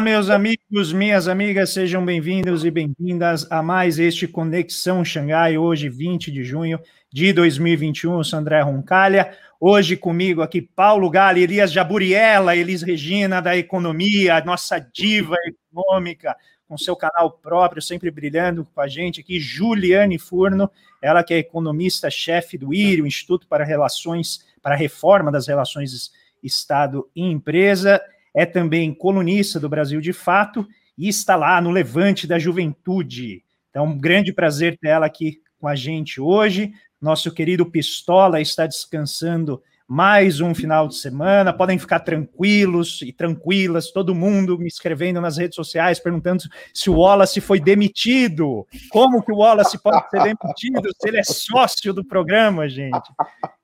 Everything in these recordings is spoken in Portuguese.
Olá, meus amigos, minhas amigas, sejam bem-vindos e bem-vindas a mais este Conexão Xangai, hoje, 20 de junho de 2021. Eu sou André Roncalha. Hoje comigo aqui, Paulo Gali, Elias Jaburiela, Elis Regina da Economia, nossa diva econômica, com seu canal próprio, sempre brilhando com a gente aqui, Juliane Furno, ela que é economista-chefe do IRI, Instituto para Relações, para a Reforma das Relações Estado e Empresa é também colunista do Brasil de Fato e está lá no Levante da Juventude. Então, um grande prazer ter ela aqui com a gente hoje. Nosso querido Pistola está descansando mais um final de semana. Podem ficar tranquilos e tranquilas, todo mundo me escrevendo nas redes sociais perguntando se o Wallace foi demitido. Como que o Wallace pode ser demitido se ele é sócio do programa, gente?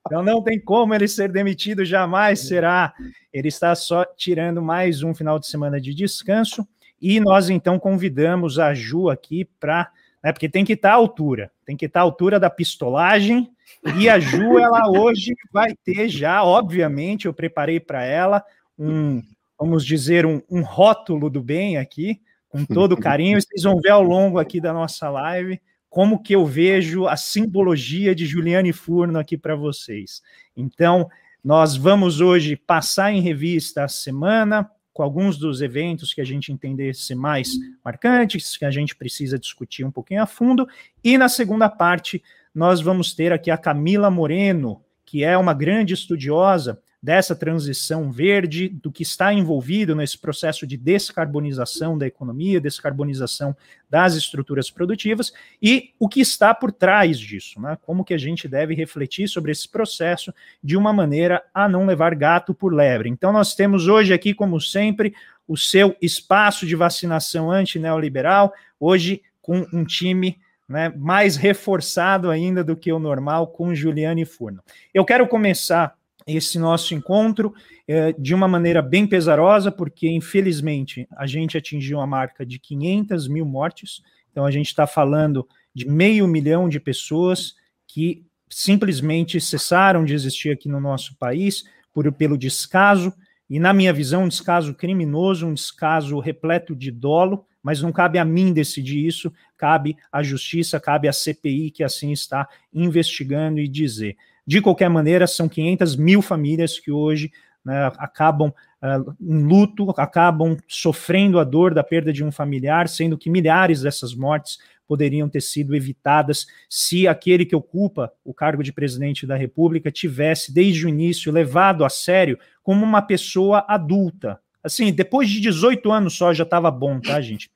Então não tem como ele ser demitido, jamais será. Ele está só tirando mais um final de semana de descanso. E nós então convidamos a Ju aqui para. Né, porque tem que estar à altura, tem que estar à altura da pistolagem. E a Ju, ela hoje vai ter já, obviamente, eu preparei para ela um, vamos dizer, um, um rótulo do bem aqui, com todo carinho. Vocês vão ver ao longo aqui da nossa live como que eu vejo a simbologia de Juliane Furno aqui para vocês. Então, nós vamos hoje passar em revista a semana com alguns dos eventos que a gente entendesse mais marcantes, que a gente precisa discutir um pouquinho a fundo, e na segunda parte nós vamos ter aqui a Camila Moreno, que é uma grande estudiosa dessa transição verde, do que está envolvido nesse processo de descarbonização da economia, descarbonização das estruturas produtivas e o que está por trás disso, né? Como que a gente deve refletir sobre esse processo de uma maneira a não levar gato por lebre. Então nós temos hoje aqui, como sempre, o seu espaço de vacinação anti-neoliberal, hoje com um time né, mais reforçado ainda do que o normal com Juliane Furno. Eu quero começar esse nosso encontro é, de uma maneira bem pesarosa, porque infelizmente a gente atingiu a marca de 500 mil mortes, então a gente está falando de meio milhão de pessoas que simplesmente cessaram de existir aqui no nosso país por, pelo descaso, e na minha visão, um descaso criminoso, um descaso repleto de dolo, mas não cabe a mim decidir isso, cabe à justiça, cabe à CPI que assim está investigando e dizer. De qualquer maneira, são 500 mil famílias que hoje né, acabam uh, em luto, acabam sofrendo a dor da perda de um familiar, sendo que milhares dessas mortes poderiam ter sido evitadas se aquele que ocupa o cargo de presidente da República tivesse, desde o início, levado a sério como uma pessoa adulta. Assim, depois de 18 anos só já estava bom, tá, gente?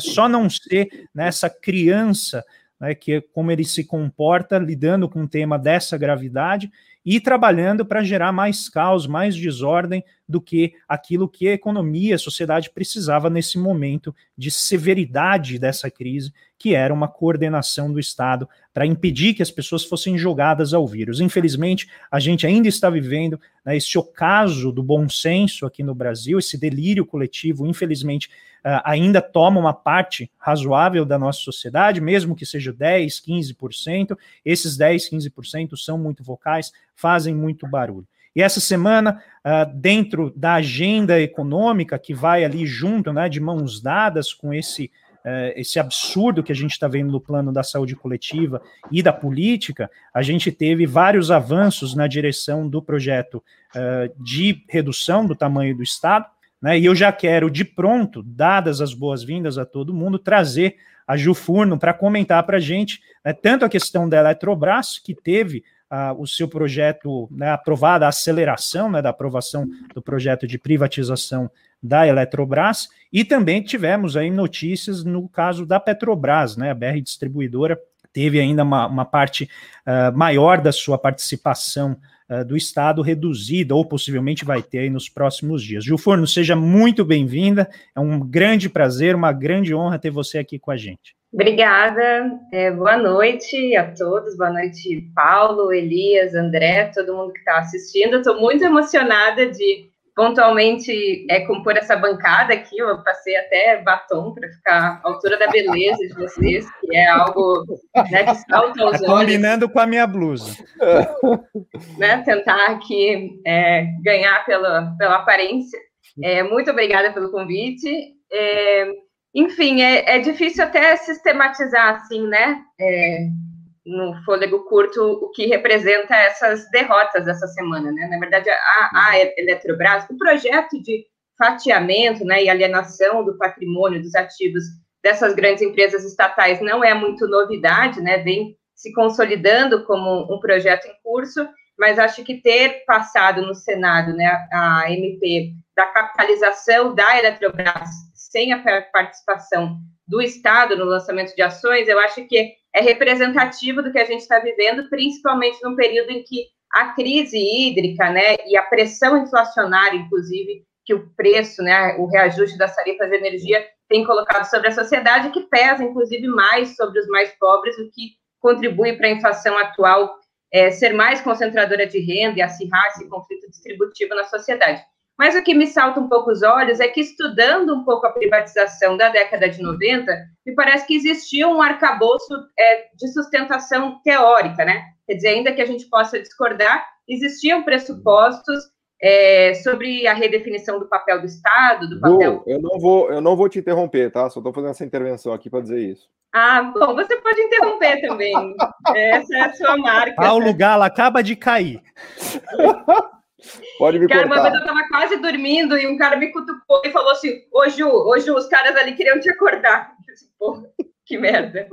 Só não ser nessa criança né, que é como ele se comporta lidando com um tema dessa gravidade e trabalhando para gerar mais caos, mais desordem do que aquilo que a economia, a sociedade precisava nesse momento de severidade dessa crise, que era uma coordenação do Estado para impedir que as pessoas fossem jogadas ao vírus. Infelizmente, a gente ainda está vivendo né, esse ocaso do bom senso aqui no Brasil, esse delírio coletivo, infelizmente, uh, ainda toma uma parte razoável da nossa sociedade, mesmo que seja 10, 15%, esses 10, 15% são muito vocais, fazem muito barulho. E essa semana, uh, dentro da agenda econômica, que vai ali junto, né, de mãos dadas com esse, uh, esse absurdo que a gente está vendo no plano da saúde coletiva e da política, a gente teve vários avanços na direção do projeto uh, de redução do tamanho do Estado, né? E eu já quero, de pronto, dadas as boas-vindas a todo mundo, trazer a Ju Furno para comentar para a gente né, tanto a questão da Eletrobras, que teve o seu projeto né, aprovado, a aceleração né, da aprovação do projeto de privatização da Eletrobras, e também tivemos aí notícias no caso da Petrobras, né, a BR Distribuidora teve ainda uma, uma parte uh, maior da sua participação uh, do Estado reduzida, ou possivelmente vai ter aí nos próximos dias. Gil Forno, seja muito bem-vinda, é um grande prazer, uma grande honra ter você aqui com a gente. Obrigada, é, boa noite a todos, boa noite, Paulo, Elias, André, todo mundo que está assistindo. Estou muito emocionada de pontualmente é, compor essa bancada aqui. Eu passei até batom para ficar à altura da beleza de vocês, que é algo né, que salta aos tá olhos. Combinando com a minha blusa. Né, tentar aqui é, ganhar pela, pela aparência. É, muito obrigada pelo convite. É, enfim, é, é, difícil até sistematizar assim, né? É, no fôlego curto, o que representa essas derrotas dessa semana, né? Na verdade, a, a Eletrobras, o projeto de fatiamento, né, e alienação do patrimônio, dos ativos dessas grandes empresas estatais não é muito novidade, né? Vem se consolidando como um projeto em curso, mas acho que ter passado no Senado, né, a MP da capitalização da Eletrobras sem a participação do Estado no lançamento de ações, eu acho que é representativo do que a gente está vivendo, principalmente num período em que a crise hídrica, né, e a pressão inflacionária, inclusive, que o preço, né, o reajuste das tarifas de energia tem colocado sobre a sociedade, que pesa, inclusive, mais sobre os mais pobres, o que contribui para a inflação atual é, ser mais concentradora de renda e acirrar esse conflito distributivo na sociedade. Mas o que me salta um pouco os olhos é que, estudando um pouco a privatização da década de 90, me parece que existia um arcabouço é, de sustentação teórica, né? Quer dizer, ainda que a gente possa discordar, existiam pressupostos é, sobre a redefinição do papel do Estado, do papel. eu não vou, eu não vou te interromper, tá? Só estou fazendo essa intervenção aqui para dizer isso. Ah, bom, você pode interromper também. Essa é a sua marca. Paulo Galo acaba de cair. Pode me cara, cortar. Uma vez eu estava quase dormindo e um cara me cutucou e falou assim: Ô Ju, ô Ju, os caras ali queriam te acordar. Eu disse, Porra, que merda.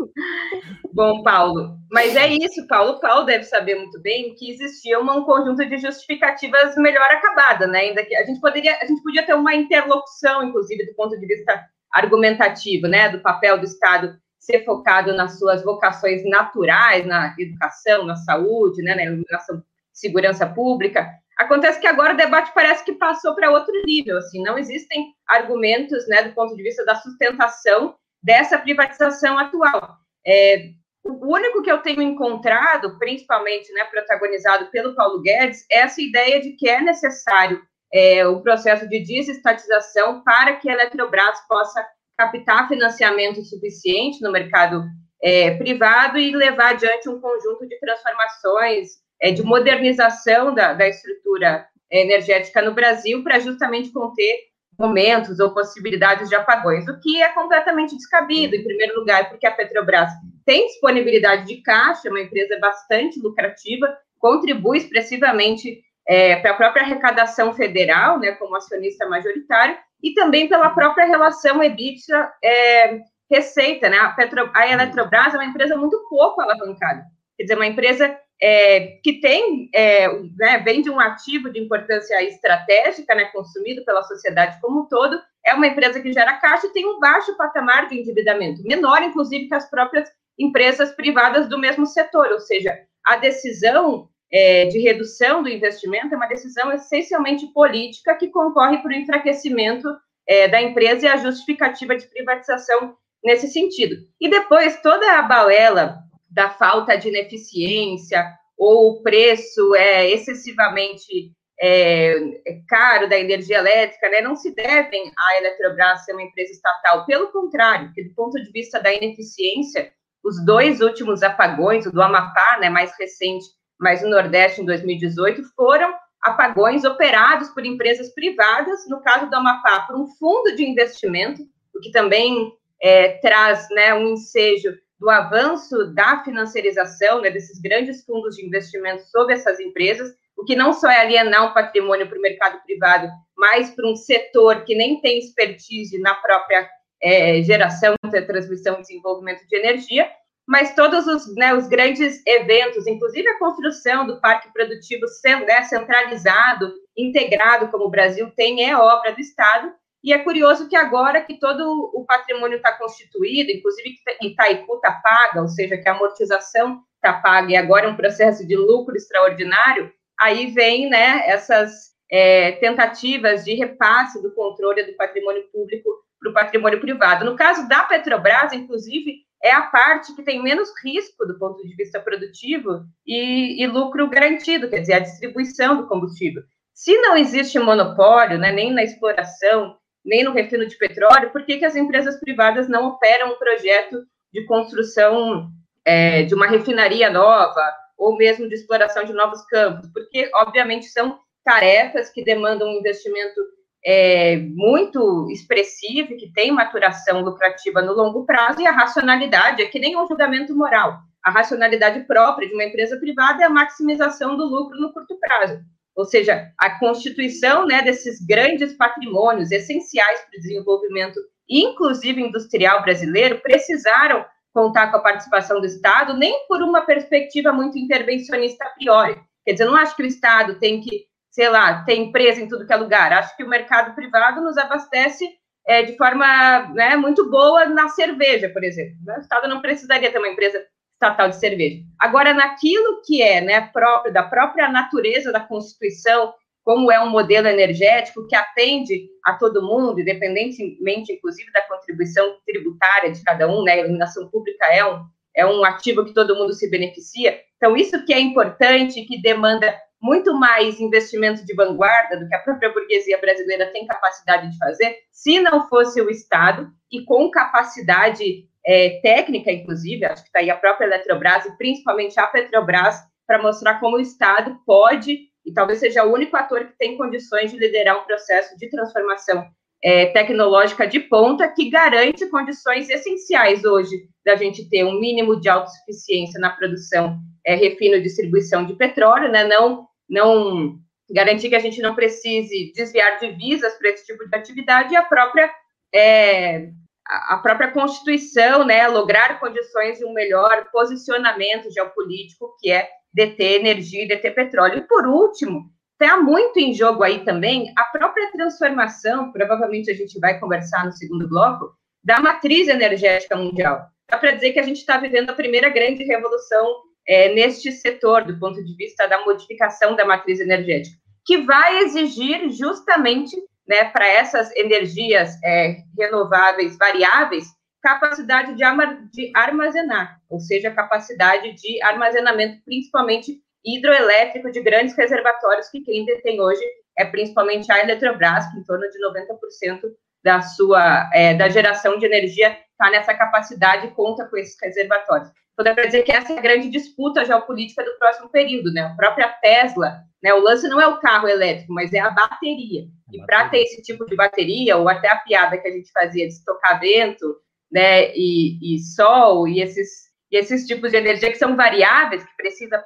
Bom, Paulo, mas é isso, Paulo. Paulo deve saber muito bem que existia um conjunto de justificativas melhor acabada, né? Ainda que a gente poderia, a gente podia ter uma interlocução, inclusive, do ponto de vista argumentativo, né? Do papel do Estado ser focado nas suas vocações naturais, na educação, na saúde, né, na iluminação, segurança pública. Acontece que agora o debate parece que passou para outro nível, assim, não existem argumentos, né, do ponto de vista da sustentação dessa privatização atual. É, o único que eu tenho encontrado, principalmente, né, protagonizado pelo Paulo Guedes, é essa ideia de que é necessário é, o processo de desestatização para que a Eletrobras possa captar financiamento suficiente no mercado é, privado e levar adiante um conjunto de transformações, é, de modernização da, da estrutura energética no Brasil para justamente conter momentos ou possibilidades de apagões, o que é completamente descabido, em primeiro lugar, porque a Petrobras tem disponibilidade de caixa, uma empresa bastante lucrativa, contribui expressivamente é, para a própria arrecadação federal, né, como acionista majoritário, e também pela própria relação EBITDA é, receita, né? A, Petro, a Eletrobras é uma empresa muito pouco alavancada, quer dizer, uma empresa é, que tem, é, né, vem de um ativo de importância estratégica, né, consumido pela sociedade como um todo, é uma empresa que gera caixa e tem um baixo patamar de endividamento, menor, inclusive, que as próprias empresas privadas do mesmo setor, ou seja, a decisão é, de redução do investimento é uma decisão essencialmente política que concorre para o enfraquecimento é, da empresa e a justificativa de privatização nesse sentido. E depois, toda a balela da falta de ineficiência ou o preço é excessivamente é, é, caro da energia elétrica, né, não se devem à Eletrobras ser uma empresa estatal. Pelo contrário, porque do ponto de vista da ineficiência, os dois últimos apagões, o do Amapá, né, mais recente, mas no Nordeste, em 2018, foram apagões operados por empresas privadas, no caso do Amapá, por um fundo de investimento, o que também é, traz né, um ensejo do avanço da financiarização né, desses grandes fundos de investimento sobre essas empresas, o que não só é alienar um patrimônio para o mercado privado, mas para um setor que nem tem expertise na própria é, geração, transmissão e desenvolvimento de energia, mas todos os, né, os grandes eventos, inclusive a construção do parque produtivo né, centralizado, integrado, como o Brasil tem, é obra do Estado. E é curioso que agora que todo o patrimônio está constituído, inclusive que Itaipu está paga, ou seja, que a amortização está paga e agora é um processo de lucro extraordinário, aí vem né, essas é, tentativas de repasse do controle do patrimônio público para o patrimônio privado. No caso da Petrobras, inclusive, é a parte que tem menos risco do ponto de vista produtivo e, e, lucro garantido, quer dizer, a distribuição do combustível. Se não existe monopólio, né, nem na exploração, nem no refino de petróleo, por que, que as empresas privadas não operam um projeto de construção é, de uma refinaria nova, ou mesmo de exploração de novos campos? Porque, obviamente, são tarefas que demandam um investimento é, muito expressiva, que tem maturação lucrativa no longo prazo, e a racionalidade é que nem um julgamento moral. A racionalidade própria de uma empresa privada é a maximização do lucro no curto prazo. Ou seja, a constituição né, desses grandes patrimônios essenciais para o desenvolvimento, inclusive industrial brasileiro, precisaram contar com a participação do Estado, nem por uma perspectiva muito intervencionista a priori. Quer dizer, eu não acho que o Estado tem que sei lá, ter empresa em tudo que é lugar. Acho que o mercado privado nos abastece é, de forma né, muito boa na cerveja, por exemplo. O Estado não precisaria ter uma empresa estatal de cerveja. Agora, naquilo que é né, próprio da própria natureza da Constituição, como é um modelo energético que atende a todo mundo, independentemente, inclusive, da contribuição tributária de cada um, né? A iluminação pública é um, é um ativo que todo mundo se beneficia. Então, isso que é importante, que demanda muito mais investimento de vanguarda do que a própria burguesia brasileira tem capacidade de fazer, se não fosse o Estado, e com capacidade é, técnica, inclusive, acho que está aí a própria Eletrobras e principalmente a Petrobras, para mostrar como o Estado pode, e talvez seja o único ator que tem condições de liderar um processo de transformação é, tecnológica de ponta que garante condições essenciais hoje da gente ter um mínimo de autossuficiência na produção, é, refino e distribuição de petróleo, né? não não garantir que a gente não precise desviar divisas para esse tipo de atividade e a própria é, a própria Constituição, né, lograr condições de um melhor posicionamento geopolítico, que é deter energia e deter petróleo. E, por último, está muito em jogo aí também a própria transformação, provavelmente a gente vai conversar no segundo bloco, da matriz energética mundial. Dá para dizer que a gente está vivendo a primeira grande revolução é, neste setor, do ponto de vista da modificação da matriz energética, que vai exigir justamente né, para essas energias é, renováveis variáveis capacidade de, armazenar, ou seja, capacidade de armazenamento, principalmente hidroelétrico de grandes reservatórios, que quem detém hoje é principalmente a Eletrobras, que em torno de 90% da sua é, da geração de energia está nessa capacidade e conta com esses reservatórios. Então, dá para dizer que essa é a grande disputa geopolítica do próximo período, né? A própria Tesla, né? O lance não é o carro elétrico, mas é a bateria. E para ter esse tipo de bateria, ou até a piada que a gente fazia de estocar vento, né? E, e sol, e esses, e esses tipos de energia que são variáveis, que precisa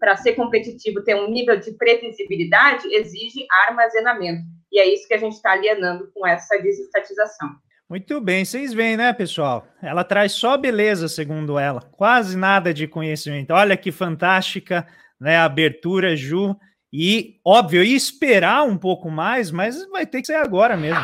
para ser competitivo ter um nível de previsibilidade, exige armazenamento. E é isso que a gente está alienando com essa desestatização. Muito bem, vocês veem, né, pessoal? Ela traz só beleza, segundo ela, quase nada de conhecimento. Olha que fantástica, né, a abertura, Ju. E, óbvio, ia esperar um pouco mais, mas vai ter que ser agora mesmo.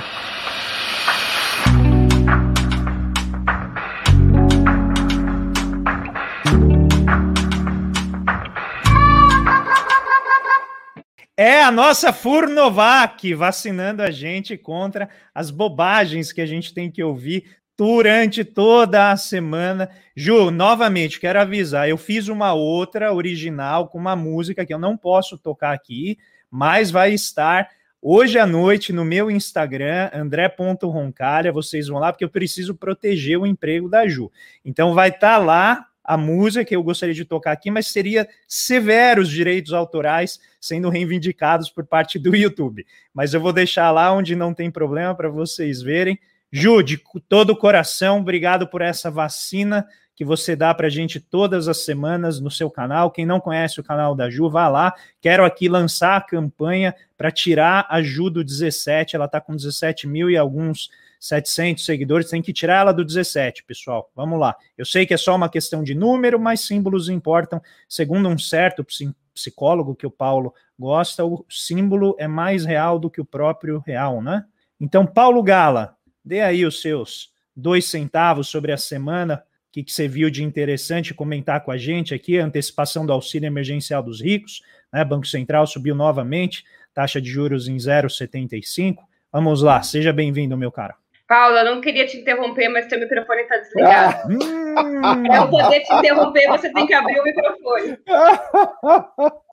É a nossa Furnovac vacinando a gente contra as bobagens que a gente tem que ouvir durante toda a semana. Ju, novamente, quero avisar, eu fiz uma outra original com uma música que eu não posso tocar aqui, mas vai estar hoje à noite no meu Instagram, andré.roncalha, vocês vão lá porque eu preciso proteger o emprego da Ju. Então vai estar lá a música que eu gostaria de tocar aqui, mas seria severos direitos autorais sendo reivindicados por parte do YouTube. Mas eu vou deixar lá onde não tem problema para vocês verem. Ju, de todo o coração, obrigado por essa vacina que você dá para a gente todas as semanas no seu canal. Quem não conhece o canal da Ju, vá lá. Quero aqui lançar a campanha para tirar a Ju do 17. Ela está com 17 mil e alguns 700 seguidores, tem que tirar ela do 17, pessoal. Vamos lá. Eu sei que é só uma questão de número, mas símbolos importam. Segundo um certo psicólogo que o Paulo gosta, o símbolo é mais real do que o próprio real, né? Então, Paulo Gala, dê aí os seus dois centavos sobre a semana, o que, que você viu de interessante comentar com a gente aqui, a antecipação do auxílio emergencial dos ricos, né? Banco Central subiu novamente, taxa de juros em 0,75. Vamos lá, seja bem-vindo, meu cara. Paula, não queria te interromper, mas teu microfone está desligado. Ah. Para eu poder te interromper, você tem que abrir o microfone.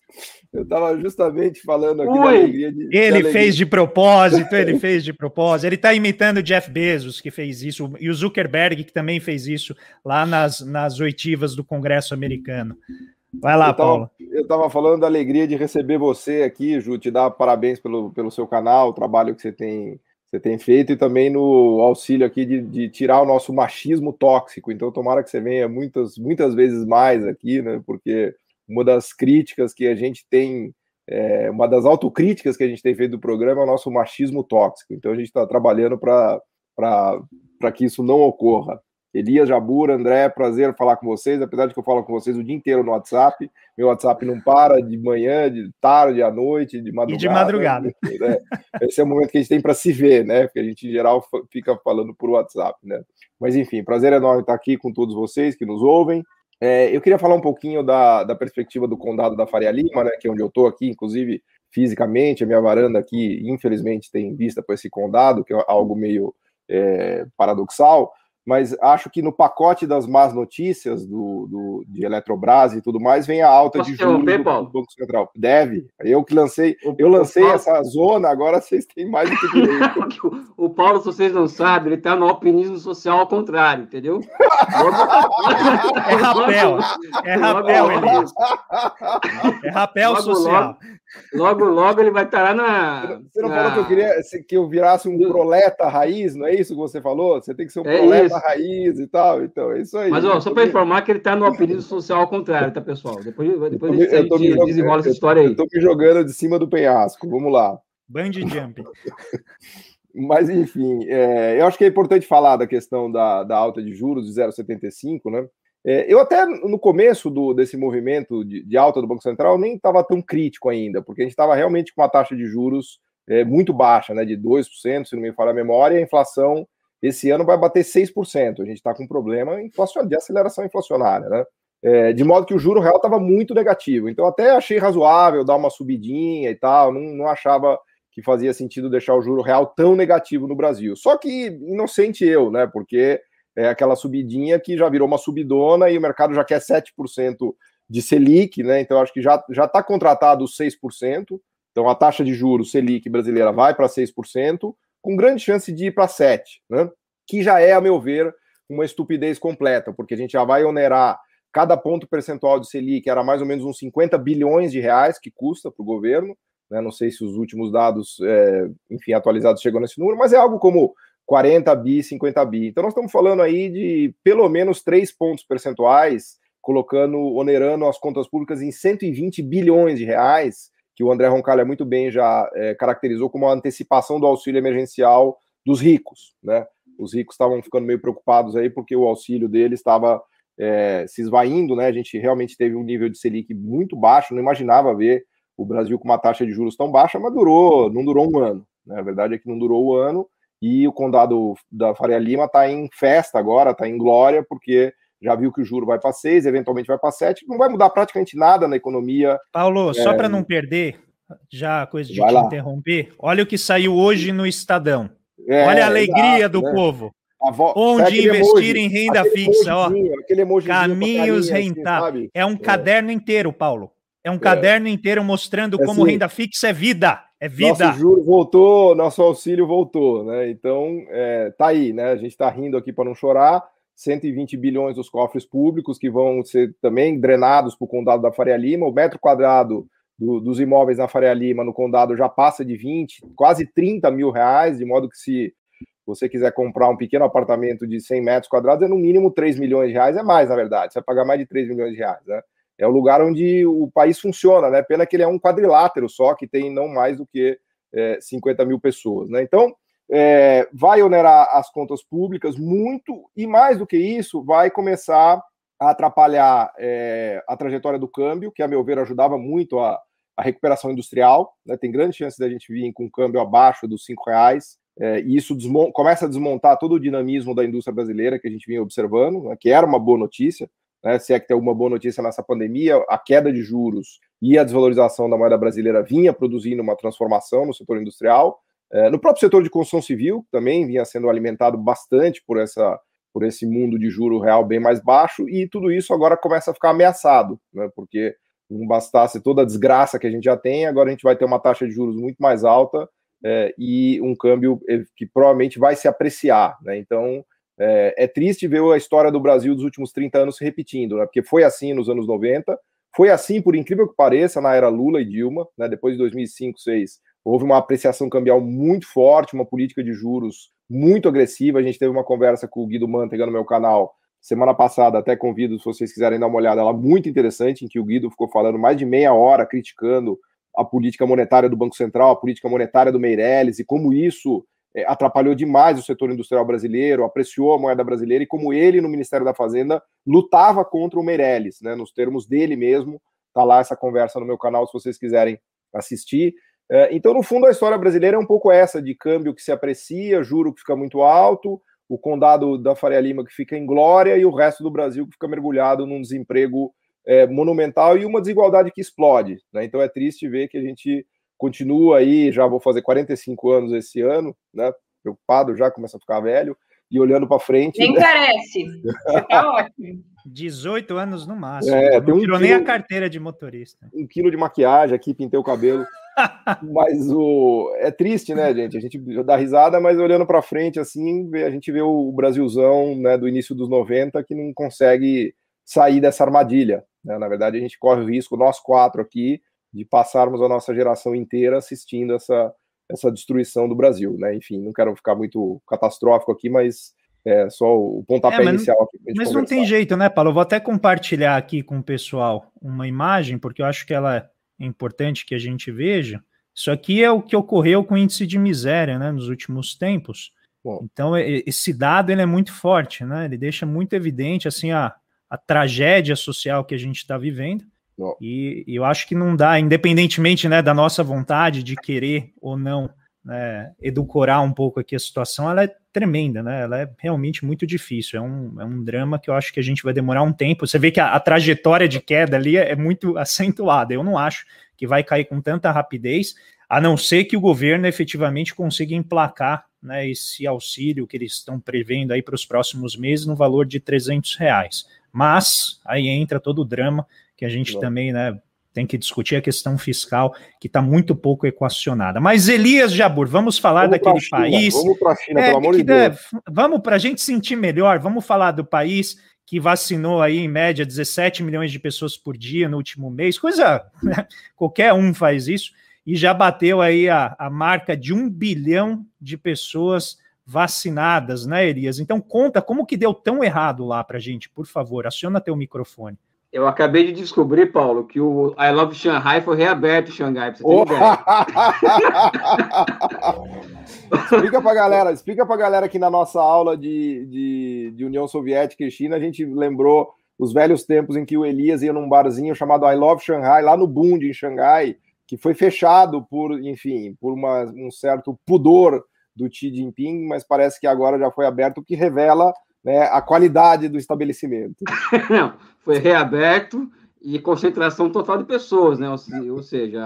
Eu estava justamente falando aqui Ui, da alegria de, Ele alegria. fez de propósito, ele fez de propósito. Ele está imitando o Jeff Bezos, que fez isso, e o Zuckerberg, que também fez isso lá nas, nas oitivas do Congresso americano. Vai lá, eu tava, Paulo. Eu estava falando da alegria de receber você aqui, Ju, te dar parabéns pelo, pelo seu canal, o trabalho que você tem, você tem feito e também no auxílio aqui de, de tirar o nosso machismo tóxico. Então, tomara que você venha muitas, muitas vezes mais aqui, né? Porque uma das críticas que a gente tem, é, uma das autocríticas que a gente tem feito do programa é o nosso machismo tóxico. Então, a gente está trabalhando para que isso não ocorra. Elias Jabura, André, prazer falar com vocês, apesar de que eu falo com vocês o dia inteiro no WhatsApp, meu WhatsApp não para de manhã, de tarde, à noite, de madrugada. E de madrugada. Né? Esse é o momento que a gente tem para se ver, né? Porque a gente, em geral, fica falando por WhatsApp, né? Mas, enfim, prazer enorme estar aqui com todos vocês que nos ouvem. É, eu queria falar um pouquinho da, da perspectiva do condado da Faria Lima, né? Que é onde eu estou aqui, inclusive fisicamente, a minha varanda aqui, infelizmente, tem vista para esse condado, que é algo meio é, paradoxal mas acho que no pacote das más notícias do, do de Eletrobras e tudo mais vem a alta Posso de juros do, do Banco Central. Deve. Eu que lancei, eu lancei Paulo... essa zona, agora vocês têm mais do que direito. o Paulo, se vocês não sabem, ele está no alpinismo social ao contrário, entendeu? é rapel, é rapel, Elias. É rapel logo, social. Logo, logo ele vai estar lá na. Você não na... falou que eu queria que eu virasse um proleta raiz, não é isso que você falou? Você tem que ser um é proleta isso. raiz e tal. Então, é isso aí. Mas ó, só para informar que ele está no apelido social ao contrário, tá, pessoal? Depois, depois a gente, jogando, desenrola essa história aí. Eu estou me jogando de cima do penhasco. Vamos lá. Band jump. Mas, enfim, é, eu acho que é importante falar da questão da, da alta de juros de 0,75, né? É, eu até no começo do, desse movimento de, de, alta do Banco Central nem estava tão crítico ainda, porque a gente estava realmente com uma taxa de juros é, muito baixa, né, de 2%, se não me falha a memória, e a inflação esse ano vai bater 6%. A gente está com um problema de aceleração inflacionária, né? É, de modo que o juro real estava muito negativo. Então, até achei razoável dar uma subidinha e tal, não, não achava que fazia sentido deixar o juro real tão negativo no Brasil. Só que inocente eu, né? Porque é aquela subidinha que já virou uma subidona e o mercado já quer 7% de Selic, né? Então acho que já já está contratado 6%. Então a taxa de juros Selic brasileira vai para 6%, com grande chance de ir para 7, né? Que já é, a meu ver, uma estupidez completa, porque a gente já vai onerar cada ponto percentual de Selic, era mais ou menos uns 50 bilhões de reais que custa para o governo. Né? Não sei se os últimos dados, é, enfim, atualizados chegam nesse número, mas é algo como 40 bi, 50 bi. Então nós estamos falando aí de pelo menos três pontos percentuais, colocando, onerando as contas públicas em 120 bilhões de reais, que o André Roncalha muito bem já é, caracterizou como a antecipação do auxílio emergencial dos ricos, né? Os ricos estavam ficando meio preocupados aí porque o auxílio deles estava é, se esvaindo, né? A gente realmente teve um nível de Selic muito baixo, não imaginava ver o Brasil com uma taxa de juros tão baixa, mas durou, não durou um ano. Né? A verdade é que não durou o um ano e o condado da Faria Lima está em festa agora, está em glória, porque já viu que o juro vai para 6, eventualmente vai para 7, não vai mudar praticamente nada na economia. Paulo, é... só para não perder, já coisa de vai te lá. interromper, olha o que saiu hoje no Estadão. É, olha a alegria exato, do né? povo. Vo... Onde investir emoji, em renda fixa, ó. Caminhos rentáveis. Assim, é um é. caderno inteiro, Paulo. É um é. caderno inteiro mostrando é como assim, renda fixa é vida. É vida. Nosso juro voltou, nosso auxílio voltou, né? Então, é, tá aí, né? A gente está rindo aqui para não chorar. 120 bilhões dos cofres públicos que vão ser também drenados para o condado da Faria Lima. O metro quadrado do, dos imóveis na Faria Lima, no condado, já passa de 20, quase 30 mil reais, de modo que se você quiser comprar um pequeno apartamento de 100 metros quadrados, é no mínimo 3 milhões de reais, é mais, na verdade. Você vai pagar mais de 3 milhões de reais, né? É o lugar onde o país funciona, né? Pena que ele é um quadrilátero só, que tem não mais do que é, 50 mil pessoas, né? Então, é, vai onerar as contas públicas muito, e mais do que isso, vai começar a atrapalhar é, a trajetória do câmbio, que, a meu ver, ajudava muito a, a recuperação industrial, né? Tem grande chance da gente vir com um câmbio abaixo dos cinco reais, é, e isso começa a desmontar todo o dinamismo da indústria brasileira que a gente vinha observando, né, que era uma boa notícia né, se é que tem alguma boa notícia nessa pandemia, a queda de juros e a desvalorização da moeda brasileira vinha produzindo uma transformação no setor industrial. É, no próprio setor de construção civil, também vinha sendo alimentado bastante por, essa, por esse mundo de juro real bem mais baixo, e tudo isso agora começa a ficar ameaçado, né, porque não bastasse toda a desgraça que a gente já tem, agora a gente vai ter uma taxa de juros muito mais alta é, e um câmbio eh, que provavelmente vai se apreciar. Né, então, é, é, triste ver a história do Brasil dos últimos 30 anos se repetindo, né? porque foi assim nos anos 90, Foi assim, por incrível que pareça, na era Lula e Dilma, né? Depois de 2005, 2006, houve uma apreciação cambial muito forte, uma política de juros muito agressiva. A gente teve uma conversa com o Guido Mantega no meu canal semana passada, até convido se vocês quiserem dar uma olhada, ela muito interessante, em que o Guido ficou falando mais de meia hora criticando a política monetária do Banco Central, a política monetária do Meirelles e como isso atrapalhou demais o setor industrial brasileiro, apreciou a moeda brasileira e como ele, no Ministério da Fazenda, lutava contra o Meirelles, né, nos termos dele mesmo. Tá lá essa conversa no meu canal, se vocês quiserem assistir. É, então, no fundo, a história brasileira é um pouco essa, de câmbio que se aprecia, juro que fica muito alto, o condado da Faria Lima que fica em glória e o resto do Brasil que fica mergulhado num desemprego é, monumental e uma desigualdade que explode. Né? Então, é triste ver que a gente continua aí, já vou fazer 45 anos esse ano, né? Preocupado já, começa a ficar velho, e olhando para frente. Nem né? parece. Tá ótimo. 18 anos no máximo. É, não tirou um nem a carteira de motorista. Um quilo de maquiagem aqui, pintei o cabelo. mas o é triste, né, gente? A gente dá risada, mas olhando para frente, assim, a gente vê o Brasilzão né, do início dos 90 que não consegue sair dessa armadilha. Né? Na verdade, a gente corre o risco, nós quatro aqui, de passarmos a nossa geração inteira assistindo essa, essa destruição do Brasil, né? Enfim, não quero ficar muito catastrófico aqui, mas é só o pontapé é, mas inicial aqui. Mas conversar. não tem jeito, né, Paulo? Eu vou até compartilhar aqui com o pessoal uma imagem, porque eu acho que ela é importante que a gente veja. Isso aqui é o que ocorreu com o índice de miséria, né, nos últimos tempos. Bom. Então, esse dado ele é muito forte, né? Ele deixa muito evidente assim a, a tragédia social que a gente está vivendo. E, eu acho que não dá, independentemente né, da nossa vontade de querer ou não né, edulcorar um pouco aqui a situação, ela é tremenda, né? Ela é realmente muito difícil. É um, é um drama que eu acho que a gente vai demorar um tempo. Você vê que a, a trajetória de queda ali é, é muito acentuada. Eu não acho que vai cair com tanta rapidez, a não ser que o governo efetivamente consiga emplacar né, esse auxílio que eles estão prevendo aí para os próximos meses no valor de 300 reais. Mas aí entra todo o drama que a gente Não. também, né, tem que discutir a questão fiscal, que está muito pouco equacionada. Mas, Elias Jabur, vamos falar vamos daquele China, país. Vamos para a China, é, pelo amor de Deus. Vamos para a gente sentir melhor, vamos falar do país que vacinou aí, em média, 17 milhões de pessoas por dia no último mês, coisa. Né? Qualquer um faz isso, e já bateu aí a, a marca de um bilhão de pessoas vacinadas, né, Elias? Então conta como que deu tão errado lá para gente, por favor, aciona teu microfone. Eu acabei de descobrir, Paulo, que o I Love Shanghai foi reaberto em Xangai, pra oh. explica pra galera, explica pra galera que na nossa aula de, de, de, União Soviética e China, a gente lembrou os velhos tempos em que o Elias ia num barzinho chamado I Love Shanghai, lá no Bund, em Xangai, que foi fechado por, enfim, por uma, um certo pudor do Xi Jinping, mas parece que agora já foi aberto, o que revela né, a qualidade do estabelecimento. Não, foi reaberto e concentração total de pessoas, né? Ou, seja,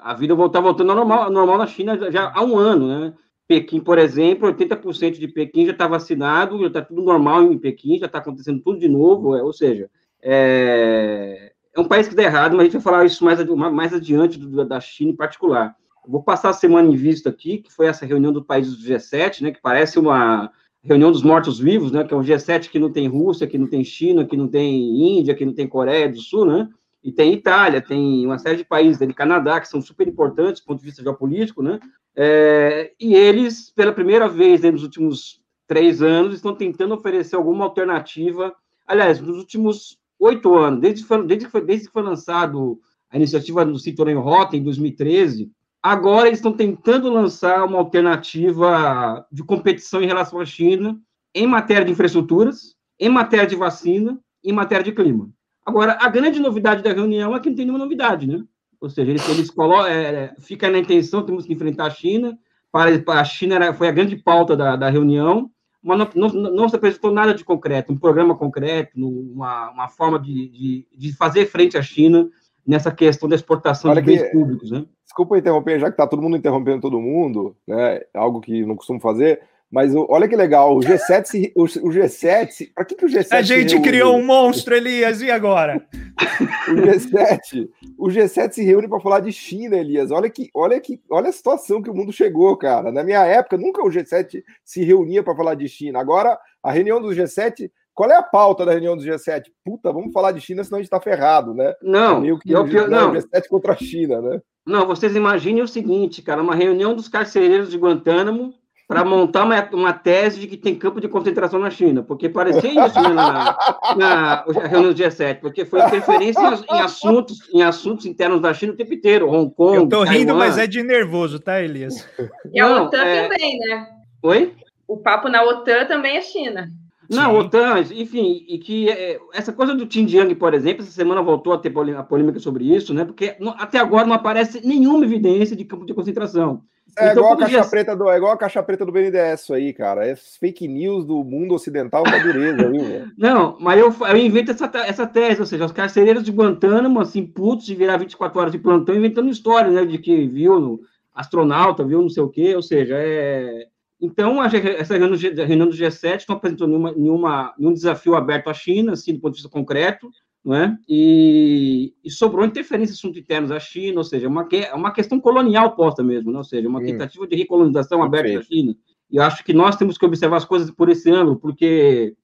a vida está voltando ao normal, normal na China já há um ano, né? Pequim, por exemplo, 80% de Pequim já está vacinado, já está tudo normal em Pequim, já está acontecendo tudo de novo, é, ou seja, é, é, um país que dá errado, mas a gente vai falar isso mais, mais adiante do, da China em particular. vou passar a semana em vista aqui, que foi essa reunião do país do G7, né, que parece uma, reunião dos mortos-vivos, né, que é o G7 que não tem Rússia, que não tem China, que não tem Índia, que não tem Coreia do Sul, né, e tem Itália, tem uma série de países, tem Canadá, que são super importantes do ponto de vista geopolítico, né, é, e eles, pela primeira vez nos últimos três anos, estão tentando oferecer alguma alternativa, aliás, nos últimos oito anos, desde, desde, desde que foi lançado a iniciativa do Cinturão Rota, em 2013, Agora eles estão tentando lançar uma alternativa de competição em relação à China em matéria de infraestruturas, em matéria de vacina, em matéria de clima. Agora, a grande novidade da reunião é que não tem nenhuma novidade, né? Ou seja, eles, eles colocam, é, fica na intenção, temos que enfrentar a China, para, a China era, foi a grande pauta da, da reunião, mas não, não, não, se apresentou nada de concreto, um programa concreto, uma, uma forma de, de, de fazer frente à China nessa questão da exportação Olha de bens públicos, né? Desculpa interromper, já que está todo mundo interrompendo todo mundo, né? Algo que não costumo fazer. Mas olha que legal, o G7 se, o, o G7, para que, que o G7 A gente criou um monstro, Elias, e agora? o G7, o G7 se reúne para falar de China, Elias. Olha que, olha que, olha a situação que o mundo chegou, cara. Na minha época, nunca o G7 se reunia para falar de China. Agora, a reunião do G7 qual é a pauta da reunião do G7? Puta, vamos falar de China, senão a gente está ferrado, né? Não, é meio que o pior, não. G7 contra a China, né? Não, vocês imaginem o seguinte, cara, uma reunião dos carcereiros de Guantánamo para montar uma, uma tese de que tem campo de concentração na China, porque parecia isso né, na, na, na reunião do G7, porque foi interferência em, em, assuntos, em assuntos internos da China o tempo inteiro, Hong Kong. Eu tô rindo, Taiwan. mas é de nervoso, tá, Elias? E a Não, OTAN é... também, né? Oi? O papo na OTAN também é China. Não. OTAN, enfim, e que é, essa coisa do Xinjiang, por exemplo, essa semana voltou a ter a polêmica sobre isso, né? Porque até agora não aparece nenhuma evidência de campo de concentração. É, então, igual a caixa dia... preta do, é igual a caixa preta do BNDES aí, cara. É fake news do mundo ocidental da dureza, viu? Não, mas eu, eu invento essa, essa tese, ou seja, os carcereiros de Guantánamo, assim, putos de virar 24 horas de plantão, inventando história, né? De que viu astronauta, viu não sei o quê, ou seja, é. Então, essa reunião do G7 não apresentou nenhuma, nenhuma, nenhum desafio aberto à China, assim, do ponto de vista concreto, não é? E, e sobrou interferência em assuntos internos da China, ou seja, uma, é uma questão colonial posta mesmo, né? ou seja, uma hum. tentativa de recolonização aberta da China. E acho que nós temos que observar as coisas por esse ângulo, porque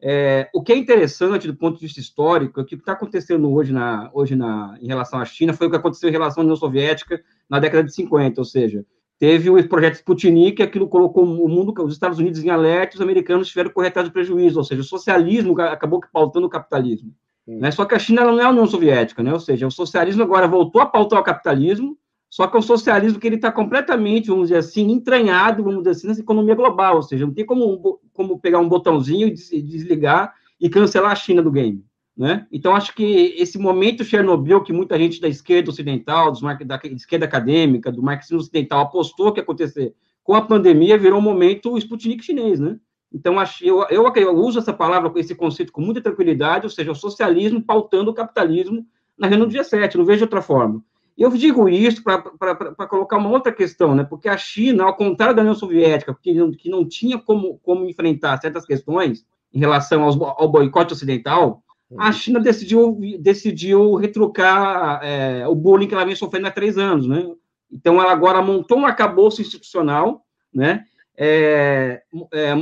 é, o que é interessante do ponto de vista histórico é que o que está acontecendo hoje, na, hoje na, em relação à China foi o que aconteceu em relação à União Soviética na década de 50, ou seja, teve o projeto Sputnik, aquilo colocou o mundo, os Estados Unidos em alerta, os americanos tiveram que correr atrás do prejuízo, ou seja, o socialismo acabou pautando o capitalismo. Né? Só que a China não é a União Soviética, né? ou seja, o socialismo agora voltou a pautar o capitalismo, só que é um socialismo que ele está completamente, vamos dizer assim, entranhado, vamos dizer assim, nessa economia global, ou seja, não tem como, como pegar um botãozinho e desligar e cancelar a China do game. Né? Então, acho que esse momento Chernobyl, que muita gente da esquerda ocidental, dos da esquerda acadêmica, do marxismo ocidental, apostou que ia acontecer com a pandemia, virou um momento Sputnik chinês, né? Então, eu, eu, eu uso essa palavra, esse conceito com muita tranquilidade, ou seja, o socialismo pautando o capitalismo na reunião do G7, não vejo outra forma. Eu digo isso para colocar uma outra questão, né? porque a China, ao contrário da União Soviética, que não, que não tinha como, como enfrentar certas questões em relação aos, ao boicote ocidental, a China decidiu, decidiu retrucar é, o bullying que ela vem sofrendo há três anos. Né? Então, ela agora montou um arcabouço institucional, né? É, é,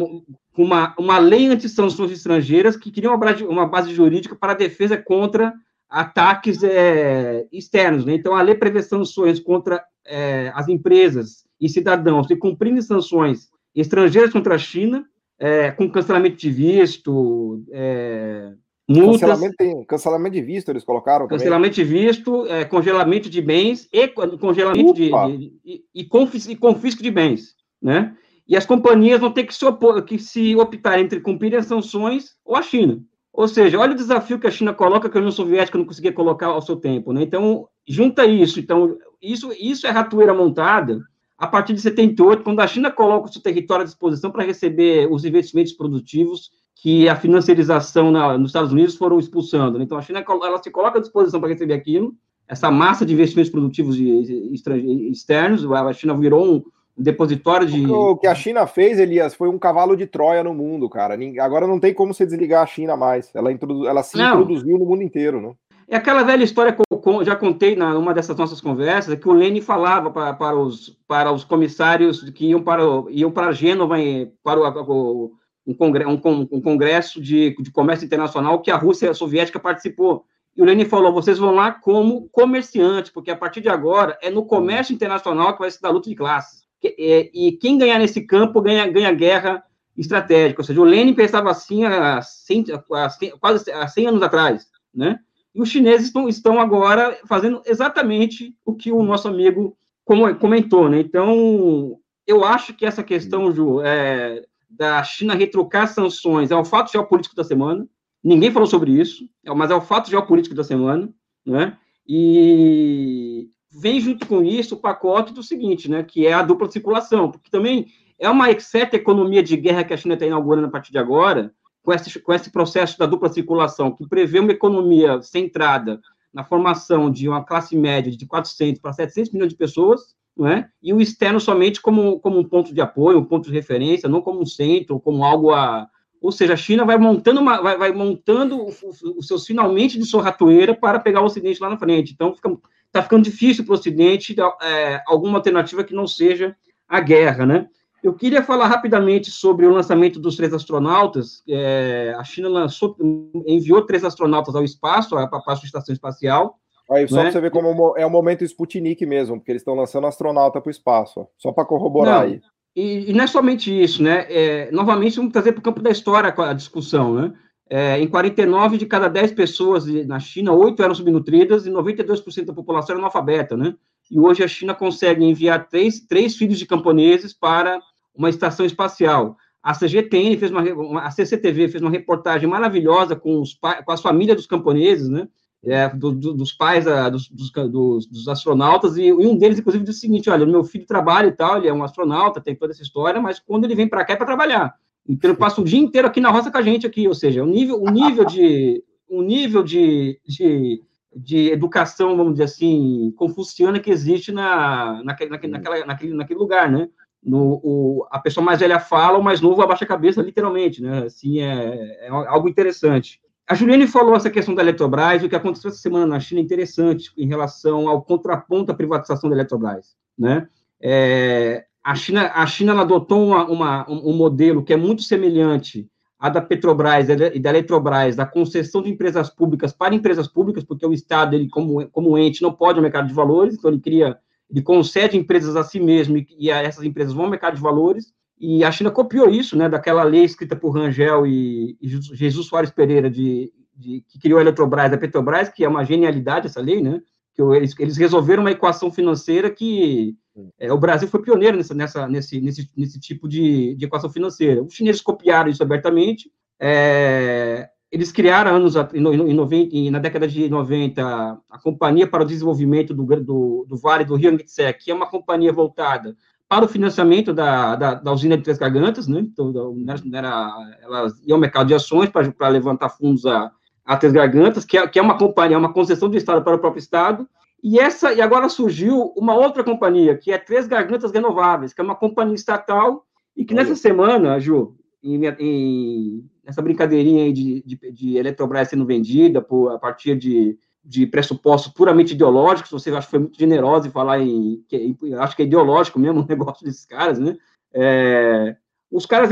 uma, uma lei anti-sanções estrangeiras que cria uma, uma base jurídica para a defesa contra ataques é, externos. Né? Então, a lei prevê sanções contra é, as empresas e cidadãos que cumprem sanções estrangeiras contra a China, é, com cancelamento de visto, é, multas... Cancelamento, tem, cancelamento de visto eles colocaram Cancelamento também. de visto, é, congelamento de bens e congelamento de, de, e, e, confis, e confisco de bens, né? E as companhias vão ter que se, opor, que se optar entre cumprir as sanções ou a China. Ou seja, olha o desafio que a China coloca que a União Soviética não conseguia colocar ao seu tempo, né? Então, junta isso. Então, isso, isso é ratoeira montada a partir de 78, quando a China coloca o seu território à disposição para receber os investimentos produtivos que a financiarização na, nos Estados Unidos foram expulsando. Né? Então, a China ela se coloca à disposição para receber aquilo, essa massa de investimentos produtivos externos, a China virou um, depositório de. O que a China fez, Elias, foi um cavalo de Troia no mundo, cara. Agora não tem como você desligar a China mais. Ela, introdu... ela se não. introduziu no mundo inteiro, né? É aquela velha história que eu já contei numa dessas nossas conversas, que o Lênin falava para, para, os, para os comissários que iam para, iam para Gênova, para o, um, congresso, um, um congresso de, de comércio internacional que a Rússia soviética participou. E o Lenin falou: vocês vão lá como comerciantes, porque a partir de agora é no comércio internacional que vai se dar luta de classes. É, e quem ganhar nesse campo ganha, ganha guerra estratégica. Ou seja, o Lenin pensava assim há 100, há 100, quase há 100 anos atrás, né? E os chineses estão, estão agora fazendo exatamente o que o nosso amigo comentou, né? Então, eu acho que essa questão, Ju, é, da China retrucar sanções é o fato geopolítico da semana. Ninguém falou sobre isso, mas é o fato geopolítico da semana, né? E vem junto com isso o pacote do seguinte, né, que é a dupla circulação, porque também é uma certa economia de guerra que a China está inaugurando a partir de agora, com esse, com esse processo da dupla circulação, que prevê uma economia centrada na formação de uma classe média de 400 para 700 milhões de pessoas, não é? e o externo somente como, como um ponto de apoio, um ponto de referência, não como um centro, como algo a... Ou seja, a China vai montando, uma, vai, vai montando os seus finalmente de sua ratoeira para pegar o Ocidente lá na frente. Então, fica está ficando difícil para o Ocidente é, alguma alternativa que não seja a guerra, né? Eu queria falar rapidamente sobre o lançamento dos três astronautas. É, a China lançou, enviou três astronautas ao espaço, para a estação espacial. Aí, só né? para você ver como é o momento Sputnik mesmo, porque eles estão lançando astronauta para o espaço. Só para corroborar não, aí. E, e, não é somente isso, né? É, novamente, vamos trazer para o campo da história a discussão, né? É, em 49 de cada 10 pessoas na China, 8 eram subnutridas e 92% da população era analfabeta, né? E hoje a China consegue enviar três, três filhos de camponeses para uma estação espacial. A CGTN fez uma, a CCTV fez uma reportagem maravilhosa com, os, com as famílias dos camponeses, né? É, do, do, dos pais a, dos, dos, dos, astronautas, e, e, um deles, inclusive, disse o seguinte: olha, meu filho trabalha e tal, ele é um astronauta, tem toda essa história, mas quando ele vem para cá é para trabalhar. Então ele passa o dia inteiro aqui na roça com a gente aqui, ou seja, o nível, o nível de o nível de, de, de educação, vamos dizer assim, confuciana que existe na, naquele, naquela, naquele, naquele lugar, né? no, o, a pessoa mais velha fala, o mais novo abaixa a cabeça, literalmente, né? Assim, é, é algo interessante. A Juliane falou essa questão da Eletrobras, o que aconteceu essa semana na China é interessante em relação ao contraponto à privatização da Eletrobras, né? É, a China, a China adotou uma, uma, um modelo que é muito semelhante à da Petrobras e da Eletrobras, da concessão de empresas públicas para empresas públicas, porque o Estado, ele como, como ente, não pode ao mercado de valores, então ele cria ele concede empresas a si mesmo e, e essas empresas vão ao mercado de valores, e a China copiou isso, né, daquela lei escrita por Rangel e, e Jesus Soares Pereira, de, de, que criou a Eletrobras, a Petrobras, que é uma genialidade essa lei, né, que eles, eles resolveram uma equação financeira que é, o Brasil foi pioneiro nessa, nessa, nesse, nesse, nesse tipo de, de equação financeira. Os chineses copiaram isso abertamente, é, eles criaram anos em, em 90, na década de 90 a Companhia para o Desenvolvimento do, do, do Vale do Rio Yangtze, que é uma companhia voltada para o financiamento da, da, da usina de Três Gargantas, né? Então, era, elas iam ao mercado de ações para levantar fundos a, a Três Gargantas, que é, que é uma companhia, uma concessão do Estado para o próprio Estado, e essa e agora surgiu uma outra companhia, que é Três Gargantas Renováveis, que é uma companhia estatal, e que nessa semana, Ju, em, em nessa brincadeirinha aí de, de, de, Eletrobras sendo vendida por, a partir de, de pressupostos puramente ideológicos, você acha que foi muito generoso em falar em, que, acho que é ideológico mesmo o negócio desses caras, né? É, os caras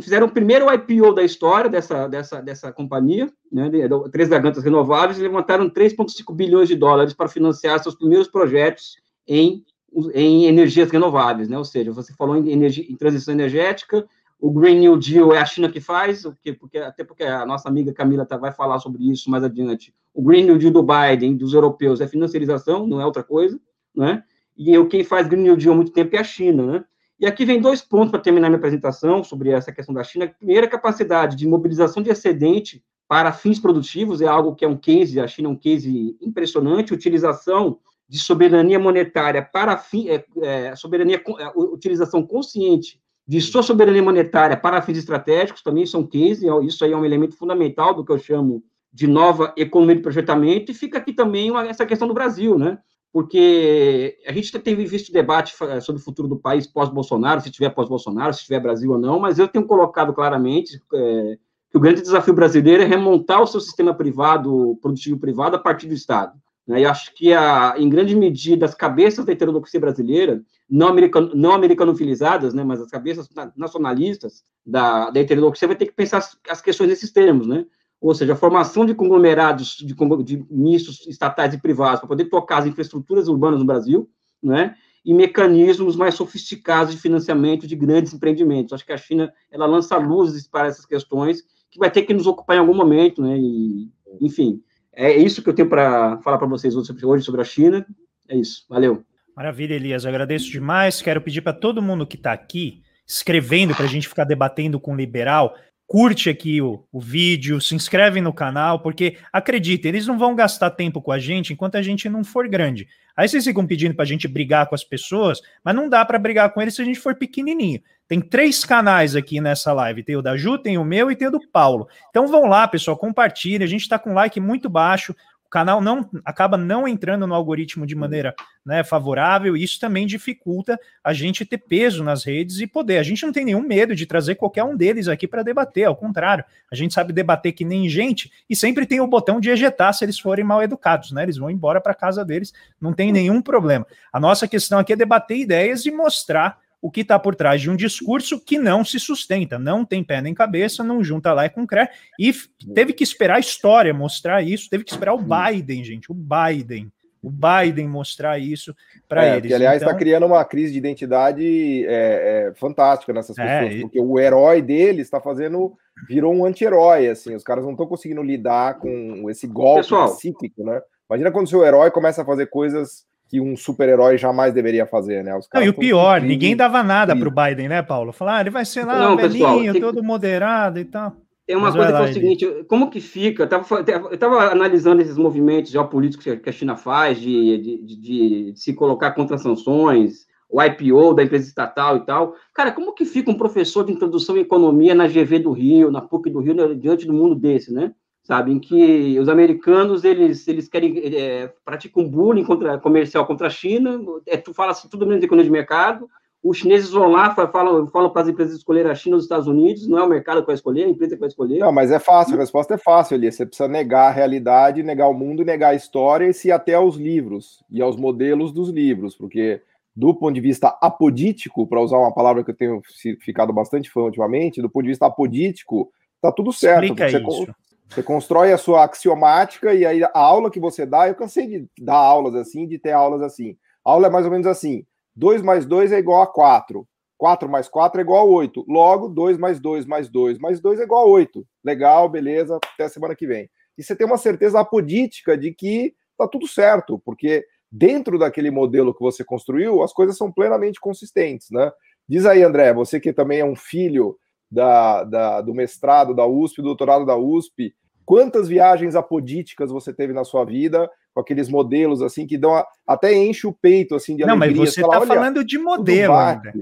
fizeram o primeiro IPO da história dessa, dessa, dessa companhia, né, três gargantas renováveis, e levantaram 3,5 bilhões de dólares para financiar seus primeiros projetos em, em energias renováveis, né, ou seja, você falou em, energia, em transição energética, o Green New Deal é a China que faz, porque, porque, até porque a nossa amiga Camila tá, vai falar sobre isso mais adiante. O Green New Deal do Biden, dos europeus, é financiarização, não é outra coisa, né? E eu, quem faz Green New Deal há muito tempo é a China, né? E aqui vem dois pontos para terminar minha apresentação sobre essa questão da China. Primeiro, a capacidade de mobilização de excedente para fins produtivos é algo que é um case, a China é um case impressionante, utilização de soberania monetária para fim, é, é, soberania, é, utilização consciente de sua soberania monetária para fins estratégicos, também são 15, isso aí é um elemento fundamental do que eu chamo de nova economia de projetamento, e fica aqui também uma, essa questão do Brasil, né? Porque a gente tem visto debate sobre o futuro do país pós-Bolsonaro, se tiver pós-Bolsonaro, se tiver Brasil ou não, mas eu tenho colocado claramente é, que o grande desafio brasileiro é remontar o seu sistema privado, produtivo privado, a partir do Estado. Né? E acho que, a, em grande medida, as cabeças da heterodoxia brasileira, não, americano, não americanofilizadas, né, mas as cabeças nacionalistas da, da heterodoxia, vai ter que pensar as, as questões nesses termos, né? Ou seja, a formação de conglomerados de, de mistos estatais e privados para poder tocar as infraestruturas urbanas no Brasil, né? E mecanismos mais sofisticados de financiamento de grandes empreendimentos. Acho que a China ela lança luzes para essas questões que vai ter que nos ocupar em algum momento, né? E, enfim, é isso que eu tenho para falar para vocês hoje sobre a China. É isso. Valeu. Maravilha, Elias. Eu agradeço demais. Quero pedir para todo mundo que está aqui, escrevendo para a gente ficar debatendo com o liberal, curte aqui o, o vídeo, se inscreve no canal, porque acredite, eles não vão gastar tempo com a gente enquanto a gente não for grande. Aí vocês ficam pedindo para a gente brigar com as pessoas, mas não dá para brigar com eles se a gente for pequenininho. Tem três canais aqui nessa live. Tem o da Ju, tem o meu e tem o do Paulo. Então vão lá, pessoal, compartilha. A gente está com like muito baixo. O canal não acaba não entrando no algoritmo de maneira né, favorável. Isso também dificulta a gente ter peso nas redes e poder. A gente não tem nenhum medo de trazer qualquer um deles aqui para debater. Ao contrário, a gente sabe debater que nem gente e sempre tem o botão de ejetar se eles forem mal educados, né? Eles vão embora para casa deles, não tem nenhum problema. A nossa questão aqui é debater ideias e mostrar o que está por trás de um discurso que não se sustenta, não tem pé nem cabeça, não junta lá com cré, e teve que esperar a história mostrar isso, teve que esperar o Biden, gente, o Biden, o Biden mostrar isso para é, eles. Que, aliás, está então... criando uma crise de identidade é, é, fantástica nessas é, pessoas, porque o herói deles está fazendo, virou um anti-herói, assim, os caras não estão conseguindo lidar com esse golpe Pessoal, psíquico, né? Imagina quando o seu herói começa a fazer coisas que um super-herói jamais deveria fazer, né? Os não, e o pior, ninguém dava nada para o Biden, né, Paulo? Falar, ah, ele vai ser lá, não, velhinho, pessoal, todo moderado e tal. Tem uma Mas coisa que é o seguinte, como que fica? Eu estava analisando esses movimentos geopolíticos que a China faz de, de, de, de, se colocar contra sanções, o IPO da empresa estatal e tal. Cara, como que fica um professor de introdução em economia na GV do Rio, na PUC do Rio, diante do mundo desse, né? Sabe, em que os americanos, eles, eles querem, é, praticam bullying contra, comercial contra a China, é, tu fala assim, tudo menos de economia de mercado, os chineses vão lá, falam, falam para as empresas escolherem a China ou os Estados Unidos, não é o mercado que vai escolher, a empresa que vai escolher. Não, mas é fácil, a resposta é fácil ali. Você precisa negar a realidade, negar o mundo, negar a história e se até aos livros e aos modelos dos livros, porque do ponto de vista apodítico, para usar uma palavra que eu tenho ficado bastante fã ultimamente, do ponto de vista apodítico, tá tudo certo. Explica você, isso. Você constrói a sua axiomática e aí a aula que você dá, eu cansei de dar aulas assim, de ter aulas assim. A aula é mais ou menos assim 2 mais 2 é igual a 4. 4 mais 4 é igual a 8. Logo, 2 mais 2 mais 2 mais 2 é igual a 8. Legal, beleza, até semana que vem. E você tem uma certeza apodítica de que tá tudo certo, porque dentro daquele modelo que você construiu, as coisas são plenamente consistentes, né? Diz aí, André, você que também é um filho da, da, do mestrado da USP, do doutorado da USP, quantas viagens apodíticas você teve na sua vida com aqueles modelos assim que dão a, até enche o peito assim de Não, mas você está falando de modelo ainda.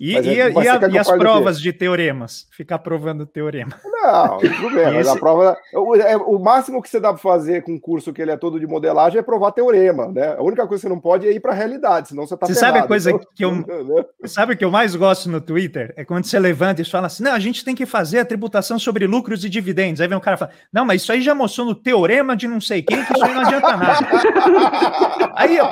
E, é, e, e, a, e as provas de teoremas? Ficar provando teorema. Não, tudo bem, mas a prova. O, é, o máximo que você dá para fazer com um curso que ele é todo de modelagem é provar teorema, né? A única coisa que você não pode é ir para a realidade, senão você está Você sabe a coisa então, que eu. Né? Sabe o que eu mais gosto no Twitter? É quando você levanta e fala assim: não, a gente tem que fazer a tributação sobre lucros e dividendos. Aí vem um cara e fala: não, mas isso aí já mostrou no teorema de não sei quem, que isso aí não adianta nada. aí eu,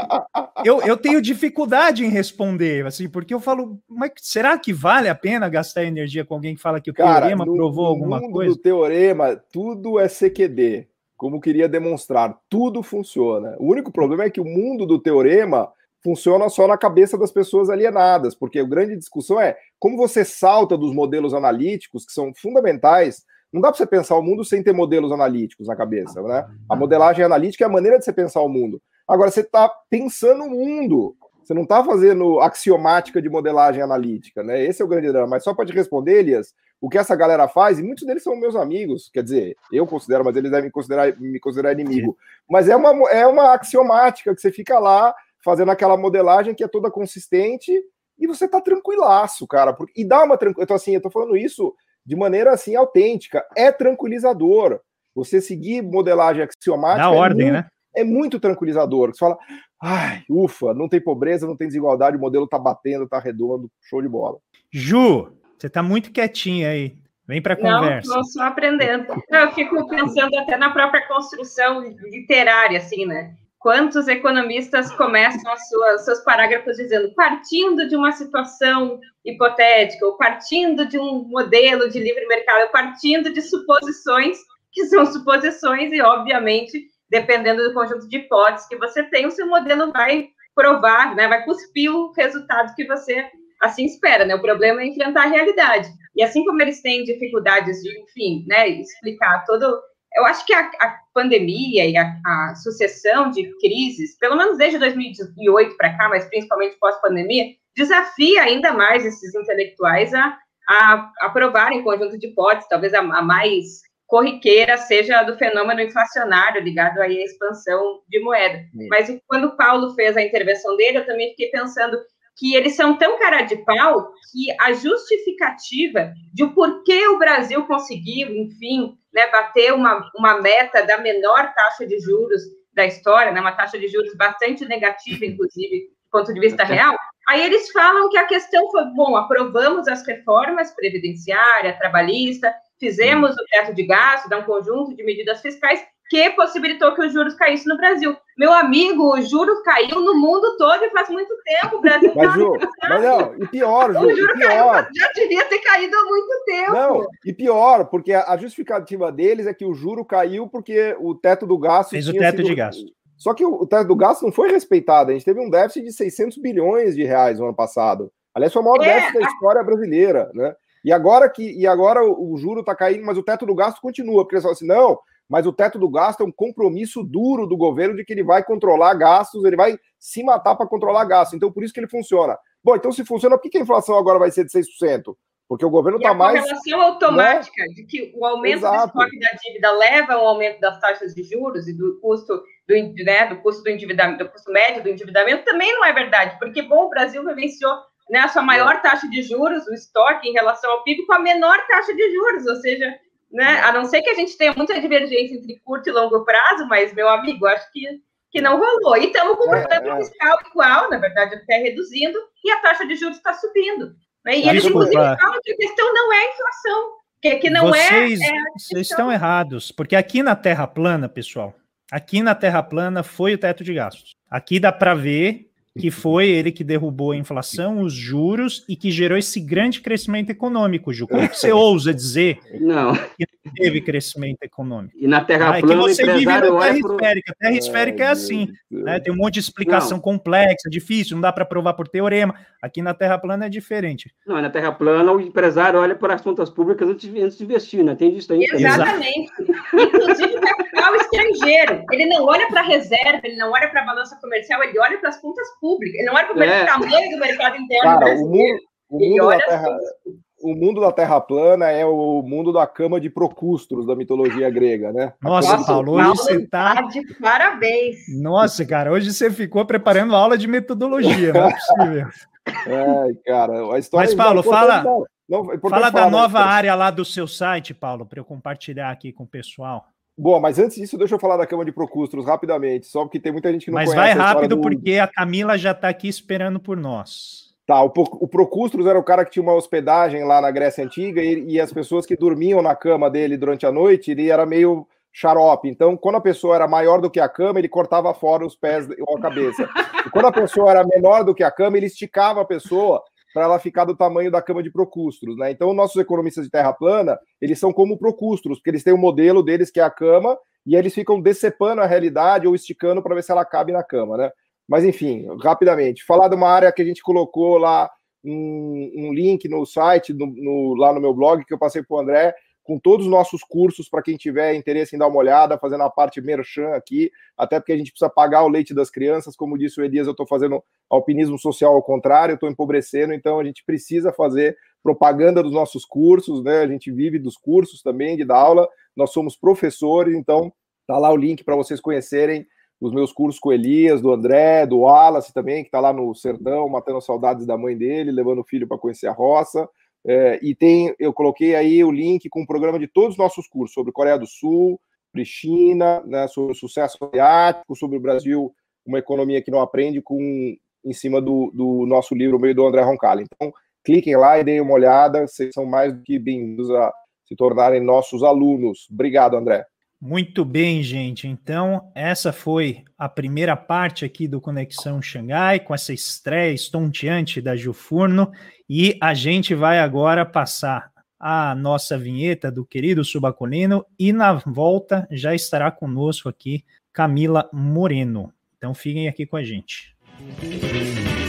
eu, eu tenho dificuldade em responder, assim, porque eu falo, mas será que vale a pena gastar energia com alguém que fala que o Cara, teorema no, provou alguma mundo coisa? Do teorema, tudo é CQD, como queria demonstrar, tudo funciona. O único problema é que o mundo do teorema funciona só na cabeça das pessoas alienadas, porque a grande discussão é como você salta dos modelos analíticos que são fundamentais. Não dá para você pensar o mundo sem ter modelos analíticos na cabeça, né? A modelagem analítica é a maneira de você pensar o mundo. Agora você está pensando o mundo. Você não está fazendo axiomática de modelagem analítica, né? Esse é o grande drama. Mas só para te responder, Elias, o que essa galera faz, e muitos deles são meus amigos, quer dizer, eu considero, mas eles devem considerar, me considerar inimigo. Mas é uma, é uma axiomática que você fica lá fazendo aquela modelagem que é toda consistente e você tá tranquilaço, cara. E dá uma tranquilidade. Então, assim, eu tô falando isso de maneira assim autêntica. É tranquilizador. Você seguir modelagem axiomática. Na é ordem, muito, né? É muito tranquilizador. Você fala, Ai, ufa, não tem pobreza, não tem desigualdade, o modelo tá batendo, tá redondo, show de bola. Ju, você tá muito quietinha aí. Vem para conversa. Não, estou só aprendendo. Eu fico pensando até na própria construção literária, assim, né? Quantos economistas começam as suas, seus parágrafos dizendo partindo de uma situação hipotética, ou partindo de um modelo de livre mercado, ou partindo de suposições, que são suposições, e obviamente dependendo do conjunto de hipóteses que você tem, o seu modelo vai provar, né, vai cuspir o resultado que você assim espera, né? O problema é enfrentar a realidade. E assim como eles têm dificuldades de, enfim, né, explicar todo. Eu acho que a, a pandemia e a, a, sucessão de crises, pelo menos desde 2008 para cá, mas principalmente pós-pandemia, desafia ainda mais esses intelectuais a, a, a provarem conjunto de hipóteses, talvez a, a mais corriqueira seja do fenômeno inflacionário ligado aí à expansão de moeda. Sim. Mas quando o Paulo fez a intervenção dele, eu também fiquei pensando que eles são tão cara de pau que a justificativa de o porquê o Brasil conseguiu, enfim, né, bater uma, uma meta da menor taxa de juros da história, né, uma taxa de juros bastante negativa, inclusive, do ponto de vista real, aí eles falam que a questão foi, bom, aprovamos as reformas previdenciária, trabalhista, fizemos o teto de gasto, dá um conjunto de medidas fiscais, que possibilitou que os juros caíssem no Brasil. Meu amigo, o juro caiu no mundo todo e faz muito tempo. O Brasil mas, Ju, mas não, e pior, Ju, o juro pior. Caiu, já devia ter caído há muito tempo. Não, e pior, porque a justificativa deles é que o juro caiu porque o teto do gasto. Fez o teto sido... de gasto. Só que o teto do gasto não foi respeitado. A gente teve um déficit de 600 bilhões de reais no ano passado. Aliás, foi o maior é, déficit da história brasileira, né? E agora que e agora o, o juro está caindo, mas o teto do gasto continua, porque eles falam assim, não, mas o teto do gasto é um compromisso duro do governo de que ele vai controlar gastos, ele vai se matar para controlar gastos. Então, por isso que ele funciona. Bom, então se funciona, por que a inflação agora vai ser de 6%? Porque o governo está mais. A relação automática né? de que o aumento Exato. do estoque da dívida leva ao aumento das taxas de juros e do custo do, né, do custo do endividamento, do custo médio do endividamento também não é verdade, porque bom, o Brasil vivenciou né, a sua maior taxa de juros, o estoque em relação ao PIB, com a menor taxa de juros, ou seja, né, a não ser que a gente tenha muita divergência entre curto e longo prazo, mas, meu amigo, acho que, que não rolou. E estamos com o é, é. fiscal igual, na verdade, até reduzindo, e a taxa de juros está subindo. Né? E eles, inclusive, falam que a questão não é a inflação, que, que não é, vocês, é. Vocês estão errados, porque aqui na Terra plana, pessoal, aqui na Terra plana foi o teto de gastos. Aqui dá para ver que foi ele que derrubou a inflação, os juros e que gerou esse grande crescimento econômico, Ju. Como que você ousa dizer não. que não teve crescimento econômico? E na Terra ah, é plana, que você vive na Terra esférica. A Terra é, esférica é assim, né? tem um monte de explicação não. complexa, difícil, não dá para provar por teorema. Aqui na Terra plana é diferente. Não, na Terra plana o empresário olha para as contas públicas antes de, investir, né? Tem isso aí. Exatamente. Inclusive o capital estrangeiro. Ele não olha para a reserva, ele não olha para a balança comercial, ele olha para as contas públicas pública. Ele não olha para o é. tamanho do mercado interno Cara, brasileiro. O mundo, o mundo, da terra, o mundo da Terra plana é o mundo da cama de Procustros da mitologia grega, né? Nossa, Paulo, hoje você tá... De parabéns. Nossa, cara, hoje você ficou preparando aula de metodologia, não é possível. É, cara, a história... Mas, Paulo, fala... Não, é fala da nova área lá do seu site, Paulo, para eu compartilhar aqui com o pessoal. Bom, mas antes disso, deixa eu falar da cama de Procustros rapidamente, só porque tem muita gente que não mas conhece. Mas vai rápido, porque a Camila já está aqui esperando por nós. Tá, o, o Procustros era o cara que tinha uma hospedagem lá na Grécia Antiga e, e, as pessoas que dormiam na cama dele durante a noite, ele era meio xarope. Então, quando a pessoa era maior do que a cama, ele cortava fora os pés ou a cabeça. E quando a pessoa era menor do que a cama, ele esticava a pessoa para ela ficar do tamanho da cama de Procustros, né? Então, nossos economistas de terra plana, eles são como Procustros, porque eles têm o um modelo deles que é a cama e eles ficam decepando a realidade ou esticando para ver se ela cabe na cama, né? Mas enfim, rapidamente, falar de uma área que a gente colocou lá um, um link no site, no, no, lá no meu blog que eu passei para o André, com todos os nossos cursos para quem tiver interesse em dar uma olhada, fazendo a parte merchan aqui, até porque a gente precisa pagar o leite das crianças, como disse o Elias, eu estou fazendo alpinismo social ao contrário, estou empobrecendo, então a gente precisa fazer propaganda dos nossos cursos, né? A gente vive dos cursos também, de dar aula, nós somos professores, então tá lá o link para vocês conhecerem os meus cursos com o Elias, do André, do Wallace também, que está lá no sertão, matando saudades da mãe dele, levando o filho para conhecer a roça. É, e tem, eu coloquei aí o link com o programa de todos os nossos cursos sobre Coreia do Sul, sobre China, né, sobre o sucesso asiático, sobre o Brasil, uma economia que não aprende, com em cima do, do nosso livro, meio do André Roncalli. Então, cliquem lá e deem uma olhada, vocês são mais do que bem-vindos a se tornarem nossos alunos. Obrigado, André. Muito bem, gente. Então, essa foi a primeira parte aqui do Conexão Xangai, com essa estreia estonteante da Jufurno, e a gente vai agora passar a nossa vinheta do querido Subacolino, e na volta já estará conosco aqui Camila Moreno. Então, fiquem aqui com a gente. Música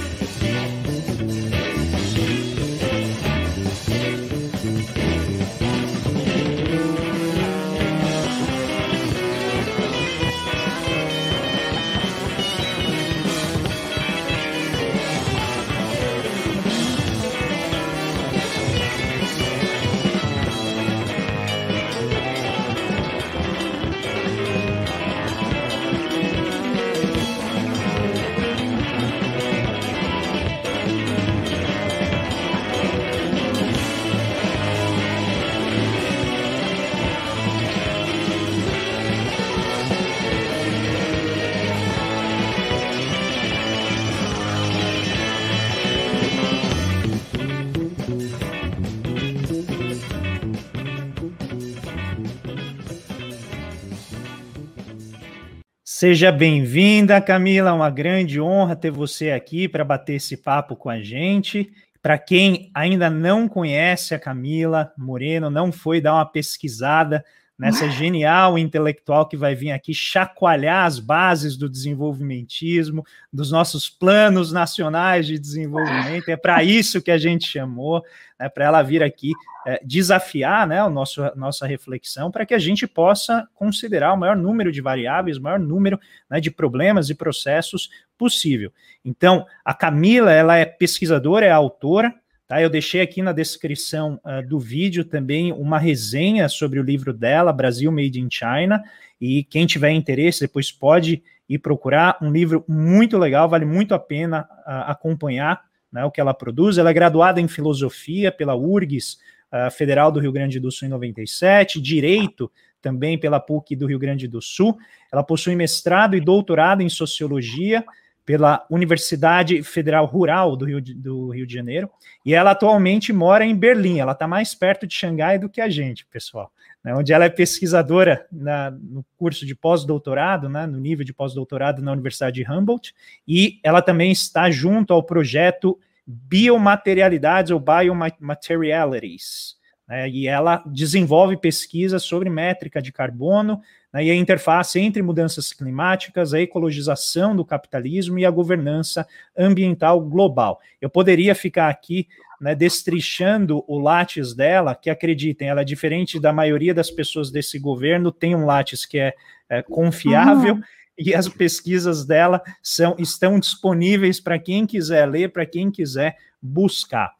Seja bem-vinda, Camila. Uma grande honra ter você aqui para bater esse papo com a gente. Para quem ainda não conhece a Camila Moreno, não foi dar uma pesquisada nessa genial intelectual que vai vir aqui chacoalhar as bases do desenvolvimentismo, dos nossos planos nacionais de desenvolvimento. É para isso que a gente chamou, né, para ela vir aqui é, desafiar né, o nosso, nossa reflexão, para que a gente possa considerar o maior número de variáveis, o maior número né, de problemas e processos possível. Então, a Camila, ela é pesquisadora, é autora, Tá? Eu deixei aqui na descrição uh, do vídeo também uma resenha sobre o livro dela, Brasil Made in China, e quem tiver interesse depois pode ir procurar. Um livro muito legal, vale muito a pena uh, acompanhar né, o que ela produz. Ela é graduada em filosofia pela URGS uh, Federal do Rio Grande do Sul em 97, direito também pela PUC do Rio Grande do Sul. Ela possui mestrado e doutorado em sociologia pela Universidade Federal Rural do Rio de, do Rio de Janeiro, e ela atualmente mora em Berlim, ela está mais perto de Xangai do que a gente, pessoal, né, onde ela é pesquisadora na, no curso de pós-doutorado, né, no nível de pós-doutorado na Universidade de Humboldt, e ela também está junto ao projeto Biomaterialidades ou Biomaterialities, né, e ela desenvolve pesquisas sobre métrica de carbono, né, e a interface entre mudanças climáticas, a ecologização do capitalismo e a governança ambiental global. Eu poderia ficar aqui né, destrichando o látis dela, que acreditem, ela é diferente da maioria das pessoas desse governo, tem um látis que é, é confiável. Uhum. E as pesquisas dela são, estão disponíveis para quem quiser ler, para quem quiser buscar.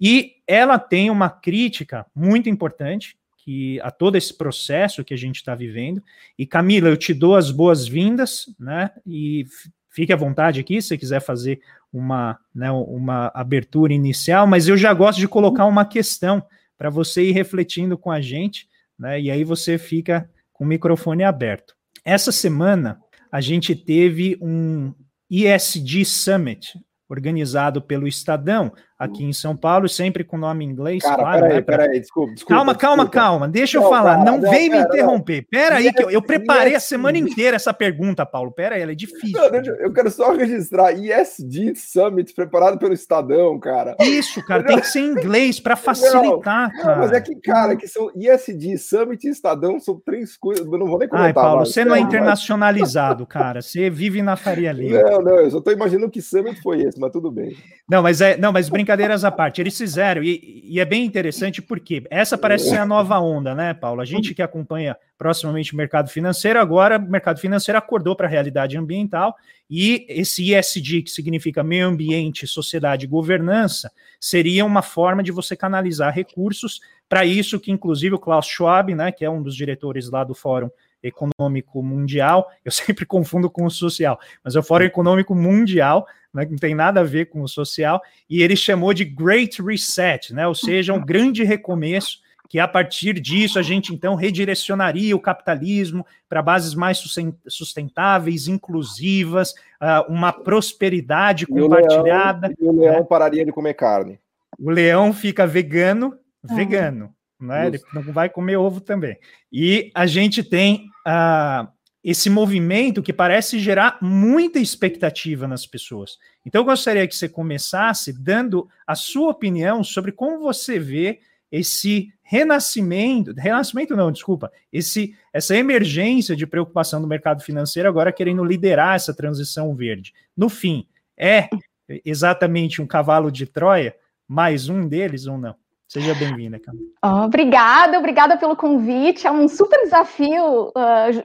E ela tem uma crítica muito importante que a todo esse processo que a gente está vivendo. E Camila, eu te dou as boas-vindas, né? E fique à vontade aqui se você quiser fazer uma, né, uma abertura inicial, mas eu já gosto de colocar uma questão para você ir refletindo com a gente, né? E aí você fica com o microfone aberto. Essa semana a gente teve um ESG Summit, organizado pelo Estadão, aqui em São Paulo, sempre com nome em inglês, Cara, claro. Peraí, né, peraí, desculpa, desculpa. Calma, desculpa. calma, calma, deixa eu não, falar, cara, não, não, vem me interromper. Pera aí, que eu, eu preparei a semana inteira essa pergunta, Paulo, pera aí, ela é difícil. Não, deixa, eu quero só registrar ESG Summit preparado pelo Estadão, cara. Isso, cara, tem que ser em inglês para facilitar, cara. Mas é que, cara, que são ESG Summit e Estadão são três coisas, eu não vou nem comentar. Ai, Paulo, mais. você não é internacionalizado, cara, você vive na Faria Lima. Não, não, eu só tô imaginando que Summit foi esse, mas tudo bem. Não, mas é, não, mas brincadeiras à parte, eles fizeram, e, e, é bem interessante porque essa parece ser a nova onda, né, Paulo? A gente que acompanha proximamente o mercado financeiro, agora o mercado financeiro acordou para a realidade ambiental e esse ESG, que significa meio ambiente, sociedade e governança, seria uma forma de você canalizar recursos para isso que, inclusive, o Klaus Schwab, né, que é um dos diretores lá do Fórum Econômico Mundial, eu sempre confundo com o social, mas é o Fórum Econômico Mundial, né, não tem nada a ver com o social, e ele chamou de Great Reset, né, ou seja, um grande recomeço, que a partir disso a gente então redirecionaria o capitalismo para bases mais sustentáveis, inclusivas, uh, uma prosperidade compartilhada. E o leão, e o leão né? pararia de comer carne. O leão fica vegano, vegano né? Ele não vai comer ovo também. E a gente tem uh, esse movimento que parece gerar muita expectativa nas pessoas. Então, eu gostaria que você começasse dando a sua opinião sobre como você vê esse renascimento, renascimento não, desculpa, esse essa emergência de preocupação do mercado financeiro agora querendo liderar essa transição verde. No fim, é exatamente um cavalo de Troia, mais um deles ou não? Seja bem-vinda, Camila. Oh, obrigada, obrigada pelo convite. É um super desafio uh,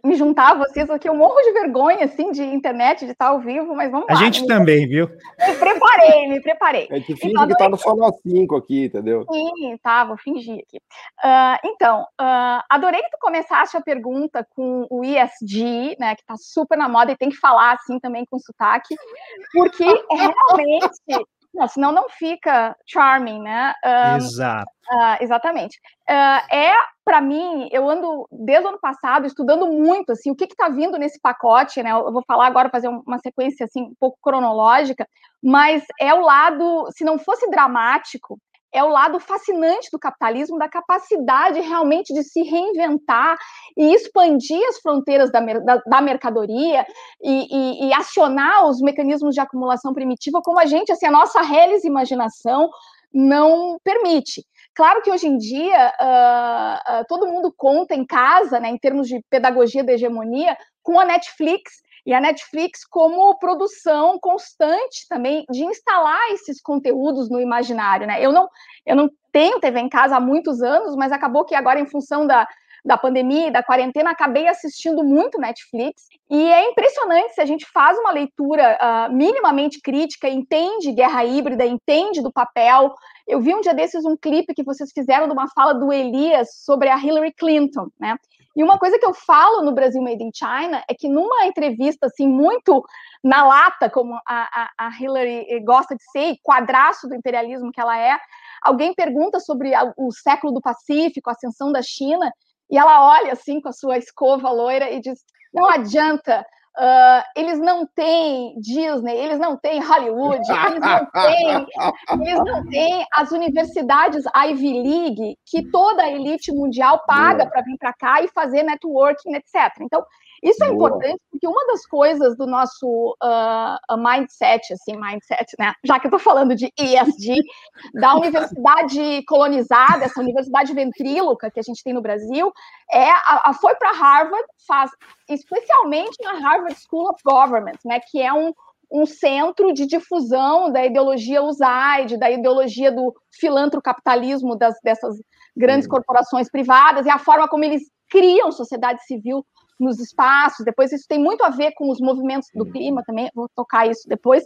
me juntar a vocês aqui. Eu morro de vergonha, assim, de internet, de estar ao vivo, mas vamos a lá. A gente me... também, viu? Me preparei, me preparei. É difícil então, que tá no Solo 5 aqui, entendeu? Sim, tá, vou fingir aqui. Uh, então, uh, adorei que tu começasse a pergunta com o ESG, né, que tá super na moda e tem que falar, assim, também com sotaque, porque realmente não, senão não fica charming, né? Um, Exato. Uh, exatamente. Uh, é, para mim, eu ando desde o ano passado estudando muito, assim, o que está vindo nesse pacote, né? Eu vou falar agora, fazer uma sequência, assim, um pouco cronológica, mas é o lado, se não fosse dramático, é o lado fascinante do capitalismo, da capacidade realmente de se reinventar e expandir as fronteiras da, da, da mercadoria e, e, e, acionar os mecanismos de acumulação primitiva como a gente, assim, a nossa reles imaginação não permite. Claro que hoje em dia uh, uh, todo mundo conta em casa, né, em termos de pedagogia da hegemonia, com a Netflix e a Netflix como produção constante também de instalar esses conteúdos no imaginário, né? Eu não, eu não tenho TV em casa há muitos anos, mas acabou que agora, em função da, da pandemia e da quarentena, acabei assistindo muito Netflix. E é impressionante se a gente faz uma leitura uh, minimamente crítica, entende guerra híbrida, entende do papel. Eu vi um dia desses um clipe que vocês fizeram de uma fala do Elias sobre a Hillary Clinton, né? E uma coisa que eu falo no Brasil Made in China é que numa entrevista assim muito na lata, como a, a, a Hillary gosta de ser, quadraço do imperialismo que ela é, alguém pergunta sobre o século do Pacífico, a ascensão da China, e ela olha assim com a sua escova loira e diz: não adianta, Uh, eles não têm Disney, eles não têm Hollywood, eles não têm, eles não têm as universidades Ivy League que toda a elite mundial paga para vir para cá e fazer networking, etc. Então, isso é Boa. importante porque uma das coisas do nosso uh, mindset, assim, mindset, né? Já que eu estou falando de ESG, da universidade colonizada, essa universidade ventríloca que a gente tem no Brasil, é a, a foi para Harvard, faz especialmente na Harvard School of Government, né? Que é um, um centro de difusão da ideologia USAID, da ideologia do filantrocapitalismo das, dessas grandes corporações privadas e a forma como eles criam sociedade civil nos espaços, depois isso tem muito a ver com os movimentos do clima também, vou tocar isso depois,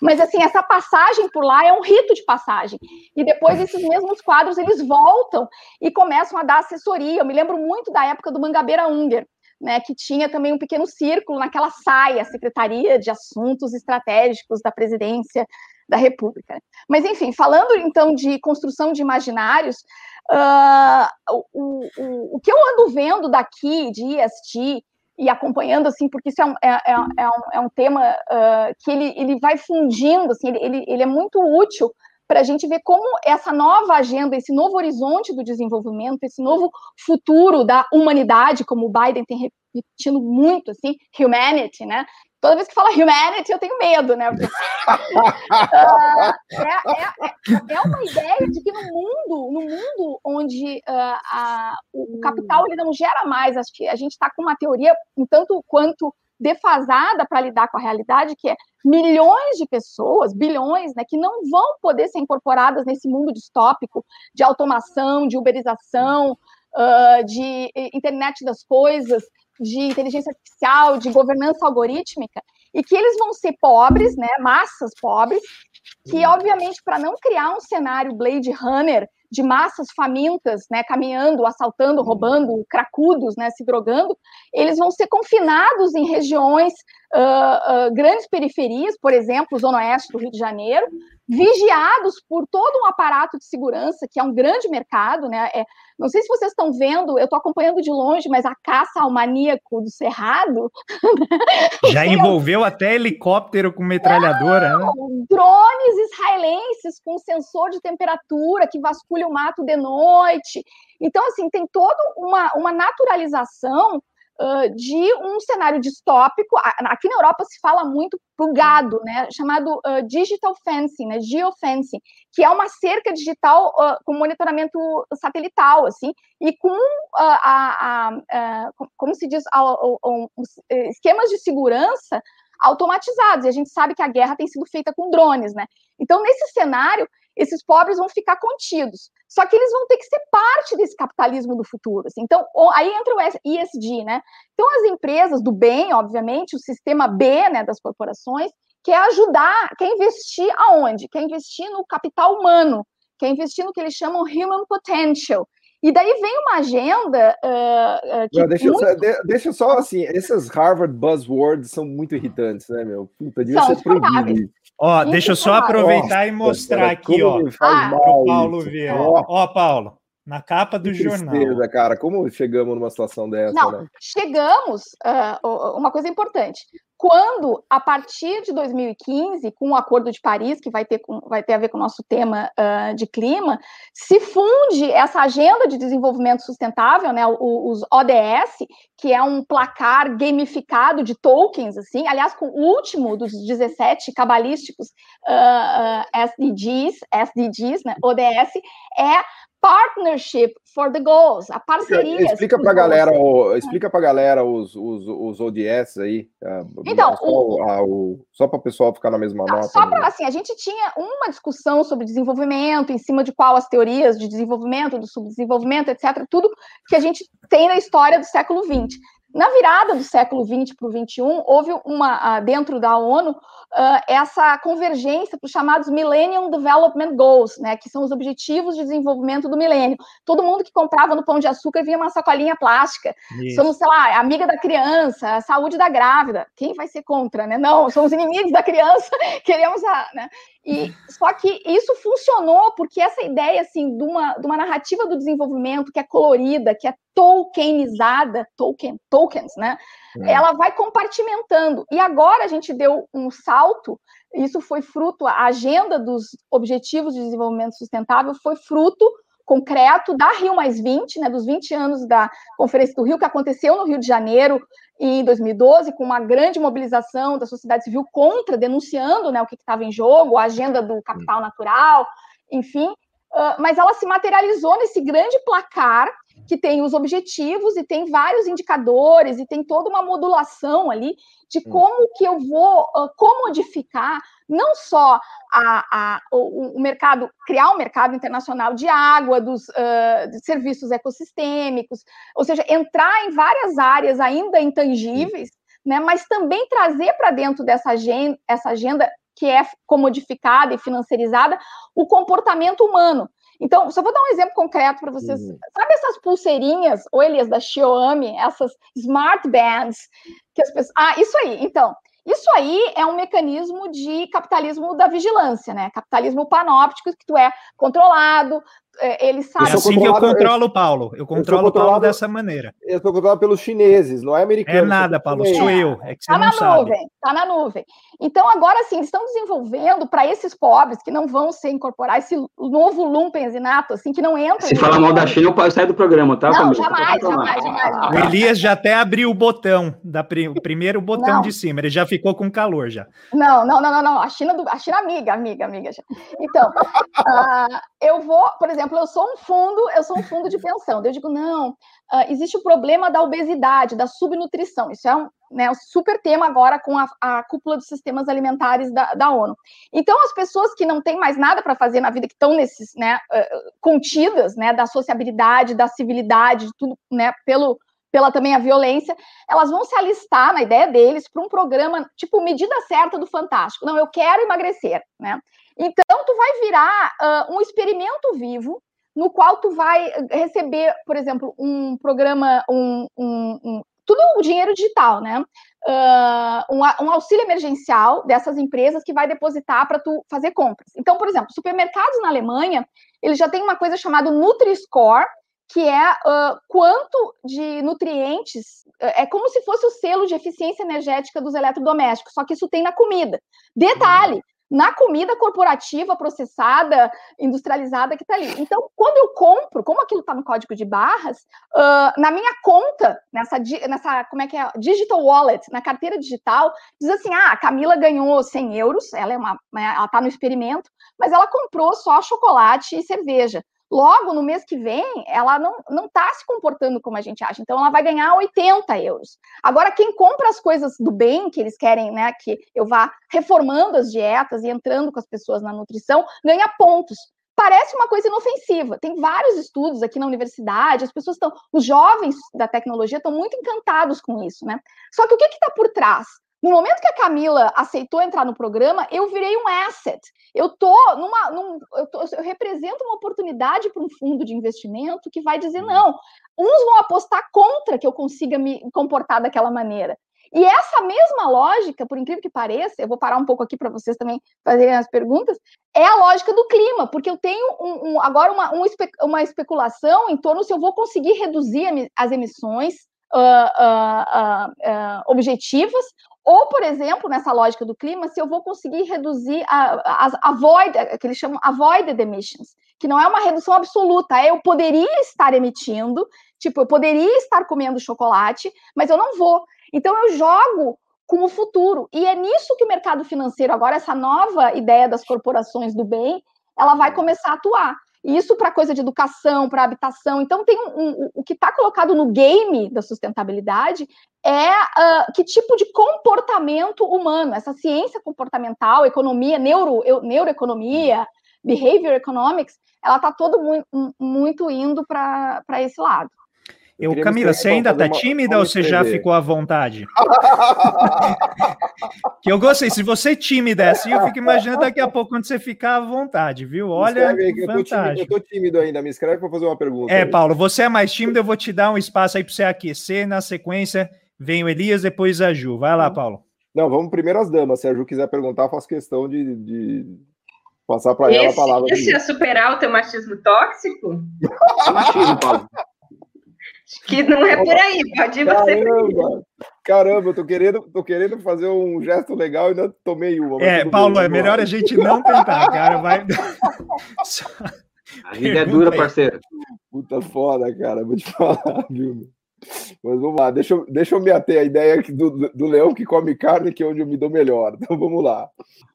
mas assim, essa passagem por lá é um rito de passagem, e depois esses mesmos quadros, eles voltam e começam a dar assessoria, eu me lembro muito da época do Mangabeira Unger, né, que tinha também um pequeno círculo naquela saia, Secretaria de Assuntos Estratégicos da Presidência da República. Mas, enfim, falando então de construção de imaginários, uh, o, o, o que eu ando vendo daqui de IST e acompanhando, assim, porque isso é um, é, é, é um, é um tema uh, que ele, ele vai fundindo, assim, ele, ele, ele é muito útil para a gente ver como essa nova agenda, esse novo horizonte do desenvolvimento, esse novo futuro da humanidade, como o Biden tem repetindo muito, assim, humanity, né? Toda vez que fala humanity, eu tenho medo, né? Porque, uh, é, é, é, uma ideia de que no mundo, no mundo onde uh, a, o capital ele não gera mais, acho que a gente está com uma teoria um tanto quanto defasada para lidar com a realidade, que é milhões de pessoas, bilhões, né, que não vão poder ser incorporadas nesse mundo distópico de automação, de uberização, uh, de internet das coisas, de inteligência artificial, de governança algorítmica, e que eles vão ser pobres, né, massas pobres, que obviamente para não criar um cenário Blade Runner de massas famintas, né, caminhando, assaltando, roubando, cracudos, né, se drogando, eles vão ser confinados em regiões, uh, uh, grandes periferias, por exemplo, Zona Oeste do Rio de Janeiro, vigiados por todo um aparato de segurança, que é um grande mercado, né? É, não sei se vocês estão vendo, eu estou acompanhando de longe, mas a caça ao maníaco do Cerrado. Já envolveu até helicóptero com metralhadora, né? Drones israelenses com sensor de temperatura que vasculha o mato de noite. Então, assim, tem toda uma, uma naturalização de um cenário distópico. Aqui na Europa se fala muito pro gado, né, chamado uh, digital fencing, né, geofencing, que é uma cerca digital com monitoramento satelital, assim, e com a, a, a, como se diz, esquemas de segurança automatizados. E a gente sabe que a guerra tem sido feita com drones, né? Então, nesse cenário, esses pobres vão ficar contidos. Só que eles vão ter que ser parte desse capitalismo do futuro. Assim. Então, aí entra o ESG, né? Então, as empresas do bem, obviamente, o sistema B né, das corporações, quer ajudar, quer investir aonde? Quer investir no capital humano, quer investir no que eles chamam human potential. E daí vem uma agenda. Uh, uh, Não, deixa, muito... só, de, deixa só assim, esses Harvard buzzwords são muito irritantes, né, meu? Puta, devia são ser proibido. Ó, deixa eu só aproveitar Nossa, e mostrar cara, aqui, ó. Ah, o Paulo ver. Ó. ó, Paulo, na capa do que jornal. Tristeza, cara, como chegamos numa situação dessa, Não, né? Chegamos, uh, uma coisa importante. Quando, a partir de 2015, com o Acordo de Paris, que vai ter, com, vai ter a ver com o nosso tema uh, de clima, se funde essa agenda de desenvolvimento sustentável, né, os ODS, que é um placar gamificado de tokens, assim, aliás, com o último dos 17 cabalísticos uh, uh, SDGs, SDGs, né, ODS, é partnership for the goals, a parceria. Explica para a galera, o, explica para galera os, os, os ODS aí. É, então, só, o, só para o pessoal ficar na mesma nota. Só para assim, a gente tinha uma discussão sobre desenvolvimento, em cima de qual as teorias de desenvolvimento, do subdesenvolvimento, etc. Tudo que a gente tem na história do século XX. Na virada do século XX para o XXI, houve uma, dentro da ONU, essa convergência para os chamados Millennium Development Goals, né, que são os objetivos de desenvolvimento do milênio. Todo mundo que comprava no pão de açúcar vinha uma sacolinha plástica. Isso. Somos, sei lá, amiga da criança, a saúde da grávida. Quem vai ser contra, né? Não, somos inimigos da criança, queremos a. Né? E, só que isso funcionou porque essa ideia assim, de, uma, de uma narrativa do desenvolvimento que é colorida, que é tokenizada, token, tokens, né? É. Ela vai compartimentando. E agora a gente deu um salto, isso foi fruto, a agenda dos Objetivos de Desenvolvimento Sustentável foi fruto concreto da Rio Mais 20, né, dos 20 anos da Conferência do Rio, que aconteceu no Rio de Janeiro em 2012, com uma grande mobilização da sociedade civil contra, denunciando né, o que estava em jogo, a agenda do capital natural, enfim, uh, mas ela se materializou nesse grande placar que tem os objetivos e tem vários indicadores e tem toda uma modulação ali de como que eu vou uh, comodificar não só a, a, o, o, mercado, criar um mercado internacional de água, dos uh, de serviços ecossistêmicos, ou seja, entrar em várias áreas ainda intangíveis, né, mas também trazer para dentro dessa agenda, essa agenda que é comodificada e financiarizada, o comportamento humano. Então, só vou dar um exemplo concreto para vocês. Uhum. Sabe essas pulseirinhas, ou Elias, da Xiaomi, essas smart bands, que as pessoas... Ah, isso aí. Então, isso aí é um mecanismo de capitalismo da vigilância, né? Capitalismo panóptico, que tu é controlado, ele sabe. É assim que eu controlo o Paulo. Eu controlo o Paulo dessa maneira. Eu estou controlado pelos chineses, não é americano. É nada, Paulo, sou eu. É que você tá não na sabe. nuvem, tá na nuvem. Então, agora sim, eles estão desenvolvendo para esses pobres que não vão se incorporar, esse novo lumpenzinato, assim, que não entra. Se falar mal da China, eu saio do programa, tá? Não, jamais, jamais, jamais, O Elias já até abriu o botão, da, o primeiro botão não. de cima, ele já ficou com calor já. Não, não, não, não, não. A China, do, a China amiga, amiga, amiga. Então, uh, eu vou, por exemplo, eu sou um fundo, eu sou um fundo de pensão. Eu digo, não, uh, existe o problema da obesidade, da subnutrição. Isso é um, né, um super tema agora com a, a cúpula dos sistemas alimentares da, da, ONU. Então, as pessoas que não têm mais nada para fazer na vida, que estão nesses, né, uh, contidas, né, da sociabilidade, da civilidade, tudo, né, pelo pela também a violência, elas vão se alistar na ideia deles para um programa tipo medida certa do Fantástico. Não, eu quero emagrecer, né? Então tu vai virar uh, um experimento vivo no qual tu vai receber, por exemplo, um programa, um, um, um tudo o dinheiro digital, né? Uh, um, um, auxílio emergencial dessas empresas que vai depositar para tu fazer compras. Então, por exemplo, supermercados na Alemanha, eles já têm uma coisa chamada Nutri-Score, que é uh, quanto de nutrientes, é como se fosse o selo de eficiência energética dos eletrodomésticos, só que isso tem na comida. Detalhe, na comida corporativa processada, industrializada que está ali. Então, quando eu compro, como aquilo está no código de barras, uh, na minha conta, nessa, nessa, como é que é, digital wallet, na carteira digital, diz assim, ah, a Camila ganhou 100 euros, ela é uma, né, ela está no experimento, mas ela comprou só chocolate e cerveja. Logo, no mês que vem, ela não está se comportando como a gente acha. Então, ela vai ganhar 80 euros. Agora, quem compra as coisas do bem, que eles querem né, que eu vá reformando as dietas e entrando com as pessoas na nutrição, ganha pontos. Parece uma coisa inofensiva. Tem vários estudos aqui na universidade, as pessoas estão, os jovens da tecnologia estão muito encantados com isso, né? Só que o que está por trás? No momento que a Camila aceitou entrar no programa, eu virei um asset. Eu tô numa, num, eu, tô, eu represento uma oportunidade para um fundo de investimento que vai dizer não. Uns vão apostar contra que eu consiga me comportar daquela maneira. E essa mesma lógica, por incrível que pareça, eu vou parar um pouco aqui para vocês também fazerem as perguntas, é a lógica do clima, porque eu tenho um, um, agora uma, um, uma especulação em torno se eu vou conseguir reduzir as emissões uh, uh, uh, objetivas Ou, por exemplo, nessa lógica do clima, se eu vou conseguir reduzir a, a, a void, que eles chamam avoided emissions, que não é uma redução absoluta, é eu poderia estar emitindo, tipo, eu poderia estar comendo chocolate, mas eu não vou. Então eu jogo com o futuro. E é nisso que o mercado financeiro, agora, essa nova ideia das corporações do bem, ela vai começar a atuar. Isso para coisa de educação, para habitação. Então, tem um, um, o que está colocado no game da sustentabilidade é uh, que tipo de comportamento humano, essa ciência comportamental, economia, neuro, neuroeconomia, behavior economics, ela está todo muito, muito indo para esse lado. Eu, Camila, você ainda tá tímida ou você já ficou à vontade? que eu gostei. Se você é tímida é assim, eu fico imaginando daqui a pouco quando você ficar à vontade, viu? Olha, aí, fantástico. Eu tô, tímido, eu tô tímido ainda. Me escreve para fazer uma pergunta. É, aí. Paulo, você é mais tímido, eu vou te dar um espaço aí para você aquecer. Na sequência, vem o Elias, depois a Ju. Vai lá, Paulo. Não, vamos primeiro as damas. Se a Ju quiser perguntar, faço questão de, de passar para ela a palavra. Esse é superar o teu machismo tóxico? machismo, Paulo. Que não é por aí, pode ir você. Caramba, caramba, eu tô querendo, tô querendo fazer um gesto legal e ainda tomei uma. É, Paulo, bem, é melhor a gente não tentar, cara. Vai. A vida é dura, parceiro. Puta foda, cara, vou te falar, viu? Mas vamos lá, deixa eu, deixa eu me ater à ideia do, do leão que come carne, que é onde eu me dou melhor. Então vamos lá.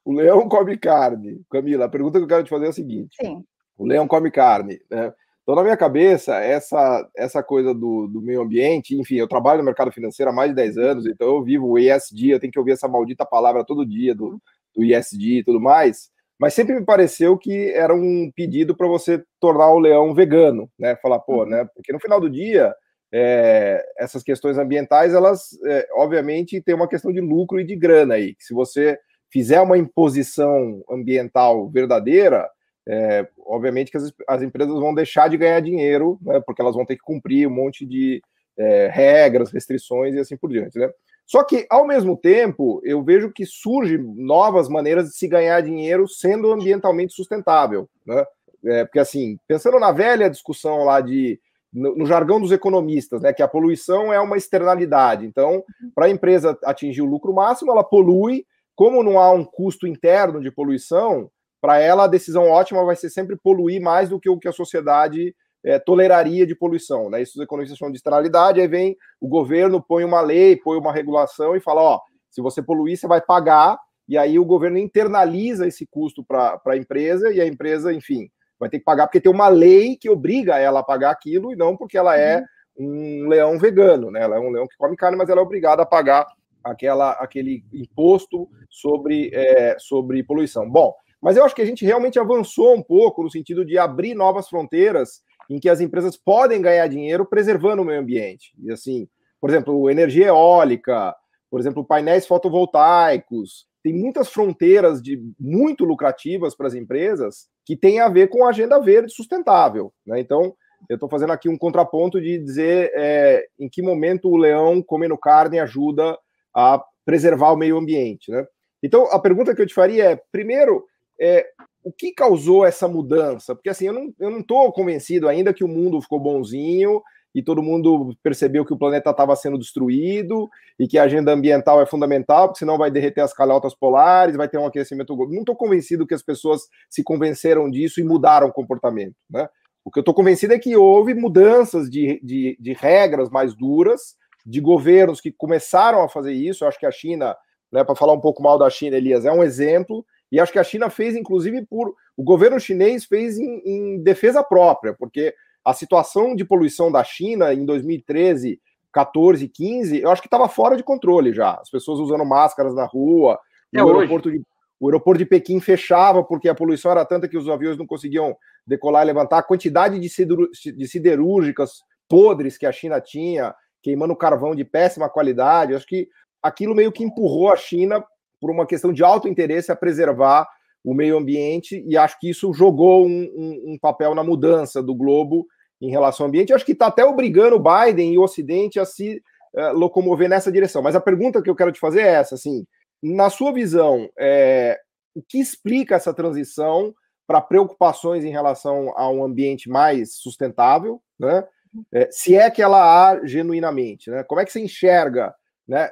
O leão come carne. Camila, a pergunta que eu quero te fazer é a seguinte: Sim. o leão come carne, né? Então, na minha cabeça, essa, essa coisa do, do meio ambiente, enfim, eu trabalho no mercado financeiro há mais de 10 anos, então eu vivo o ESG, eu tenho que ouvir essa maldita palavra todo dia do, do ESG e tudo mais, mas sempre me pareceu que era um pedido para você tornar o leão vegano, né? Falar, pô, uhum. né? Porque no final do dia, é, essas questões ambientais, elas, é, obviamente, tem uma questão de lucro e de grana aí. Se você fizer uma imposição ambiental verdadeira, é, obviamente que as, as, empresas vão deixar de ganhar dinheiro, né, porque elas vão ter que cumprir um monte de é, regras, restrições e assim por diante. Né? Só que, ao mesmo tempo, eu vejo que surgem novas maneiras de se ganhar dinheiro sendo ambientalmente sustentável. Né? É, porque, assim, pensando na velha discussão lá de. No, no, jargão dos economistas, né, que a poluição é uma externalidade. Então, para a empresa atingir o lucro máximo, ela polui. Como não há um custo interno de poluição, para ela a decisão ótima vai ser sempre poluir mais do que o que a sociedade é, toleraria de poluição. Né? Isso os economistas chamam de externalidade, aí vem o governo, põe uma lei, põe uma regulação e fala, ó, se você poluir, você vai pagar, e aí o governo internaliza esse custo para a empresa, e a empresa, enfim, vai ter que pagar porque tem uma lei que obriga ela a pagar aquilo, e não porque ela é uhum. um leão vegano, né? Ela é um leão que come carne, mas ela é obrigada a pagar aquela, aquele imposto sobre, é, sobre poluição. Bom, mas eu acho que a gente realmente avançou um pouco no sentido de abrir novas fronteiras em que as empresas podem ganhar dinheiro preservando o meio ambiente. E assim, por exemplo, energia eólica, por exemplo, painéis fotovoltaicos, tem muitas fronteiras de muito lucrativas para as empresas que têm a ver com a agenda verde sustentável. Né? Então, eu estou fazendo aqui um contraponto de dizer é, em que momento o leão comendo carne ajuda a preservar o meio ambiente. Né? Então, a pergunta que eu te faria é, primeiro, é, o que causou essa mudança? Porque assim, eu não, eu não tô convencido ainda que o mundo ficou bonzinho e todo mundo percebeu que o planeta estava sendo destruído e que a agenda ambiental é fundamental, porque senão vai derreter as calotas polares, vai ter um aquecimento global. Não estou convencido que as pessoas se convenceram disso e mudaram o comportamento. Né? O que eu estou convencido é que houve mudanças de, de, de, regras mais duras, de governos que começaram a fazer isso. Eu acho que a China, né, para falar um pouco mal da China, Elias, é um exemplo e acho que a China fez, inclusive, por. O governo chinês fez em, em defesa própria, porque a situação de poluição da China em 2013, 14, 15, eu acho que estava fora de controle já. As pessoas usando máscaras na rua, é o, aeroporto de, o aeroporto de Pequim fechava porque a poluição era tanta que os aviões não conseguiam decolar e levantar. A quantidade de, sideru, de siderúrgicas podres que a China tinha, queimando carvão de péssima qualidade, acho que aquilo meio que empurrou a China por uma questão de alto interesse a preservar o meio ambiente, e acho que isso jogou um, um, um papel na mudança do globo em relação ao ambiente. Eu acho que está até obrigando o Biden e o Ocidente a se uh, locomover nessa direção. Mas a pergunta que eu quero te fazer é essa: assim, na sua visão, é, o que explica essa transição para preocupações em relação a um ambiente mais sustentável, né? É, se é que ela há genuinamente, né? Como é que você enxerga, né?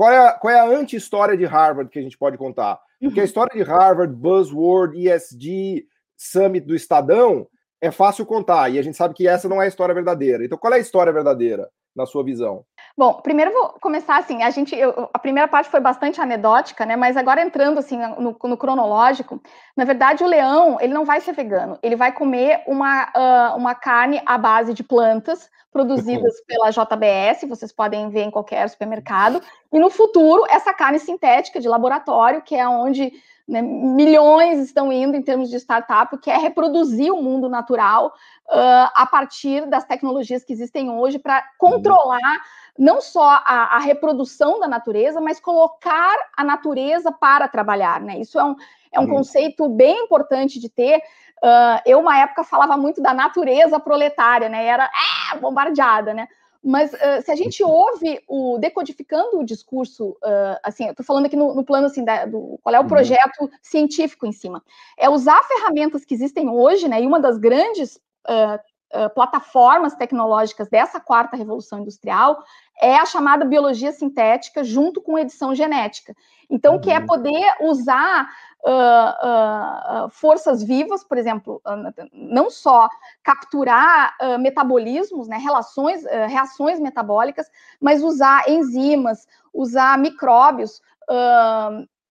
Qual é a, qual é a anti-história de Harvard que a gente pode contar? Porque a uhum. história de Harvard, Buzzword, ESG, Summit do Estadão, é fácil contar, e a gente sabe que essa não é a história verdadeira. Então, qual é a história verdadeira, na sua visão? Bom, primeiro vou começar assim, a gente, eu, a primeira parte foi bastante anedótica, né, mas agora entrando assim no, no, cronológico, na verdade o leão, ele não vai ser vegano, ele vai comer uma, uh, uma carne à base de plantas, produzidas pela JBS, vocês podem ver em qualquer supermercado, e no futuro, essa carne sintética de laboratório, que é onde né, milhões estão indo em termos de startup, que é reproduzir o mundo natural uh, a partir das tecnologias que existem hoje para controlar não só a, a, reprodução da natureza, mas colocar a natureza para trabalhar. Né? Isso é um, é um conceito bem importante de ter. Uh, eu, uma época, falava muito da natureza proletária, né? Era é, bombardeada, né? Mas uh, se a gente ouve o decodificando o discurso, uh, assim, eu estou falando aqui no, no plano assim, da, do qual é o uhum. projeto uhum. científico em cima, é usar ferramentas que existem hoje, né? E uma das grandes uh, plataformas tecnológicas dessa quarta revolução industrial é a chamada biologia sintética junto com edição genética. Então, uhum. que é uhum. poder usar uh, uh, forças vivas, por exemplo, não só capturar metabolismos, né, relações, reações metabólicas, mas usar enzimas, usar micróbios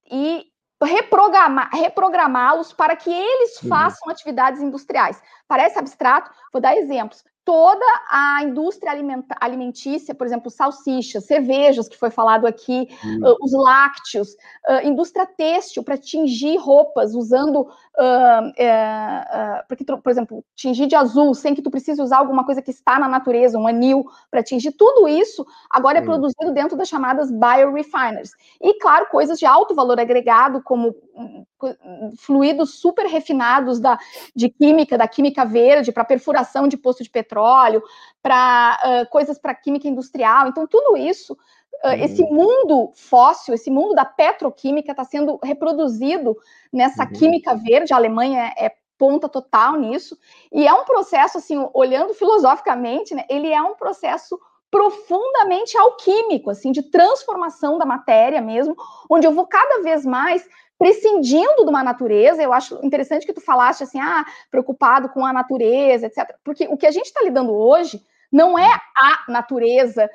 e reprogramar, reprogramá-los para que eles uhum. façam atividades industriais. Parece abstrato, vou dar exemplos toda a indústria alimentícia, por exemplo, salsichas, cervejas, que foi falado aqui, uh, os lácteos, uh, indústria têxtil para tingir roupas usando, uh, porque, por exemplo, tingir de azul sem que tu precise usar alguma coisa que está na natureza, um anil para tingir, tudo isso agora é produzido dentro das chamadas biorefiners. E, claro, coisas de alto valor agregado, como hum, fluidos super refinados da, de química, da química verde, para perfuração de poço de petróleo, para uh, coisas para química industrial. Então, tudo isso, uh, esse mundo fóssil, esse mundo da petroquímica está sendo reproduzido nessa uhum. química verde. A Alemanha é ponta total nisso. E é um processo, assim, olhando filosoficamente, né, ele é um processo profundamente alquímico, assim, de transformação da matéria mesmo, onde eu vou cada vez mais prescindindo de uma natureza, eu acho interessante que tu falaste assim, ah, preocupado com a natureza, etc. Porque o que a gente está lidando hoje não é a natureza,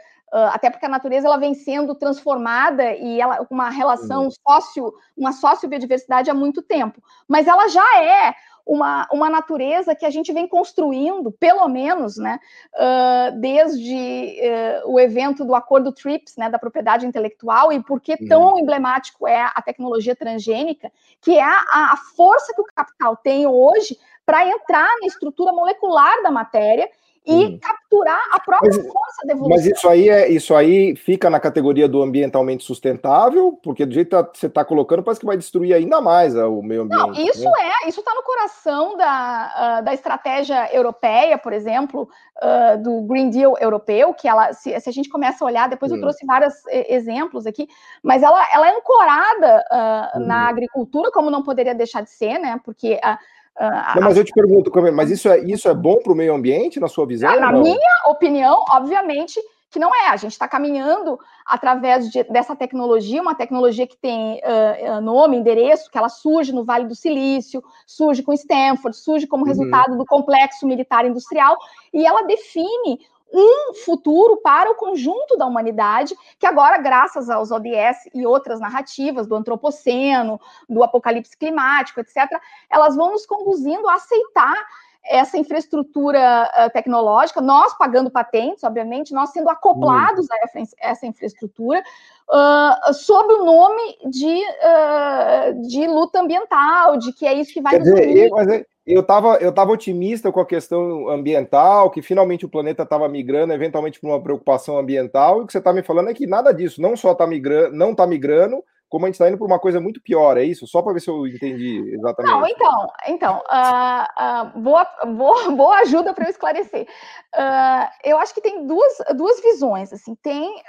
até porque a natureza ela vem sendo transformada e ela uma relação sócio, uma sócio-biodiversidade há muito tempo, mas ela já é uma, uma natureza que a gente vem construindo, pelo menos, né, uh, desde uh, o evento do Acordo TRIPS, né, da propriedade intelectual, e por que tão emblemático é a tecnologia transgênica, que é a, a força que o capital tem hoje para entrar na estrutura molecular da matéria e hum. capturar a própria mas, força da evolução. Mas isso aí, é, isso aí fica na categoria do ambientalmente sustentável, porque do jeito que você está colocando, parece que vai destruir ainda mais o meio ambiente. Não, isso né? é, isso está no coração da, uh, da estratégia europeia, por exemplo, uh, do Green Deal europeu, que ela, se, se, a gente começa a olhar, depois hum. eu trouxe vários exemplos aqui, mas ela, ela é ancorada uh, hum. na agricultura, como não poderia deixar de ser, né? Porque a não, mas eu te pergunto, mas isso é, isso é bom para o meio ambiente, na sua visão? Na minha opinião, obviamente que não é. A gente está caminhando através de, dessa tecnologia, uma tecnologia que tem uh, nome, endereço, que ela surge no Vale do Silício, surge com Stanford, surge como uhum. resultado do complexo militar industrial, e ela define um futuro para o conjunto da humanidade, que agora, graças aos ODS e outras narrativas do antropoceno, do apocalipse climático, etc., elas vão nos conduzindo a aceitar essa infraestrutura uh, tecnológica, nós pagando patentes, obviamente, nós sendo acoplados a essa infraestrutura, uh, sob o nome de, uh, de luta ambiental, de que é isso que vai Quer nos dizer, mas eu estava eu tava otimista com a questão ambiental, que finalmente o planeta estava migrando eventualmente para uma preocupação ambiental, e o que você está me falando é que nada disso, não só tá migrando, não está migrando, como a gente está indo para uma coisa muito pior, é isso? Só para ver se eu entendi exatamente. Não, então, então uh, uh, boa, boa, boa ajuda para eu esclarecer. Uh, eu acho que tem duas, duas visões, assim, tem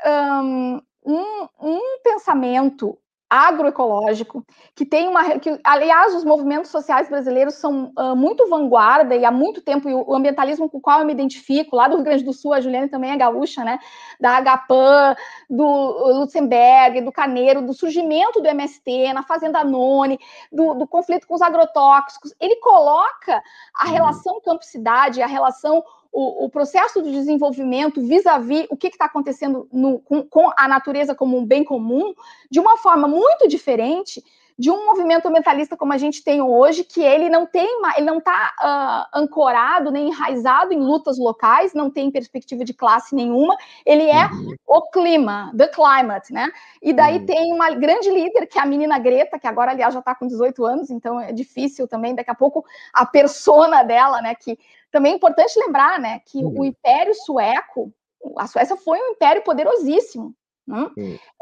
um, um pensamento agroecológico, que tem uma. Que, aliás, os movimentos sociais brasileiros são uh, muito vanguarda e há muito tempo, e o ambientalismo com o qual eu me identifico, lá do Rio Grande do Sul, a Juliane também é gaúcha, né? Da Agapan, do Lutzenberg, do Caneiro, do surgimento do MST, na Fazenda None, do, do conflito com os agrotóxicos. Ele coloca a uhum. relação campo-cidade, a relação o, o, processo de desenvolvimento vis-à-vis -vis o que está acontecendo no, com, com, a natureza como um bem comum, de uma forma muito diferente de um movimento ambientalista como a gente tem hoje, que ele não tem, ele não está uh, ah, ancorado nem enraizado em lutas locais, não tem perspectiva de classe nenhuma, ele é uhum. o clima, the climate, né? E daí uhum. tem uma grande líder, que é a menina Greta, que agora, aliás, já está com 18 anos, então é difícil também, daqui a pouco, a persona dela, né, que também é importante lembrar, né, que uhum. o Império Sueco, a Suécia foi um império poderosíssimo. Né?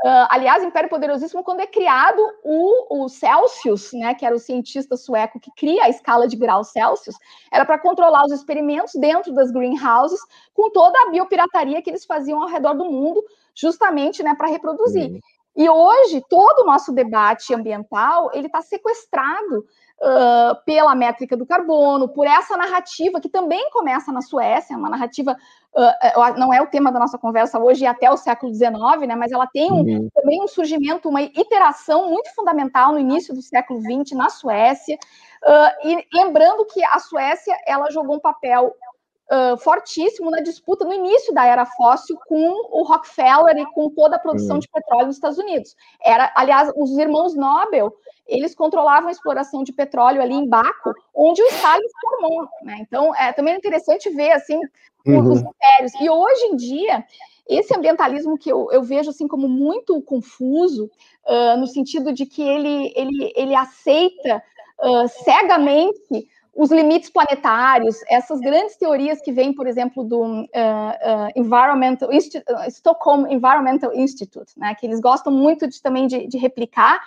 Uh, aliás, Império Poderosíssimo, quando é criado o, o Celsius, né, que era o cientista sueco que cria a escala de graus Celsius, era para controlar os experimentos dentro das greenhouses, com toda a biopirataria que eles faziam ao redor do mundo, justamente né, para reproduzir. Uhum. E hoje, todo o nosso debate ambiental ele está sequestrado uh, pela métrica do carbono, por essa narrativa que também começa na Suécia, uma narrativa, uh, não é o tema da nossa conversa hoje, até o século XIX, né, mas ela tem um, uhum. também um surgimento, uma iteração muito fundamental no início do século XX na Suécia, uh, e lembrando que a Suécia, ela jogou um papel Uh, fortíssimo na disputa no início da era fóssil com o Rockefeller e com toda a produção uhum. de petróleo nos Estados Unidos. Era, aliás, os irmãos Nobel eles controlavam a exploração de petróleo ali em Baco, onde o Stalin formou. Né? Então, é também é interessante ver assim uhum. os impérios. E hoje em dia, esse ambientalismo que eu, eu vejo assim como muito confuso, uh, no sentido de que ele, ele, ele aceita uh, cegamente os limites planetários, essas grandes teorias que vêm, por exemplo, do uh, uh, Environmental Stockholm Environmental Institute, né, que eles gostam muito de, também de, de replicar,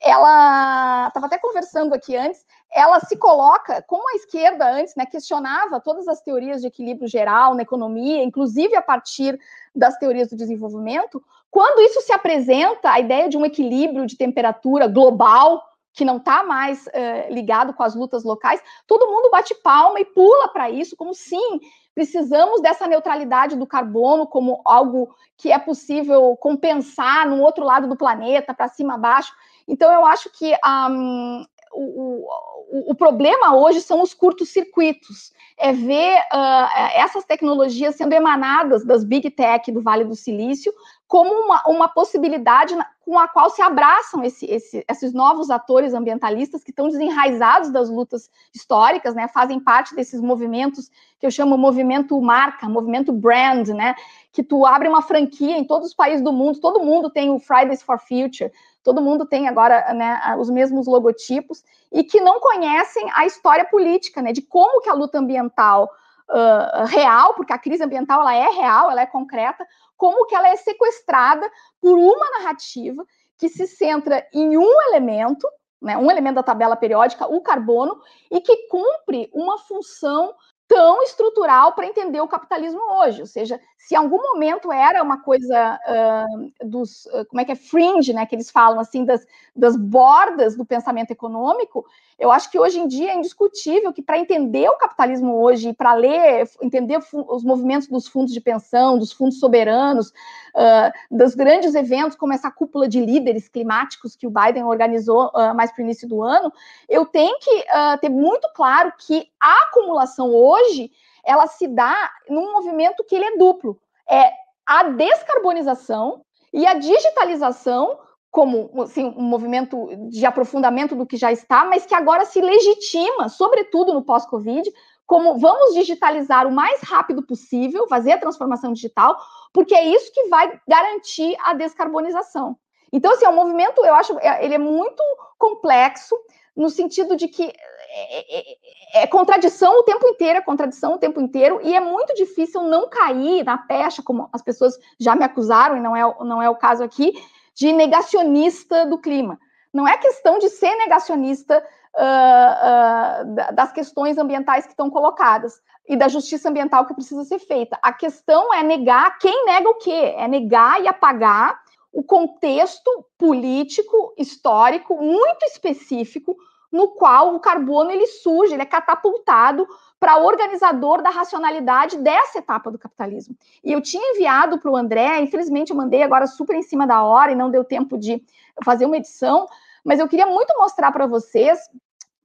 ela estava até conversando aqui antes, ela se coloca, como a esquerda antes, né, questionava todas as teorias de equilíbrio geral na economia, inclusive a partir das teorias do desenvolvimento, quando isso se apresenta, a ideia de um equilíbrio de temperatura global, que não está mais uh, ligado com as lutas locais, todo mundo bate palma e pula para isso, como sim, precisamos dessa neutralidade do carbono como algo que é possível compensar no outro lado do planeta, para cima, abaixo. Então, eu acho que um, o, o, o, problema hoje são os curtos-circuitos, é ver uh, essas tecnologias sendo emanadas das big tech do Vale do Silício como uma, uma possibilidade com a qual se abraçam esse, esse, esses novos atores ambientalistas que estão desenraizados das lutas históricas, né, fazem parte desses movimentos que eu chamo movimento marca, movimento brand, né, que tu abre uma franquia em todos os países do mundo, todo mundo tem o Fridays for Future, todo mundo tem agora né, os mesmos logotipos, e que não conhecem a história política, né, de como que a luta ambiental uh, real, porque a crise ambiental ela é real, ela é concreta, como que ela é sequestrada por uma narrativa que se centra em um elemento, né, um elemento da tabela periódica, o carbono, e que cumpre uma função tão estrutural para entender o capitalismo hoje. Ou seja, se em algum momento era uma coisa uh, dos, uh, como é que é, fringe, né, que eles falam assim, das, das bordas do pensamento econômico, eu acho que hoje em dia é indiscutível que para entender o capitalismo hoje, para ler, entender os movimentos dos fundos de pensão, dos fundos soberanos, uh, dos grandes eventos, como essa cúpula de líderes climáticos que o Biden organizou mais para o início do ano, eu tenho que ter muito claro que a acumulação hoje ela se dá num movimento que ele é duplo. É a descarbonização e a digitalização como assim, um movimento de aprofundamento do que já está, mas que agora se legitima, sobretudo no pós-Covid, como vamos digitalizar o mais rápido possível, fazer a transformação digital, porque é isso que vai garantir a descarbonização. Então, assim, é um movimento, eu acho, é, ele é muito complexo, no sentido de que é, é, é, contradição o tempo inteiro, é contradição o tempo inteiro, e é muito difícil não cair na pecha, como as pessoas já me acusaram, e não é, não é o caso aqui, de negacionista do clima. Não é questão de ser negacionista uh, uh, das questões ambientais que estão colocadas e da justiça ambiental que precisa ser feita. A questão é negar quem nega o quê? É negar e apagar o contexto político, histórico, muito específico, no qual o carbono ele surge, ele é catapultado para organizador da racionalidade dessa etapa do capitalismo. E eu tinha enviado para o André, infelizmente eu mandei agora super em cima da hora e não deu tempo de fazer uma edição, mas eu queria muito mostrar para vocês,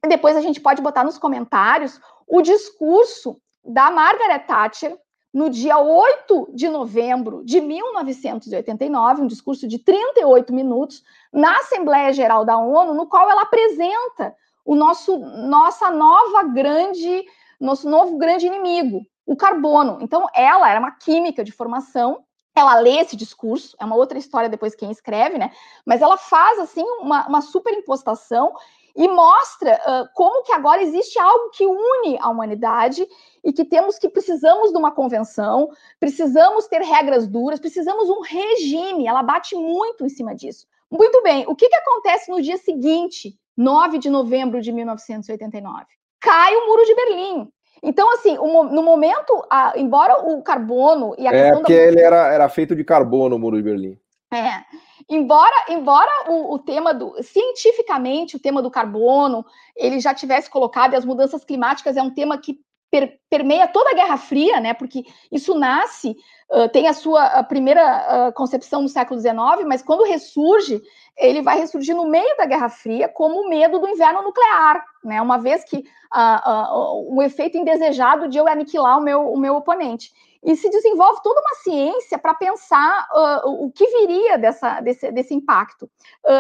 depois a gente pode botar nos comentários, o discurso da Margaret Thatcher no dia 8 de novembro de 1989, um discurso de 38 minutos, na Assembleia Geral da ONU, no qual ela apresenta o nosso nossa nova grande nosso novo grande inimigo, o carbono. Então, ela era uma química de formação, ela lê esse discurso, é uma outra história depois quem escreve, né? Mas ela faz, assim, uma, uma superimpostação e mostra uh, como que agora existe algo que une a humanidade e que temos que precisamos de uma convenção, precisamos ter regras duras, precisamos um regime. Ela bate muito em cima disso. Muito bem, o que, que acontece no dia seguinte, 9 de novembro de 1989? Cai o muro de Berlim. Então, assim, no momento, embora o carbono e a é, questão porque da... ele era, era feito de carbono, o muro de Berlim. É. Embora, embora o, o, tema do cientificamente o tema do carbono ele já tivesse colocado e as mudanças climáticas é um tema que per, permeia toda a Guerra Fria, né? Porque isso nasce, uh, tem a sua a primeira uh, concepção no século XIX, mas quando ressurge, ele vai ressurgir no meio da Guerra Fria como o medo do inverno nuclear, né? Uma vez que uh, o efeito indesejado de eu aniquilar o meu, o meu oponente e se desenvolve toda uma ciência para pensar o que viria dessa, desse, desse impacto.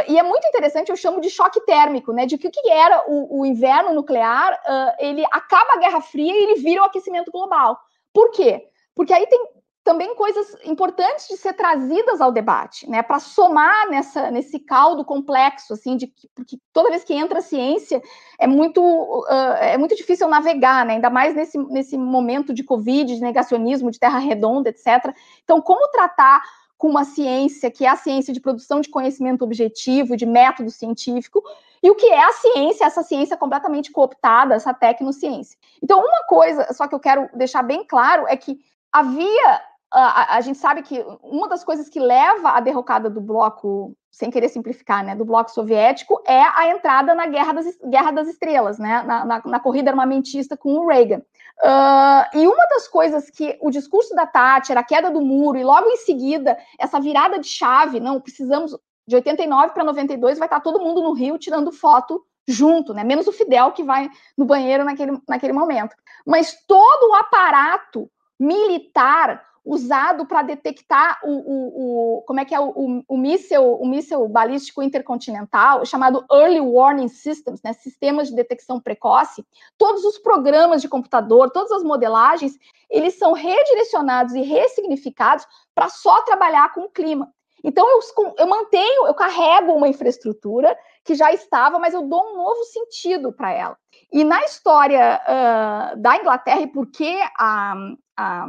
E é muito interessante, eu chamo de choque térmico, né? De que o que era o, o inverno nuclear, ele acaba a Guerra Fria e ele vira o aquecimento global. Por quê? Porque aí tem também coisas importantes de ser trazidas ao debate, né, para somar nessa, nesse caldo complexo, assim, de porque toda vez que entra a ciência é muito uh, é muito difícil navegar, né, ainda mais nesse, nesse momento de covid, de negacionismo, de terra redonda, etc. Então, como tratar com uma ciência que é a ciência de produção de conhecimento objetivo, de método científico, e o que é a ciência, essa ciência completamente cooptada, essa tecnociência. Então, uma coisa, só que eu quero deixar bem claro, é que havia a, a, gente sabe que uma das coisas que leva à derrocada do bloco, sem querer simplificar, né, do bloco soviético, é a entrada na Guerra das, Guerra das Estrelas, né, na, na, na corrida armamentista com o Reagan. Uh, e uma das coisas que o discurso da Thatcher, a queda do muro, e logo em seguida, essa virada de chave, não, precisamos, de 89 para 92, vai estar todo mundo no Rio tirando foto junto, né, menos o Fidel que vai no banheiro naquele, naquele momento. Mas todo o aparato militar usado para detectar o, o, o, como é que é o, o, o míssil, o míssil balístico intercontinental, chamado Early Warning Systems, né, sistemas de detecção precoce. Todos os programas de computador, todas as modelagens, eles são redirecionados e ressignificados para só trabalhar com o clima. Então eu, eu mantenho, eu carrego uma infraestrutura que já estava, mas eu dou um novo sentido para ela. E na história uh, da Inglaterra, e por que a, a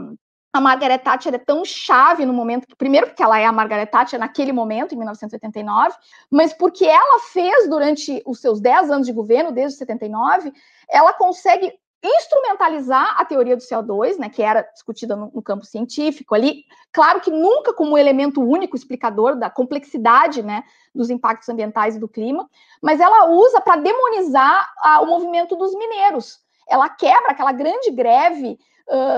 a Margaret Thatcher é tão chave no momento, primeiro porque ela é a Margaret Thatcher naquele momento, em 1989, mas porque ela fez durante os seus 10 anos de governo, desde 79, ela consegue instrumentalizar a teoria do CO2, né, que era discutida no, no, campo científico ali, claro que nunca como elemento único explicador da complexidade, né, dos impactos ambientais e do clima, mas ela usa para demonizar a, o movimento dos mineiros. Ela quebra aquela grande greve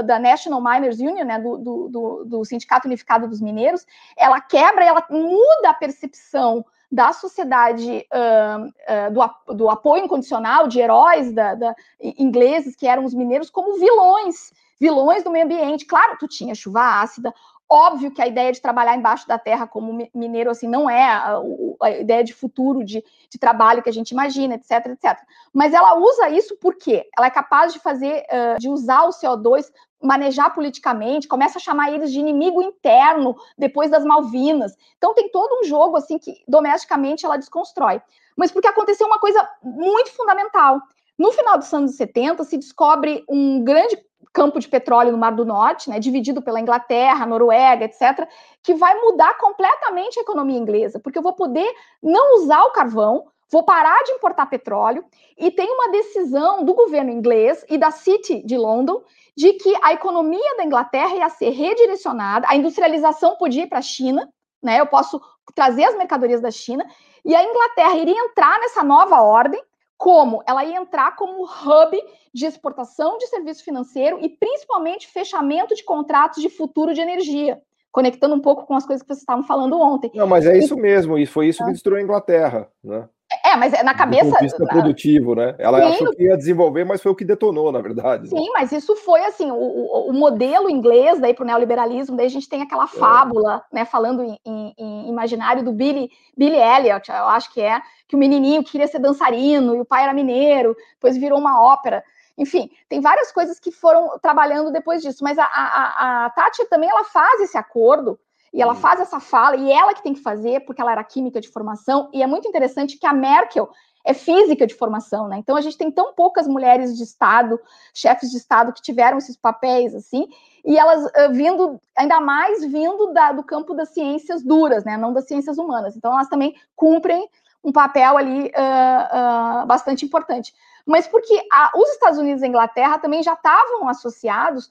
da National Miners Union, né, do, do, do, do, Sindicato Unificado dos Mineiros, ela quebra, ela muda a percepção da sociedade uh, uh, do, do, apoio incondicional de heróis da, da, ingleses que eram os mineiros como vilões, vilões do meio ambiente. Claro, tu tinha chuva ácida, Óbvio que a ideia de trabalhar embaixo da terra como mineiro assim não é a, a ideia de futuro de, de, trabalho que a gente imagina, etc, etc. Mas ela usa isso porque ela é capaz de fazer, uh, de usar o CO2, manejar politicamente, começa a chamar eles de inimigo interno depois das Malvinas. Então tem todo um jogo assim que domesticamente ela desconstrói. Mas porque aconteceu uma coisa muito fundamental. No final dos anos 70 se descobre um grande campo de petróleo no Mar do Norte, né, dividido pela Inglaterra, Noruega, etc., que vai mudar completamente a economia inglesa, porque eu vou poder não usar o carvão, vou parar de importar petróleo, e tem uma decisão do governo inglês e da City de London de que a economia da Inglaterra ia ser redirecionada, a industrialização podia ir para a China, né? Eu posso trazer as mercadorias da China, e a Inglaterra iria entrar nessa nova ordem, como? Ela ia entrar como hub de exportação de serviço financeiro e principalmente fechamento de contratos de futuro de energia, conectando um pouco com as coisas que vocês estavam falando ontem. Não, mas é isso mesmo, e foi isso que ah. destruiu a Inglaterra, né? É, mas é na cabeça. Do vista produtivo, né? Ela sim, achou que ia desenvolver, mas foi o que detonou, na verdade. Sim, né? mas isso foi assim, o, o, modelo inglês daí para o neoliberalismo, daí a gente tem aquela é. fábula, é. né? Falando em, em, em, imaginário do Billy, Billy Elliot, eu acho que é, que o menininho queria ser dançarino e o pai era mineiro, depois virou uma ópera. Enfim, tem várias coisas que foram trabalhando depois disso, mas a, a, a Tati também ela faz esse acordo e ela faz essa fala, e ela que tem que fazer, porque ela era química de formação, e é muito interessante que a Merkel é física de formação, né? Então a gente tem tão poucas mulheres de Estado, chefes de Estado que tiveram esses papéis assim, e elas uh, vindo, ainda mais vindo da, do campo das ciências duras, né? Não das ciências humanas. Então elas também cumprem um papel ali uh, uh, bastante importante. Mas porque a, os Estados Unidos e a Inglaterra também já estavam associados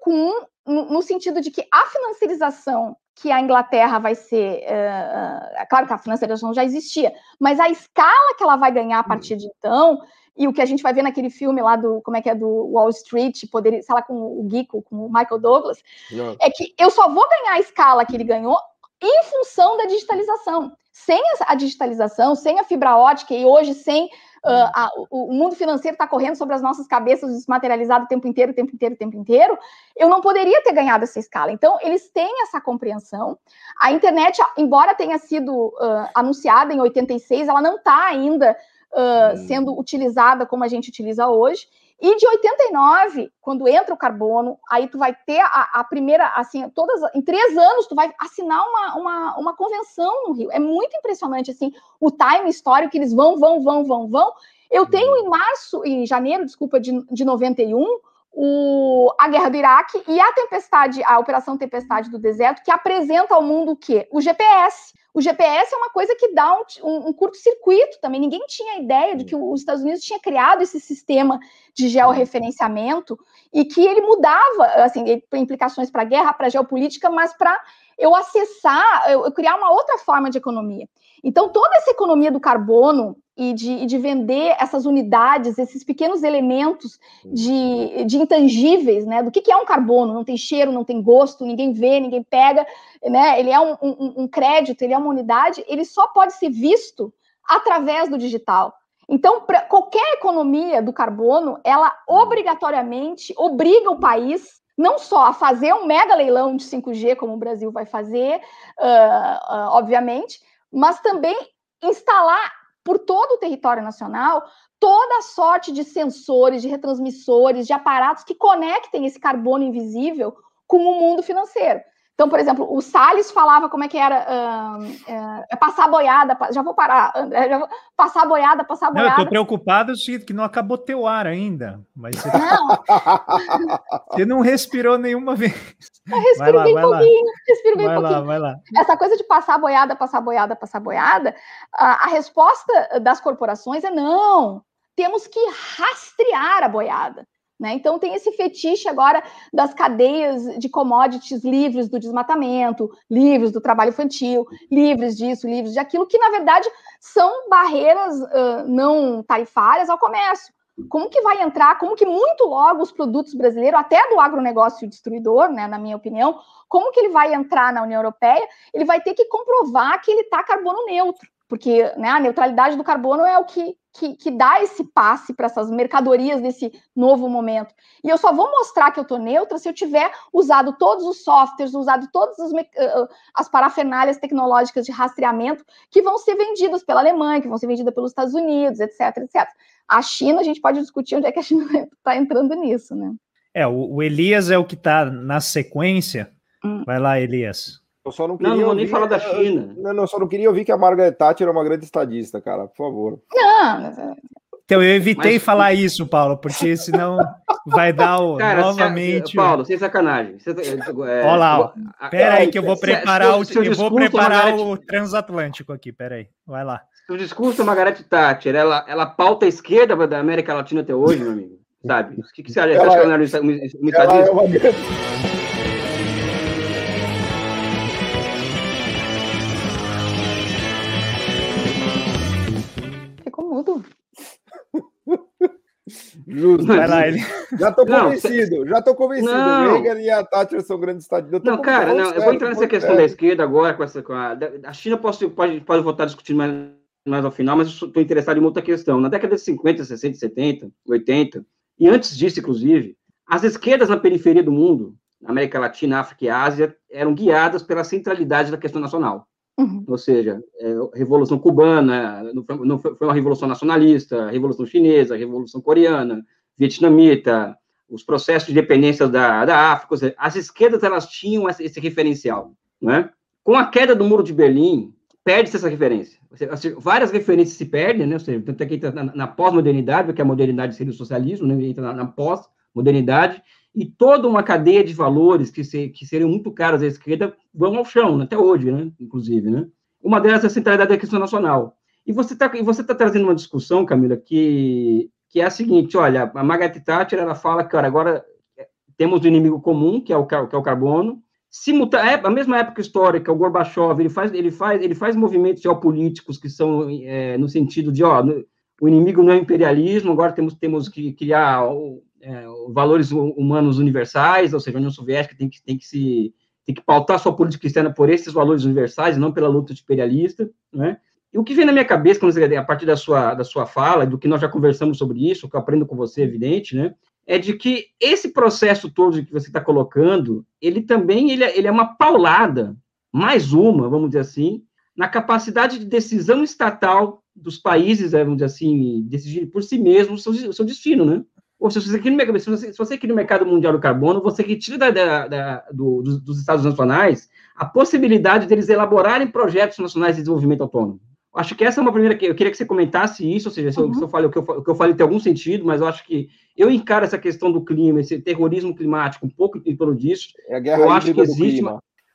com no, no sentido de que a financiarização que a Inglaterra vai ser. Uh, é claro que a financiarização já existia, mas a escala que ela vai ganhar a partir de então, e o que a gente vai ver naquele filme lá do, como é que é, do Wall Street, poder, sei lá, com o Geeko, com o Michael Douglas, Não. é que eu só vou ganhar a escala que ele ganhou em função da digitalização. Sem a digitalização, sem a fibra ótica e hoje sem Uh, a, o, mundo financeiro está correndo sobre as nossas cabeças, desmaterializado o tempo inteiro, o tempo inteiro, o tempo inteiro, eu não poderia ter ganhado essa escala. Então, eles têm essa compreensão. A internet, embora tenha sido uh, anunciada em 86, ela não está ainda uh, sendo utilizada como a gente utiliza hoje. E de 89, quando entra o carbono, aí tu vai ter a, a, primeira, assim, todas, em três anos, tu vai assinar uma, uma, uma convenção no Rio. É muito impressionante, assim, o time histórico que eles vão, vão, vão, vão, vão. Eu tenho em março, em janeiro, desculpa, de, de 91, o, a guerra do Iraque e a tempestade, a Operação Tempestade do Deserto, que apresenta ao mundo o quê? O GPS. O GPS é uma coisa que dá um, um, um curto-circuito também. Ninguém tinha ideia de que os Estados Unidos tinha criado esse sistema de georreferenciamento e que ele mudava, assim, implicações para a guerra, para a geopolítica, mas para eu acessar, eu, eu criar uma outra forma de economia. Então, toda essa economia do carbono e de, de, vender essas unidades, esses pequenos elementos de, de intangíveis, né? Do que, que, é um carbono? Não tem cheiro, não tem gosto, ninguém vê, ninguém pega, né? Ele é um, um, um crédito, ele é uma unidade, ele só pode ser visto através do digital. Então, qualquer economia do carbono, ela obrigatoriamente obriga o país não só a fazer um mega leilão de 5G, como o Brasil vai fazer, uh, uh, obviamente, mas também instalar por todo o território nacional toda a sorte de sensores, de retransmissores, de aparatos que conectem esse carbono invisível com o mundo financeiro. Então, por exemplo, o Salles falava como é que era uh, uh, passar boiada, já vou parar, André, já vou, passar boiada, passar boiada. Não, eu tô preocupado que não acabou teu ar ainda, mas você não, você não respirou nenhuma vez. Eu respiro lá, bem pouquinho, lá. respiro bem vai pouquinho. Lá, vai lá. Essa coisa de passar boiada, passar boiada, passar boiada, a, a resposta das corporações é não, temos que rastrear a boiada. Né? Então, tem esse fetiche agora das cadeias de commodities livres do desmatamento, livres do trabalho infantil, livres disso, livres de aquilo, que na verdade são barreiras uh, não tarifárias ao comércio. Como que vai entrar, como que muito logo os produtos brasileiros, até do agronegócio destruidor, né, na minha opinião, como que ele vai entrar na União Europeia? Ele vai ter que comprovar que ele está carbono neutro porque né, a neutralidade do carbono é o que, que, que dá esse passe para essas mercadorias nesse novo momento. E eu só vou mostrar que eu estou neutra se eu tiver usado todos os softwares, usado todas as, as parafernálias tecnológicas de rastreamento que vão ser vendidas pela Alemanha, que vão ser vendidas pelos Estados Unidos, etc, etc. A China, a gente pode discutir onde é que a China está entrando nisso, né? É, o, o Elias é o que está na sequência. Hum. Vai lá, Elias. Eu só não queria. Não, não vou nem falar da China. Não, não, só não queria ouvir que a Margaret Thatcher é uma grande estadista, cara, por favor. Não, então eu evitei Mas... falar isso, Paulo, porque senão vai dar o, cara, novamente. Se, Paulo, sem sacanagem. Você, tá, é, Olha lá, pera aí que eu vou preparar o, eu vou preparar Margaret... o transatlântico aqui, pera aí, vai lá. O discurso da Margaret Thatcher, ela, ela pauta a esquerda da América Latina até hoje, meu amigo, sabe? O que, que você acha? Ela, você acha que ela é um estadista? É uma... Justo. Vai lá, ele. Já estou convencido, já estou convencido. Não. O Reagan e a Thatcher são grandes estadistas. Não, cara, não, eu vou entrar nessa questão da esquerda agora, com essa. Com a, a China pode, pode, pode voltar a discutir mais, mais ao final, mas estou interessado em uma outra questão. Na década de 50, 60, 70, 80, e antes disso, inclusive, as esquerdas na periferia do mundo, América Latina, África e Ásia, eram guiadas pela centralidade da questão nacional. Uhum. Ou seja, é, Revolução Cubana, não foi, foi uma revolução nacionalista, Revolução Chinesa, Revolução Coreana, Vietnamita, os processos de independência da, da África, seja, as esquerdas elas tinham esse, referencial, né? Com a queda do Muro de Berlim, perde-se essa referência. Seja, várias referências se perdem, né? Ou seja, tanto é que entra na, na pós-modernidade, porque a modernidade seria o socialismo, né? entra na, na pós-modernidade, e toda uma cadeia de valores que, se, que seriam muito caras à esquerda vão ao chão, né? até hoje, né? inclusive. Né? Uma delas é a centralidade da questão nacional. E você está tá trazendo uma discussão, Camila, que, que é a seguinte, olha, a Margaret Thatcher, ela fala que, agora é, temos um inimigo comum, que é o, que é o carbono, Simulta é, a mesma época histórica, o Gorbachev, ele faz, ele faz, ele faz movimentos geopolíticos que são é, no sentido de, ó, o inimigo não é imperialismo, agora temos, temos que criar é, valores humanos universais, ou seja, a União Soviética tem que, tem que se tem que pautar sua política externa por esses valores universais, não pela luta imperialista, né? E o que vem na minha cabeça, quando você, a partir da sua, da sua fala, do que nós já conversamos sobre isso, que eu aprendo com você, evidente, né? É de que esse processo todo que você está colocando, ele também ele é, ele é uma paulada, mais uma, vamos dizer assim, na capacidade de decisão estatal dos países, vamos dizer assim, decidir por si mesmos o seu, o seu destino, né? Ou seja, se você, se, você, se você cria mercado mundial do carbono, você retira da, da, da, do, dos, dos Estados nacionais a possibilidade deles elaborarem projetos nacionais de desenvolvimento autônomo. Acho que essa é uma primeira que eu queria que você comentasse isso, ou seja, se, uhum. eu, se eu falei o que eu, o que eu falei tem algum sentido, mas eu acho que eu encaro essa questão do clima, esse terrorismo climático, um pouco em torno disso. É a guerra eu acho que existe,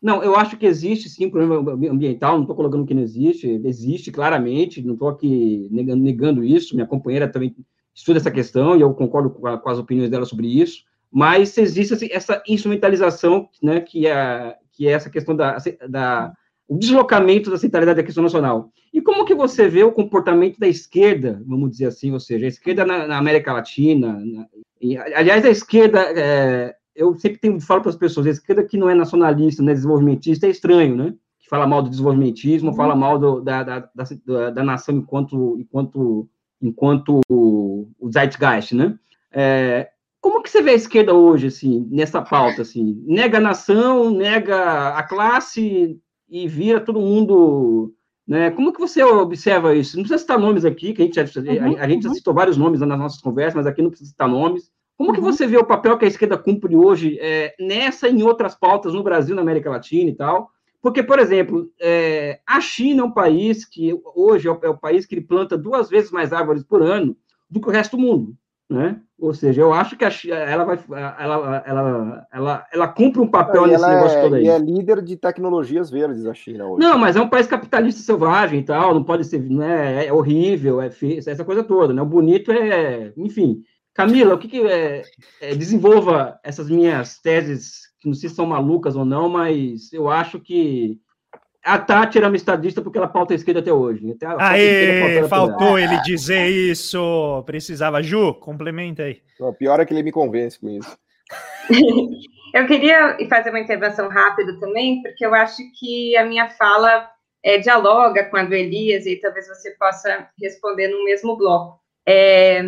não, eu acho que existe sim problema ambiental, não estou colocando que não existe, existe claramente, não estou aqui negando, negando isso, minha companheira também estuda essa questão e eu concordo com, a, com as opiniões dela sobre isso, mas existe assim, essa instrumentalização, né, que é, que é essa questão da, da o deslocamento da centralidade da questão nacional. E como que você vê o comportamento da esquerda, vamos dizer assim, ou seja, a esquerda na, na América Latina, na, e, aliás, a esquerda, é, eu sempre tenho, falo para as pessoas, a esquerda que não é nacionalista, não é desenvolvimentista, é estranho, né? Que fala mal do desenvolvimentismo, fala uhum. mal do, da, da, da, da, nação enquanto, enquanto enquanto o zeitgeist, né? É, como que você vê a esquerda hoje, assim, nessa pauta, assim? Nega a nação, nega a classe e vira todo mundo, né? Como que você observa isso? Não precisa citar nomes aqui, que a gente já, uhum, a, a, gente já uhum. citou vários nomes nas nossas conversas, mas aqui não precisa citar nomes. Como que uhum. você vê o papel que a esquerda cumpre hoje é, nessa e em outras pautas no Brasil, na América Latina e tal? Porque, por exemplo, é, a China é um país que hoje é o, é o, país que ele planta duas vezes mais árvores por ano do que o resto do mundo, né? Ou seja, eu acho que a China, ela vai, ela, ela, ela, ela cumpre um papel nesse negócio é, todo aí. E é líder de tecnologias verdes a China hoje. Não, mas é um país capitalista selvagem e tal, não pode ser, não é, é horrível, é feio, essa coisa toda, né? O bonito é, enfim. Camila, o que, que é, é desenvolva essas minhas teses não sei se são malucas ou não, mas eu acho que a Tati era uma estadista porque ela pauta a esquerda até hoje. Até Aê, faltou ele dizer isso. Precisava. Ju, complementa aí. O pior é que ele me convence com isso. eu queria fazer uma intervenção rápida também, porque eu acho que a minha fala é, dialoga com a do Elias e talvez você possa responder no mesmo bloco. É,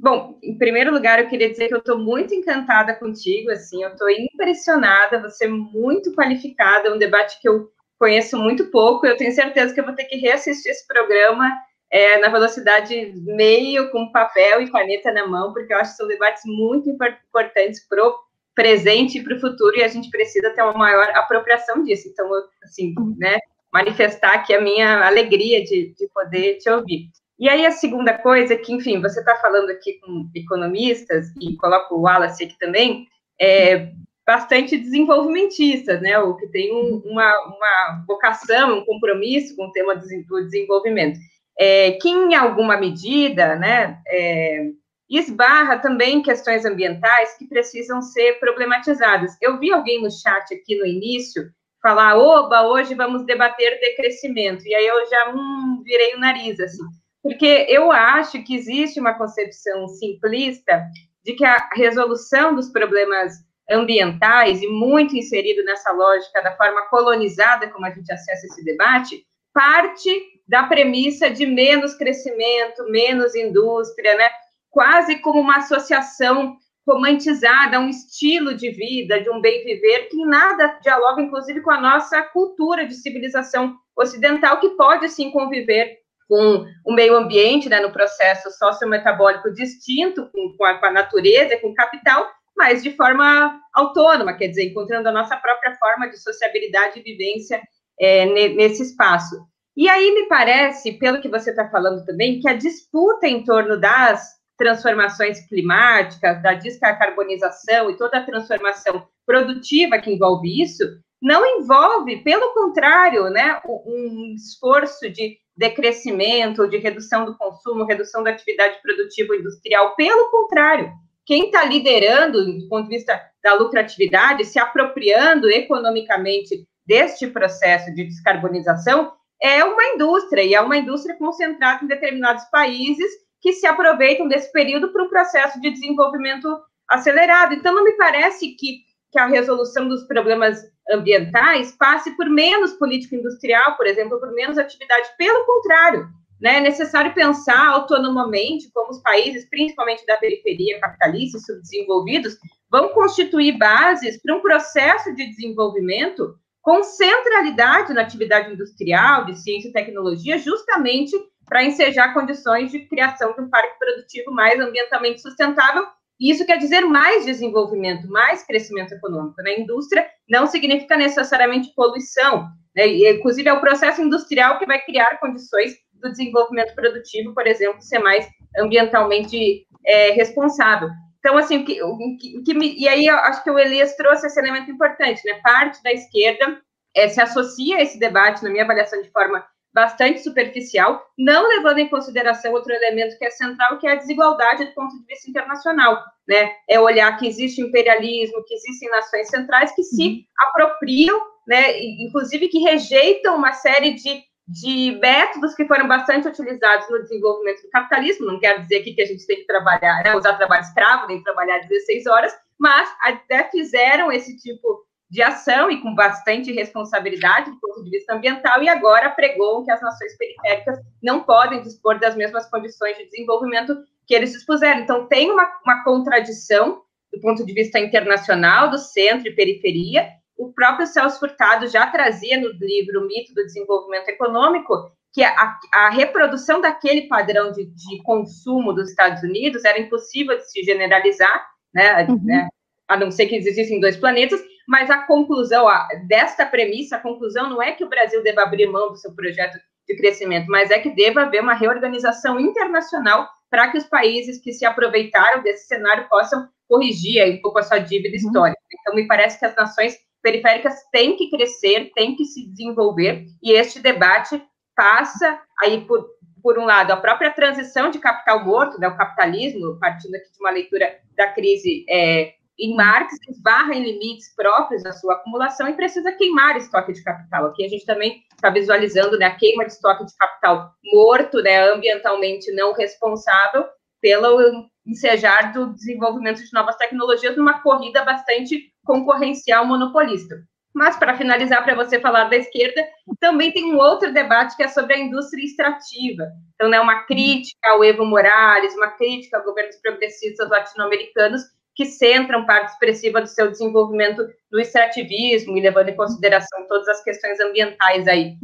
Bom, em primeiro lugar, eu queria dizer que eu estou muito encantada contigo, assim, eu estou impressionada, você é muito qualificada, é um debate que eu conheço muito pouco, eu tenho certeza que eu vou ter que reassistir esse programa é, na velocidade meio, com papel e caneta na mão, porque eu acho que são debates muito importantes para o presente e para o futuro, e a gente precisa ter uma maior apropriação disso. Então, assim, né, manifestar aqui a minha alegria de, de poder te ouvir. E aí a segunda coisa é que, enfim, você está falando aqui com economistas, e coloco o Wallace aqui também, é, bastante desenvolvimentistas, né, ou que tem um, uma, uma vocação, um compromisso com o tema do desenvolvimento, é, que em alguma medida, né, é, esbarra também questões ambientais que precisam ser problematizadas. Eu vi alguém no chat aqui no início falar, oba, hoje vamos debater decrescimento, e aí eu já hum, virei o nariz, assim, porque eu acho que existe uma concepção simplista de que a resolução dos problemas ambientais, e muito inserido nessa lógica da forma colonizada como a gente acessa esse debate, parte da premissa de menos crescimento, menos indústria, né? quase como uma associação romantizada, um estilo de vida, de um bem viver, que em nada dialoga, inclusive, com a nossa cultura de civilização ocidental, que pode, sim, conviver com o meio ambiente, né, no processo sociometabólico distinto com, com, a, com a natureza, com o capital, mas de forma autônoma, quer dizer, encontrando a nossa própria forma de sociabilidade e vivência é, nesse espaço. E aí me parece, pelo que você está falando também, que a disputa em torno das transformações climáticas, da descarbonização e toda a transformação produtiva que envolve isso, não envolve, pelo contrário, né, um esforço de decrescimento, de redução do consumo, redução da atividade produtiva industrial. Pelo contrário, quem está liderando, do ponto de vista da lucratividade, se apropriando economicamente deste processo de descarbonização, é uma indústria, e é uma indústria concentrada em determinados países que se aproveitam desse período para um processo de desenvolvimento acelerado. Então, não me parece que, que a resolução dos problemas ambientais passe por menos política industrial, por exemplo, por menos atividade. Pelo contrário, né, é necessário pensar autonomamente como os países, principalmente da periferia capitalista e subdesenvolvidos, vão constituir bases para um processo de desenvolvimento com centralidade na atividade industrial, de ciência e tecnologia, justamente para ensejar condições de criação de um parque produtivo mais ambientalmente sustentável. Isso quer dizer mais desenvolvimento, mais crescimento econômico. Na né? indústria não significa necessariamente poluição, né? inclusive é o processo industrial que vai criar condições do desenvolvimento produtivo, por exemplo, ser mais ambientalmente é, responsável. Então, assim, que, que, que me, e aí eu acho que o Elias trouxe esse elemento importante, né? Parte da esquerda é, se associa a esse debate, na minha avaliação, de forma bastante superficial, não levando em consideração outro elemento que é central, que é a desigualdade do ponto de vista internacional, né? É olhar que existe imperialismo, que existem nações centrais que se uhum. apropriam, né? Inclusive que rejeitam uma série de, de métodos que foram bastante utilizados no desenvolvimento do capitalismo. Não quero dizer aqui que a gente tem que trabalhar, né? usar trabalho escravo, nem trabalhar 16 horas, mas até fizeram esse tipo de ação e com bastante responsabilidade do ponto de vista ambiental, e agora pregou que as nações periféricas não podem dispor das mesmas condições de desenvolvimento que eles dispuseram. Então, tem uma, uma contradição do ponto de vista internacional, do centro e periferia. O próprio Celso Furtado já trazia no livro O Mito do Desenvolvimento Econômico que a, a reprodução daquele padrão de, de, consumo dos Estados Unidos era impossível de se generalizar, né, uhum. né a não ser que existissem dois planetas, mas a conclusão a, desta premissa, a conclusão não é que o Brasil deva abrir mão do seu projeto de crescimento, mas é que deva haver uma reorganização internacional para que os países que se aproveitaram desse cenário possam corrigir aí um pouco a sua dívida uhum. histórica. Então, me parece que as nações periféricas têm que crescer, têm que se desenvolver, e este debate passa aí por, por um lado, a própria transição de capital morto, né, o capitalismo, partindo aqui de uma leitura da crise é, em Marx esbarra em limites próprios da sua acumulação e precisa queimar estoque de capital. Aqui a gente também está visualizando né, a queima de estoque de capital morto, né, ambientalmente não responsável, pelo ensejar do desenvolvimento de novas tecnologias numa corrida bastante concorrencial monopolista. Mas, para finalizar, para você falar da esquerda, também tem um outro debate que é sobre a indústria extrativa. Então, né, uma crítica ao Evo Morales, uma crítica a governos progressistas latino-americanos que centram parte expressiva do seu desenvolvimento no extrativismo e levando em consideração todas as questões ambientais aí.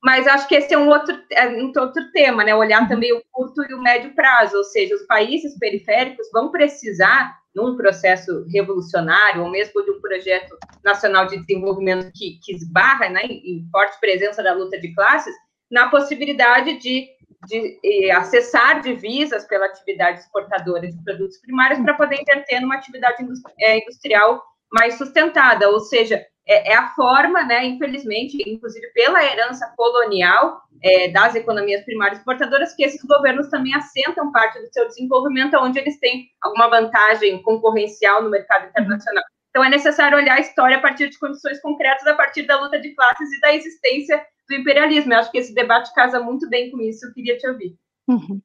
Mas acho que esse é um outro, é um outro tema, né? Olhar também o curto e o médio prazo, ou seja, os países periféricos vão precisar, num processo revolucionário, ou mesmo de um projeto nacional de desenvolvimento que, que esbarra né, em forte presença da luta de classes, na possibilidade de de acessar divisas pela atividade exportadora de produtos primários para poder inverter numa atividade é, industrial mais sustentada, ou seja, é, é, a forma, né, infelizmente, inclusive pela herança colonial é, das economias primárias exportadoras, que esses governos também assentam parte do seu desenvolvimento, onde eles têm alguma vantagem concorrencial no mercado internacional. Então, é necessário olhar a história a partir de condições concretas, a partir da luta de classes e da existência do imperialismo. Eu acho que esse debate casa muito bem com isso, eu queria te ouvir. Uhum.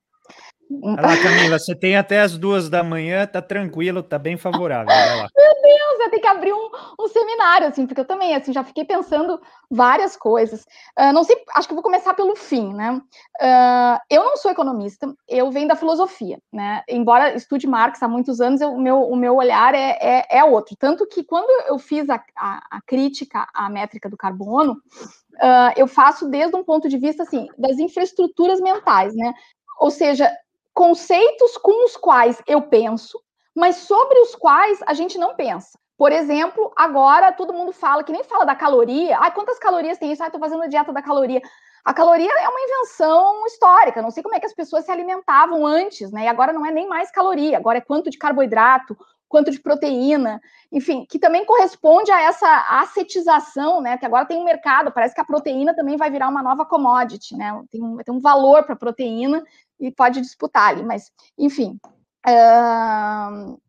Olha lá, Camila, você tem até as duas da manhã, tá tranquilo, tá bem favorável. Meu Deus, vai ter que abrir um, um, seminário, assim, porque eu também, assim, já fiquei pensando várias coisas. Uh, não sei, acho que vou começar pelo fim, né? Uh, eu não sou economista, eu venho da filosofia, né? Embora estude Marx há muitos anos, eu, o, meu, o meu olhar é, é, é, outro. Tanto que quando eu fiz a, a, a crítica à métrica do carbono, uh, eu faço desde um ponto de vista, assim, das infraestruturas mentais, né? Ou seja, conceitos com os quais eu penso, mas sobre os quais a gente não pensa. Por exemplo, agora todo mundo fala, que nem fala da caloria. Ah, quantas calorias tem isso? Ah, estou fazendo a dieta da caloria. A caloria é uma invenção histórica. Não sei como é que as pessoas se alimentavam antes, né? E agora não é nem mais caloria, agora é quanto de carboidrato, quanto de proteína, enfim, que também corresponde a essa acetização, né? Que agora tem um mercado, parece que a proteína também vai virar uma nova commodity, né? Tem um, tem um valor para a proteína e pode disputar ali, mas, enfim. Uh,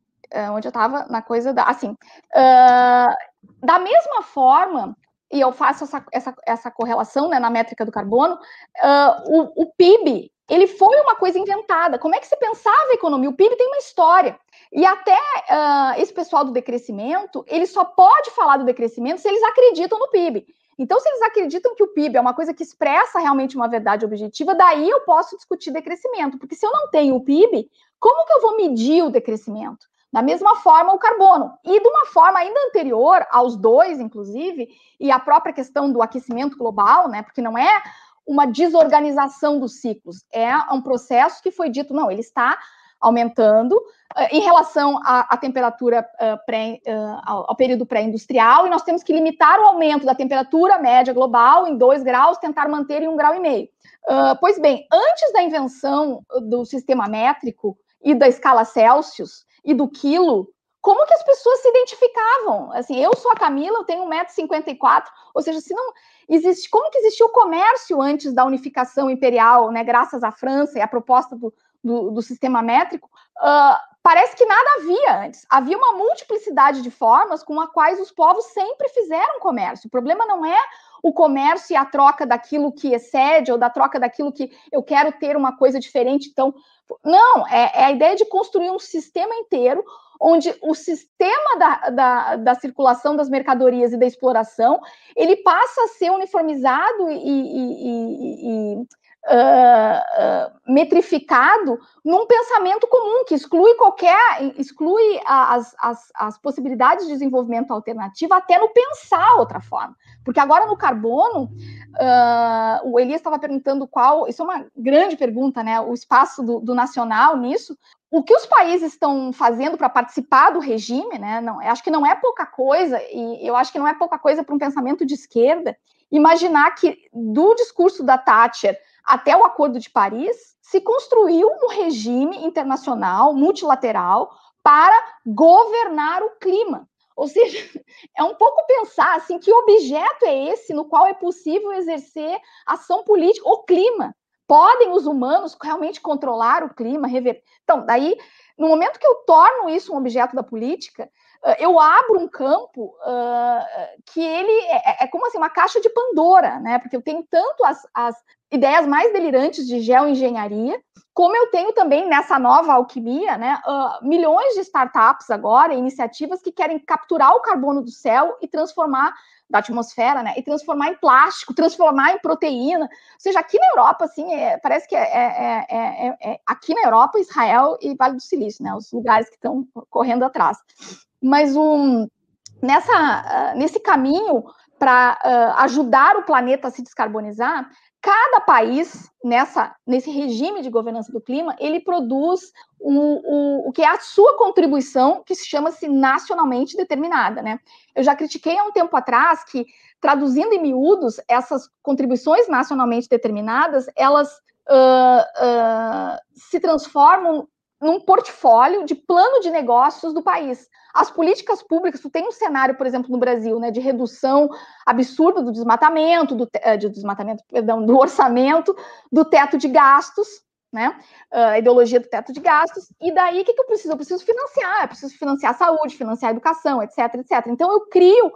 onde eu estava na coisa da. Assim, uh, da mesma forma, e eu faço essa, essa, essa correlação né, na métrica do carbono, uh, o, o, PIB ele foi uma coisa inventada. Como é que se pensava a economia? O PIB tem uma história. E até uh, esse pessoal do decrescimento, ele só pode falar do decrescimento se eles acreditam no PIB. Então, se eles acreditam que o PIB é uma coisa que expressa realmente uma verdade objetiva, daí eu posso discutir decrescimento, porque se eu não tenho o PIB, como que eu vou medir o decrescimento? Da mesma forma, o carbono. E de uma forma ainda anterior aos dois, inclusive, e a própria questão do aquecimento global, né? Porque não é uma desorganização dos ciclos, é um processo que foi dito, não, ele está aumentando uh, em relação à, à temperatura uh, pré, uh, ao, período pré-industrial, e nós temos que limitar o aumento da temperatura média global em 2 graus, tentar manter em 1,5 grau. E meio. pois bem, antes da invenção do sistema métrico e da escala Celsius e do quilo, como que as pessoas se identificavam? Assim, eu sou a Camila, eu tenho 1,54m, ou seja, se não existe, como que existia o comércio antes da unificação imperial, né, graças à França e à proposta do, do, do sistema métrico, uh, parece que nada havia antes. Havia uma multiplicidade de formas com as quais os povos sempre fizeram comércio. O problema não é o comércio e a troca daquilo que excede ou da troca daquilo que eu quero ter uma coisa diferente. Então, não, é, é a ideia de construir um sistema inteiro onde o sistema da, da, da, circulação das mercadorias e da exploração ele passa a ser uniformizado e, e, e, e uh, uh, metrificado num pensamento comum que exclui qualquer, exclui as, as, as possibilidades de desenvolvimento alternativo até no pensar outra forma. Porque agora no carbono, uh, o Elias estava perguntando qual, isso é uma grande pergunta, né? O espaço do, do nacional nisso. O que os países estão fazendo para participar do regime, né? Não, acho que não é pouca coisa, e eu acho que não é pouca coisa para um pensamento de esquerda imaginar que do discurso da Thatcher até o Acordo de Paris, se construiu um regime internacional multilateral para governar o clima. Ou seja, é um pouco pensar assim que objeto é esse no qual é possível exercer ação política, o clima. Podem os humanos realmente controlar o clima, rever. Então, daí, no momento que eu torno isso um objeto da política, eu abro um campo uh, que ele é, é, como assim uma caixa de Pandora, né? Porque eu tenho tanto as, as ideias mais delirantes de geoengenharia, como eu tenho também nessa nova alquimia, né? Uh, milhões de startups agora, iniciativas que querem capturar o carbono do céu e transformar da atmosfera, né? E transformar em plástico, transformar em proteína. Ou seja, aqui na Europa, assim, é, parece que é, é, é, é aqui na Europa, Israel e Vale do Silício, né? Os lugares que estão correndo atrás. Mas um, nessa, uh, nesse caminho para uh, ajudar o planeta a se descarbonizar, cada país nessa nesse regime de governança do clima ele produz o, o, o que é a sua contribuição que se chama-se nacionalmente determinada, né? Eu já critiquei há um tempo atrás que traduzindo em miúdos essas contribuições nacionalmente determinadas elas uh, uh, se transformam num portfólio de plano de negócios do país. As políticas públicas, tu tem um cenário, por exemplo, no Brasil, né, de redução absurda do desmatamento, do, eh, de desmatamento, perdão, do orçamento, do teto de gastos, né, a ideologia do teto de gastos, e daí o que, que eu preciso? Eu preciso financiar, eu preciso financiar a saúde, financiar a educação, etc, etc. Então eu crio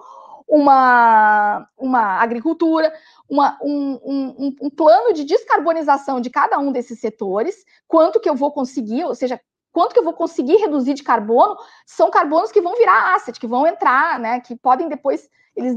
uma, uma agricultura, uma, um, um, um, plano de descarbonização de cada um desses setores, quanto que eu vou conseguir, ou seja, quanto que eu vou conseguir reduzir de carbono, são carbonos que vão virar asset, que vão entrar, né, que podem depois, eles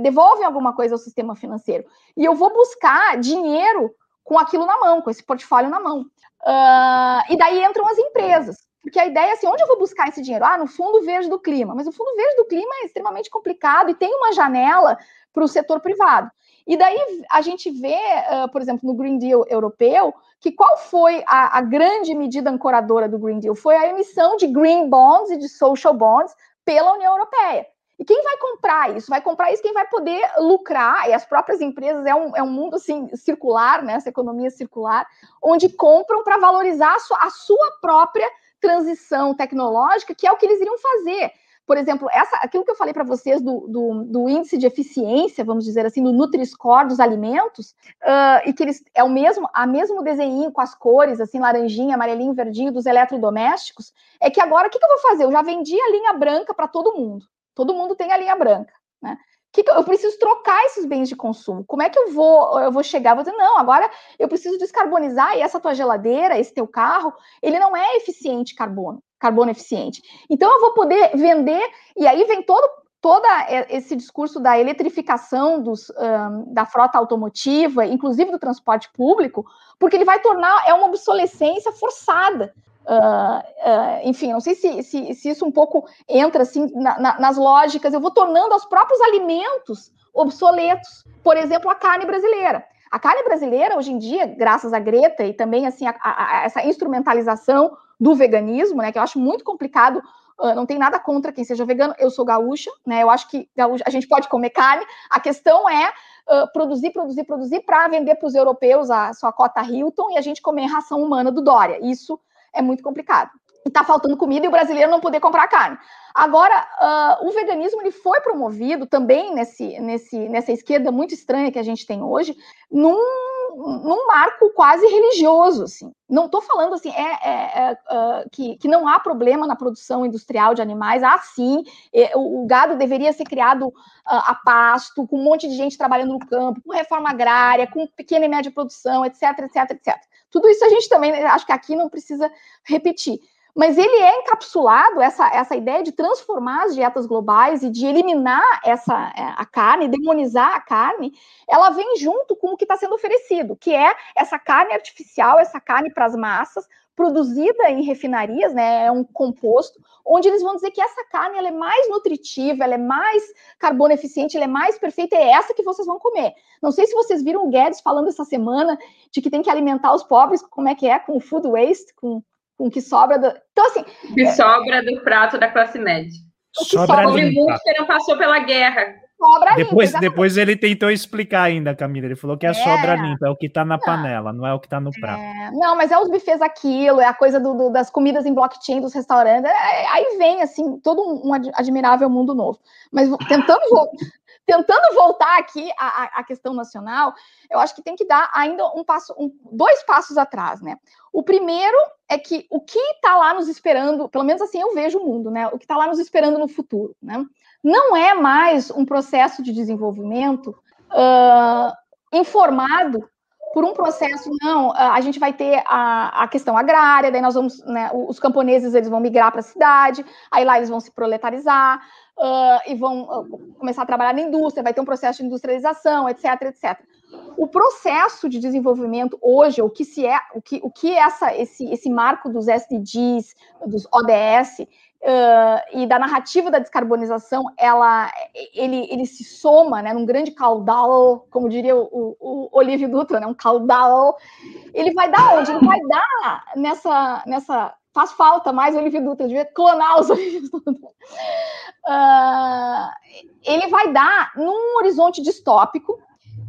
devolvem alguma coisa ao sistema financeiro. E eu vou buscar dinheiro com aquilo na mão, com esse portfólio na mão. Uh, e daí entram as empresas. Porque a ideia é assim, onde eu vou buscar esse dinheiro? Ah, no fundo verde do clima. Mas o fundo verde do clima é extremamente complicado e tem uma janela para o setor privado. E daí a gente vê, uh, por exemplo, no Green Deal europeu, que qual foi a, a, grande medida ancoradora do Green Deal? Foi a emissão de green bonds e de social bonds pela União Europeia. E quem vai comprar isso? Vai comprar isso quem vai poder lucrar, e as próprias empresas, é um, é um mundo assim, circular, né? essa economia circular, onde compram para valorizar a sua, a sua própria transição tecnológica, que é o que eles iriam fazer. Por exemplo, essa, aquilo que eu falei para vocês do, do, do, índice de eficiência, vamos dizer assim, do Nutri-Score dos alimentos, uh, e que eles é o mesmo, a mesmo desenho com as cores, assim, laranjinha, amarelinho, verdinho dos eletrodomésticos, é que agora o que, que eu vou fazer? Eu já vendi a linha branca para todo mundo. Todo mundo tem a linha branca, né? Que, que eu preciso trocar esses bens de consumo? Como é que eu vou eu vou chegar? Vou dizer, não, agora eu preciso descarbonizar e essa tua geladeira, esse teu carro, ele não é eficiente carbono, carbono eficiente. Então eu vou poder vender e aí vem todo todo esse discurso da eletrificação dos, um, da frota automotiva, inclusive do transporte público, porque ele vai tornar é uma obsolescência forçada. Uh, uh, enfim, não sei se, se, se, isso um pouco entra assim na, na, nas lógicas. Eu vou tornando os próprios alimentos obsoletos. Por exemplo, a carne brasileira. A carne brasileira, hoje em dia, graças à Greta e também assim a, a, a essa instrumentalização do veganismo, né, que eu acho muito complicado. Uh, não tem nada contra quem seja vegano. Eu sou gaúcha, né? Eu acho que gaúcha, a gente pode comer carne. A questão é produzir, produzir, produzir para vender para os europeus a sua cota Hilton e a gente comer ração humana do Dória. Isso é muito complicado. E tá faltando comida e o brasileiro não poder comprar carne. Agora, uh, o veganismo ele foi promovido também nesse, nesse, nessa esquerda muito estranha que a gente tem hoje, num, num marco quase religioso. Assim. Não estou falando assim é, é, é uh, que, que não há problema na produção industrial de animais. Há sim, é, o, gado deveria ser criado uh, a pasto, com um monte de gente trabalhando no campo, com reforma agrária, com pequena e média produção, etc, etc, etc. Tudo isso a gente também, acho que aqui não precisa repetir. Mas ele é encapsulado, essa, essa ideia de transformar as dietas globais e de eliminar essa, é, a carne, demonizar a carne, ela vem junto com o que está sendo oferecido, que é essa carne artificial, essa carne para as massas, produzida em refinarias, né, é um composto, onde eles vão dizer que essa carne ela é mais nutritiva, ela é mais carbono eficiente, ela é mais perfeita, é essa que vocês vão comer. Não sei se vocês viram o Guedes falando essa semana de que tem que alimentar os pobres, como é que é, com food waste, com, com o que sobra do... Então, assim... O que é... sobra do prato da classe média. O que sobra, sobra muito que não passou pela guerra sobra depois, limpa. Depois ele tentou explicar ainda, Camila. Ele falou que é, é sobra limpa, é o que está na não. panela, não é o que está no prato. É, não, mas é os bufês aquilo, é a coisa do, do, das comidas em blockchain dos restaurantes. É, aí vem, assim, todo um, um admirável mundo novo. Mas tentando, tentando voltar aqui à, à, questão nacional, eu acho que tem que dar ainda um passo, um, dois passos atrás, né? O primeiro é que o que está lá nos esperando, pelo menos assim eu vejo o mundo, né? O que está lá nos esperando no futuro, né? não é mais um processo de desenvolvimento uh, informado por um processo, não, a gente vai ter a, a questão agrária, daí nós vamos, né, os camponeses eles vão migrar para a cidade, aí lá eles vão se proletarizar uh, e vão uh, começar a trabalhar na indústria, vai ter um processo de industrialização, etc, etc. O processo de desenvolvimento hoje, o que se é, o que, o que essa, esse, esse marco dos SDGs, dos ODS, Uh, e da narrativa da descarbonização, ela, ele, ele se soma né, num grande caudal, como diria o, o, Olívio Dutra, né, um caudal. Ele vai dar onde? Ele vai dar nessa. nessa faz falta mais Olívio Dutra, devia clonar os Olívios Dutra. Uh, ele vai dar num horizonte distópico,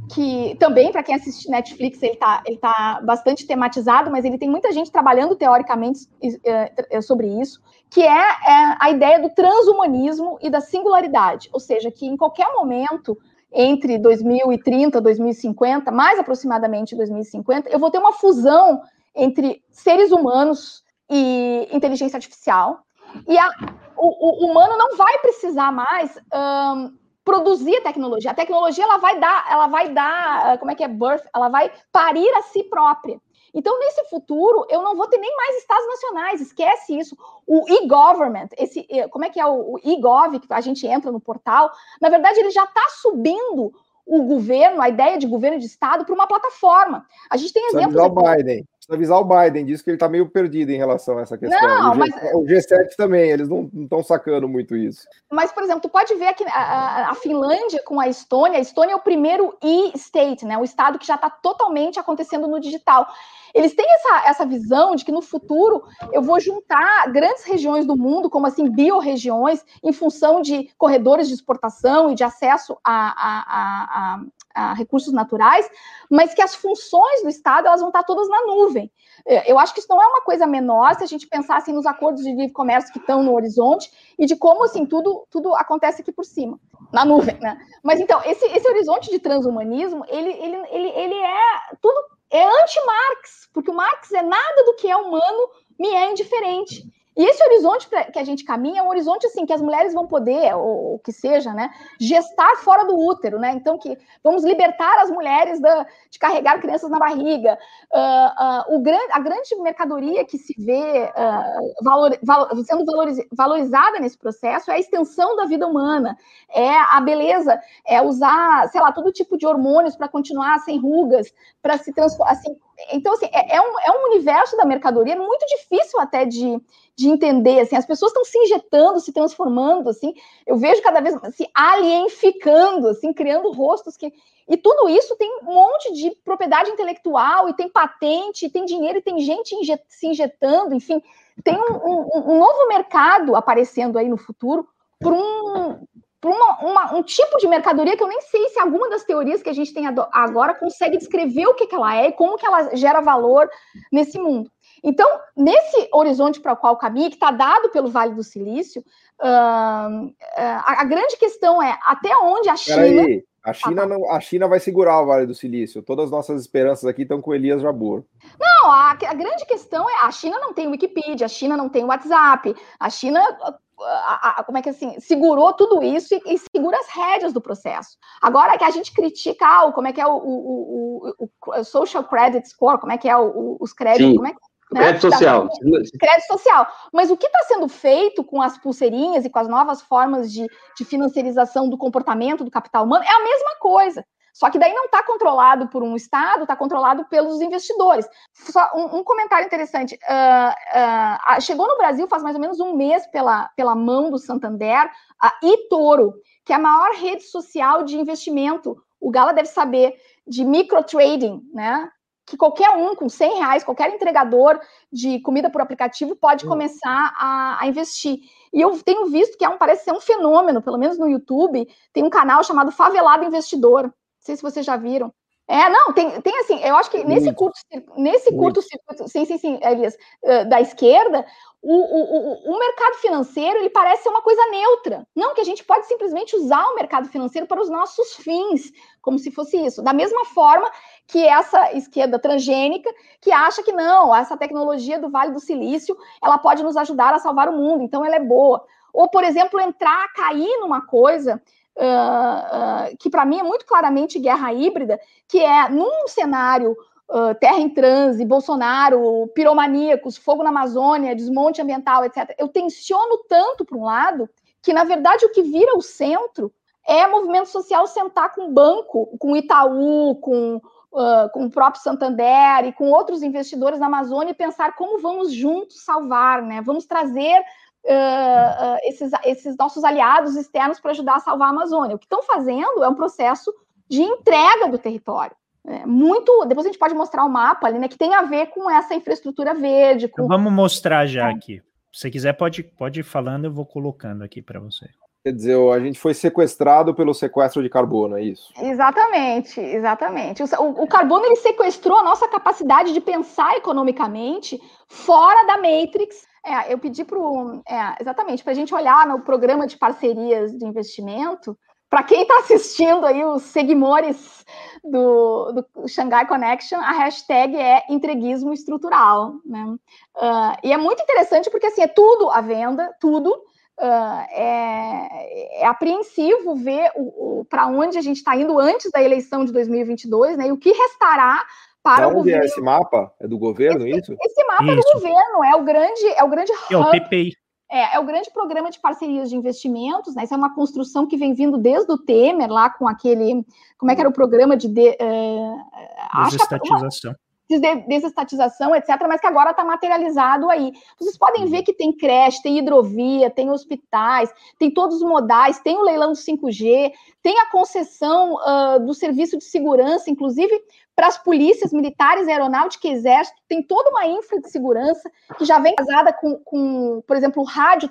que também, para quem assiste Netflix, ele está ele tá bastante tematizado, mas ele tem muita gente trabalhando teoricamente eh, eh, sobre isso, que é, é a ideia do transhumanismo e da singularidade, ou seja, que em qualquer momento entre 2030 e 2050, mais aproximadamente 2050, eu vou ter uma fusão entre seres humanos e inteligência artificial, e a, o, o, humano não vai precisar mais um, produzir a tecnologia. A tecnologia ela vai dar, ela vai dar, como é que é birth, ela vai parir a si própria. Então, nesse futuro, eu não vou ter nem mais estados nacionais, esquece isso. O e-government, esse, como é que é o, e-gov, que a gente entra no portal, na verdade, ele já está subindo o governo, a ideia de governo de estado, para uma plataforma. A gente tem exemplos. Avisar aqui... o Biden. Precisa avisar o Biden, diz que ele está meio perdido em relação a essa questão. Não, o, G... mas... o G7 também, eles não estão sacando muito isso. Mas, por exemplo, tu pode ver aqui a, a, Finlândia com a Estônia. A Estônia é o primeiro e-state, né? O estado que já está totalmente acontecendo no digital. Eles têm essa, essa visão de que no futuro eu vou juntar grandes regiões do mundo, como assim, biorregiões, em função de corredores de exportação e de acesso a, a, a, a recursos naturais, mas que as funções do Estado elas vão estar todas na nuvem. É, eu acho que isso não é uma coisa menor se a gente pensar assim, nos acordos de livre comércio que estão no horizonte e de como assim tudo, tudo acontece aqui por cima, na nuvem, né? Mas então, esse, esse horizonte de transhumanismo, ele, ele, ele, ele é tudo é anti-Marx, porque o Marx é nada do que é humano me é indiferente. E esse horizonte que a gente caminha é um horizonte assim que as mulheres vão poder, ou o que seja, né, gestar fora do útero, né? Então que vamos libertar as mulheres da, de carregar crianças na barriga. Uh, uh, o grande, a grande mercadoria que se vê uh, valor, valor, sendo valoriz, valorizada nesse processo é a extensão da vida humana, é a beleza, é usar, sei lá, todo tipo de hormônios para continuar sem rugas, para se transformar, assim, então, assim, é, é, um, é um universo da mercadoria muito difícil até de, de entender, assim, as pessoas estão se injetando, se transformando, assim, eu vejo cada vez se alienificando, assim, criando rostos que... E tudo isso tem um monte de propriedade intelectual, e tem patente, e tem dinheiro, e tem gente injet, se injetando, enfim, tem um, um, um novo mercado aparecendo aí no futuro por um, para uma, uma, um tipo de mercadoria que eu nem sei se alguma das teorias que a gente tem agora consegue descrver o que, que ela é e como que ela gera valor nesse mundo. Então, nesse horizonte para o qual caminha, que está dado pelo Vale do Silício, uh, a, a, grande questão é até onde a China. Peraí. A China, não, a China vai segurar o Vale do Silício. Todas as nossas esperanças aqui estão com Elias Jabor. Não, a, a, grande questão é a China não tem Wikipedia, a China não tem WhatsApp, a China a, a, como é que assim, segurou tudo isso e, e, segura as rédeas do processo. Agora que a gente critica ah, como é que é o, o, o, o, Social Credit Score, como é que é os créditos, Sim. como é que né? Crédito social. Crédito social. Mas o que está sendo feito com as pulseirinhas e com as novas formas de, de financiarização do comportamento do capital humano é a mesma coisa. Só que daí não está controlado por um Estado, está controlado pelos investidores. Só um, um comentário interessante. Uh, uh, chegou no Brasil faz mais ou menos um mês pela, pela mão do Santander a eToro, que é a maior rede social de investimento. O Gala deve saber de microtrading, né? Que qualquer um com 100 reais, qualquer entregador de comida por aplicativo pode hum. começar a, a investir. E eu tenho visto que é um, parece ser um fenômeno, pelo menos no YouTube, tem um canal chamado Favelado Investidor sei se vocês já viram. É, não, tem, tem assim, eu acho que nesse curto, nesse curto circuito, sim, sim, sim, Elias, da esquerda, o, o, o, mercado financeiro ele parece ser uma coisa neutra. Não, que a gente pode simplesmente usar o mercado financeiro para os nossos fins, como se fosse isso. Da mesma forma que essa esquerda transgênica que acha que não, essa tecnologia do Vale do Silício, ela pode nos ajudar a salvar o mundo, então ela é boa. Ou, por exemplo, entrar, cair numa coisa uh, uh, que para mim é muito claramente guerra híbrida, que é num cenário uh, terra em transe, Bolsonaro, piromaníacos, fogo na Amazônia, desmonte ambiental, etc. Eu tensiono tanto para um lado que, na verdade, o que vira o centro é movimento social sentar com banco, com Itaú, com Uh, com o próprio Santander e com outros investidores na Amazônia e pensar como vamos juntos salvar, né? Vamos trazer uh, uh, esses, esses nossos aliados externos para ajudar a salvar a Amazônia. O que estão fazendo é um processo de entrega do território. É muito. Depois a gente pode mostrar o um mapa ali, né? Que tem a ver com essa infraestrutura verde. Com... Vamos mostrar já é. aqui. Se você quiser, pode, pode ir falando, eu vou colocando aqui para você. Quer dizer, a gente foi sequestrado pelo sequestro de carbono, é isso? Exatamente, exatamente. O, o, carbono ele sequestrou a nossa capacidade de pensar economicamente fora da matrix é, eu pedi para é, exatamente para a gente olhar no programa de parcerias de investimento. Para quem está assistindo aí os seguidores do, do Shanghai Connection, a hashtag é entreguismo estrutural. Né? Uh, e é muito interessante porque assim, é tudo à venda, tudo. Uh, é, é, apreensivo ver para onde a gente está indo antes da eleição de 2022, né? E o que restará para o é governo. É esse mapa? É do governo esse, isso? Esse mapa isso. é do governo, é o grande, é o grande é o PPI. É, é, o grande programa de parcerias de investimentos, né? Isso é uma construção que vem vindo desde o Temer, lá com aquele. Como é que era o programa de. de uh, Desestatização. Uma, desestatização, etc., mas que agora está materializado aí. Vocês podem ver que tem creche, tem hidrovia, tem hospitais, tem todos os modais, tem o leilão do 5G, tem a concessão uh, do serviço de segurança, inclusive para as polícias militares, aeronáutica e exército, tem toda uma infra de segurança que já vem casada com, com por exemplo, o rádio,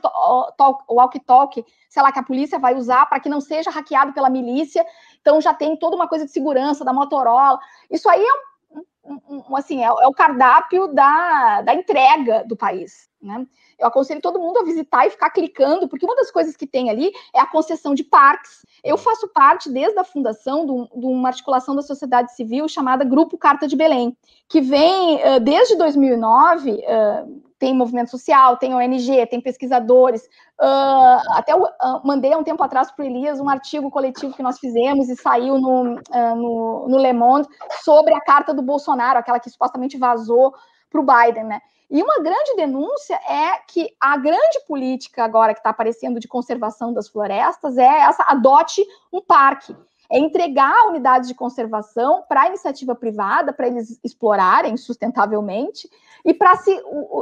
walkie-talkie, sei lá, que a polícia vai usar para que não seja hackeado pela milícia. Então já tem toda uma coisa de segurança da Motorola. Isso aí é um, um, assim, é, é, o cardápio da, da entrega do país. Né? Eu aconselho todo mundo a visitar e ficar clicando, porque uma das coisas que tem ali é a concessão de parques. Eu faço parte, desde a fundação, de, uma articulação da sociedade civil chamada Grupo Carta de Belém, que vem desde 2009, tem movimento social, tem ONG, tem pesquisadores. até eu mandei há um tempo atrás para o Elias um artigo coletivo que nós fizemos e saiu no, no, no Le Monde sobre a carta do Bolsonaro, aquela que supostamente vazou para o Biden, né? E uma grande denúncia é que a grande política agora que está aparecendo de conservação das florestas é essa: adote um parque. É entregar unidades de conservação para a iniciativa privada, para eles explorarem sustentavelmente, e para se,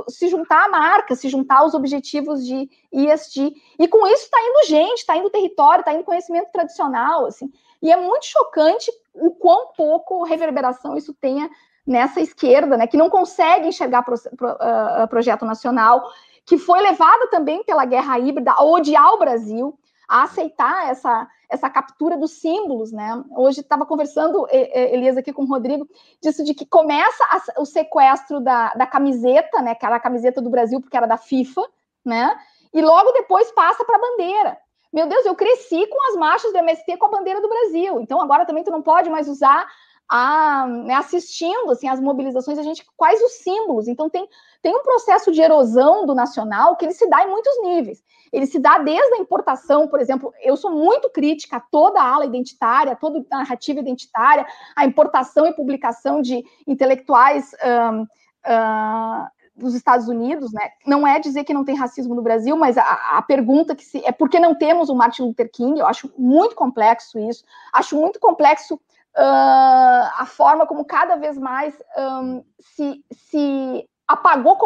se juntar à marca, se juntar aos objetivos de ISD. E com isso está indo gente, está indo território, está indo conhecimento tradicional. assim. E é muito chocante o quão pouco reverberação isso tenha nessa esquerda, né, que não consegue enxergar pro, pro, uh, projeto nacional, que foi levada também pela guerra híbrida a odiar o Brasil, a aceitar essa, essa captura dos símbolos, né? Hoje estava conversando, Elias, aqui com o Rodrigo, disso de que começa a, o sequestro da, da camiseta, né? Que era a camiseta do Brasil, porque era da FIFA, né? E logo depois passa para a bandeira. Meu Deus, eu cresci com as marchas do MST com a bandeira do Brasil. Então agora também tu não pode mais usar a, né, assistindo assim, as mobilizações, a gente quais os símbolos. Então tem, tem um processo de erosão do nacional que ele se dá em muitos níveis. Ele se dá desde a importação, por exemplo, eu sou muito crítica a toda a ala identitária, a toda a narrativa identitária, a importação e publicação de intelectuais um, uh, dos Estados Unidos, né? Não é dizer que não tem racismo no Brasil, mas a, a pergunta que se é por que não temos o Martin Luther King? Eu acho muito complexo isso. Acho muito complexo uh, a forma como cada vez mais um, se, se apagou,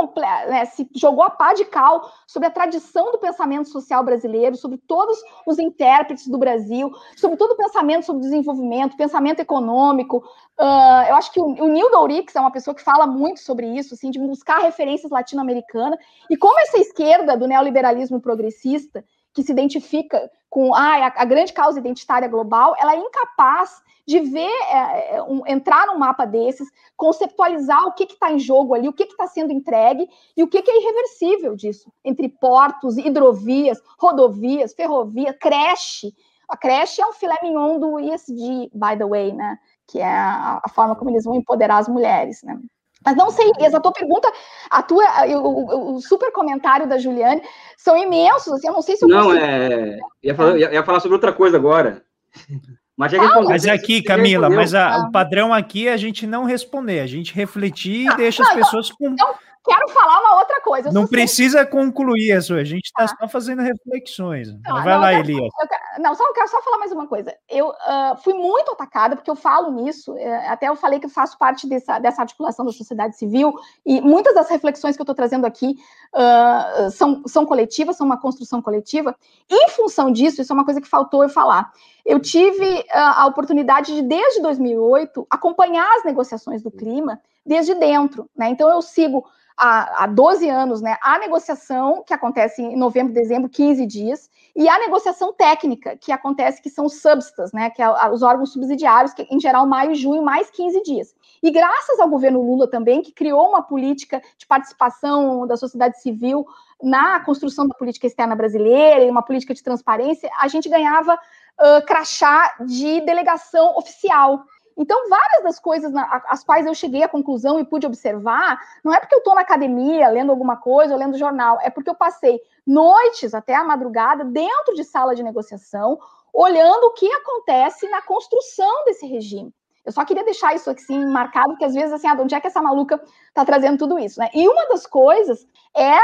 né, se jogou a pá de cal sobre a tradição do pensamento social brasileiro, sobre todos os intérpretes do Brasil, sobre todo o pensamento sobre desenvolvimento, pensamento econômico. Uh, eu acho que o, o Nildo Aurix é uma pessoa que fala muito sobre isso, assim, de buscar referências latino-americanas, e como essa esquerda do neoliberalismo progressista, que se identifica com ah, a, a grande causa identitária global, ela é incapaz de ver, é, é, um, entrar num mapa desses, conceptualizar o que está em jogo ali, o que está sendo entregue e o que, que, é irreversível disso, entre portos, hidrovias, rodovias, ferrovia, creche. A creche é um filé mignon do ESG, by the way, né? Que é a, a forma como eles vão empoderar as mulheres, né? Mas não sei, essa tua pergunta, a tua, o, o, super comentário da Juliane são imensos, assim, eu não sei se eu Não, consigo... é. Ia falar, ia falar sobre outra coisa agora. Mas, ah, mas aqui, Camila, mas a, o padrão aqui é a gente não responder, a gente refletir e deixa não, as pessoas com. Então, quero falar uma outra coisa. Não precisa sempre... concluir isso, a gente está ah. só fazendo reflexões. Vai não, lá, Elias. Quero, não, só eu quero só falar mais uma coisa. Eu uh, fui muito atacada, porque eu falo nisso, uh, até eu falei que eu faço parte dessa, dessa articulação da sociedade civil, e muitas das reflexões que eu estou trazendo aqui uh, são, são coletivas, são uma construção coletiva. E, em função disso, isso é uma coisa que faltou eu falar. Eu tive a oportunidade de, desde 2008, acompanhar as negociações do clima desde dentro. Né? Então, eu sigo há, há 12 anos, né, a negociação, que acontece em novembro, dezembro, 15 dias, e a negociação técnica, que acontece, que são os substas, né, que é os órgãos subsidiários, que em geral maio e junho, mais 15 dias. E graças ao governo Lula também, que criou uma política de participação da sociedade civil na construção da política externa brasileira e uma política de transparência, a gente ganhava uh, crachá de delegação oficial. Então, várias das coisas na, as quais eu cheguei à conclusão e pude observar, não é porque eu estou na academia lendo alguma coisa ou lendo jornal, é porque eu passei noites até a madrugada dentro de sala de negociação, olhando o que acontece na construção desse regime. Eu só queria deixar isso assim marcado, porque às vezes, assim, ah, de onde é que essa maluca está trazendo tudo isso, né? E uma das coisas é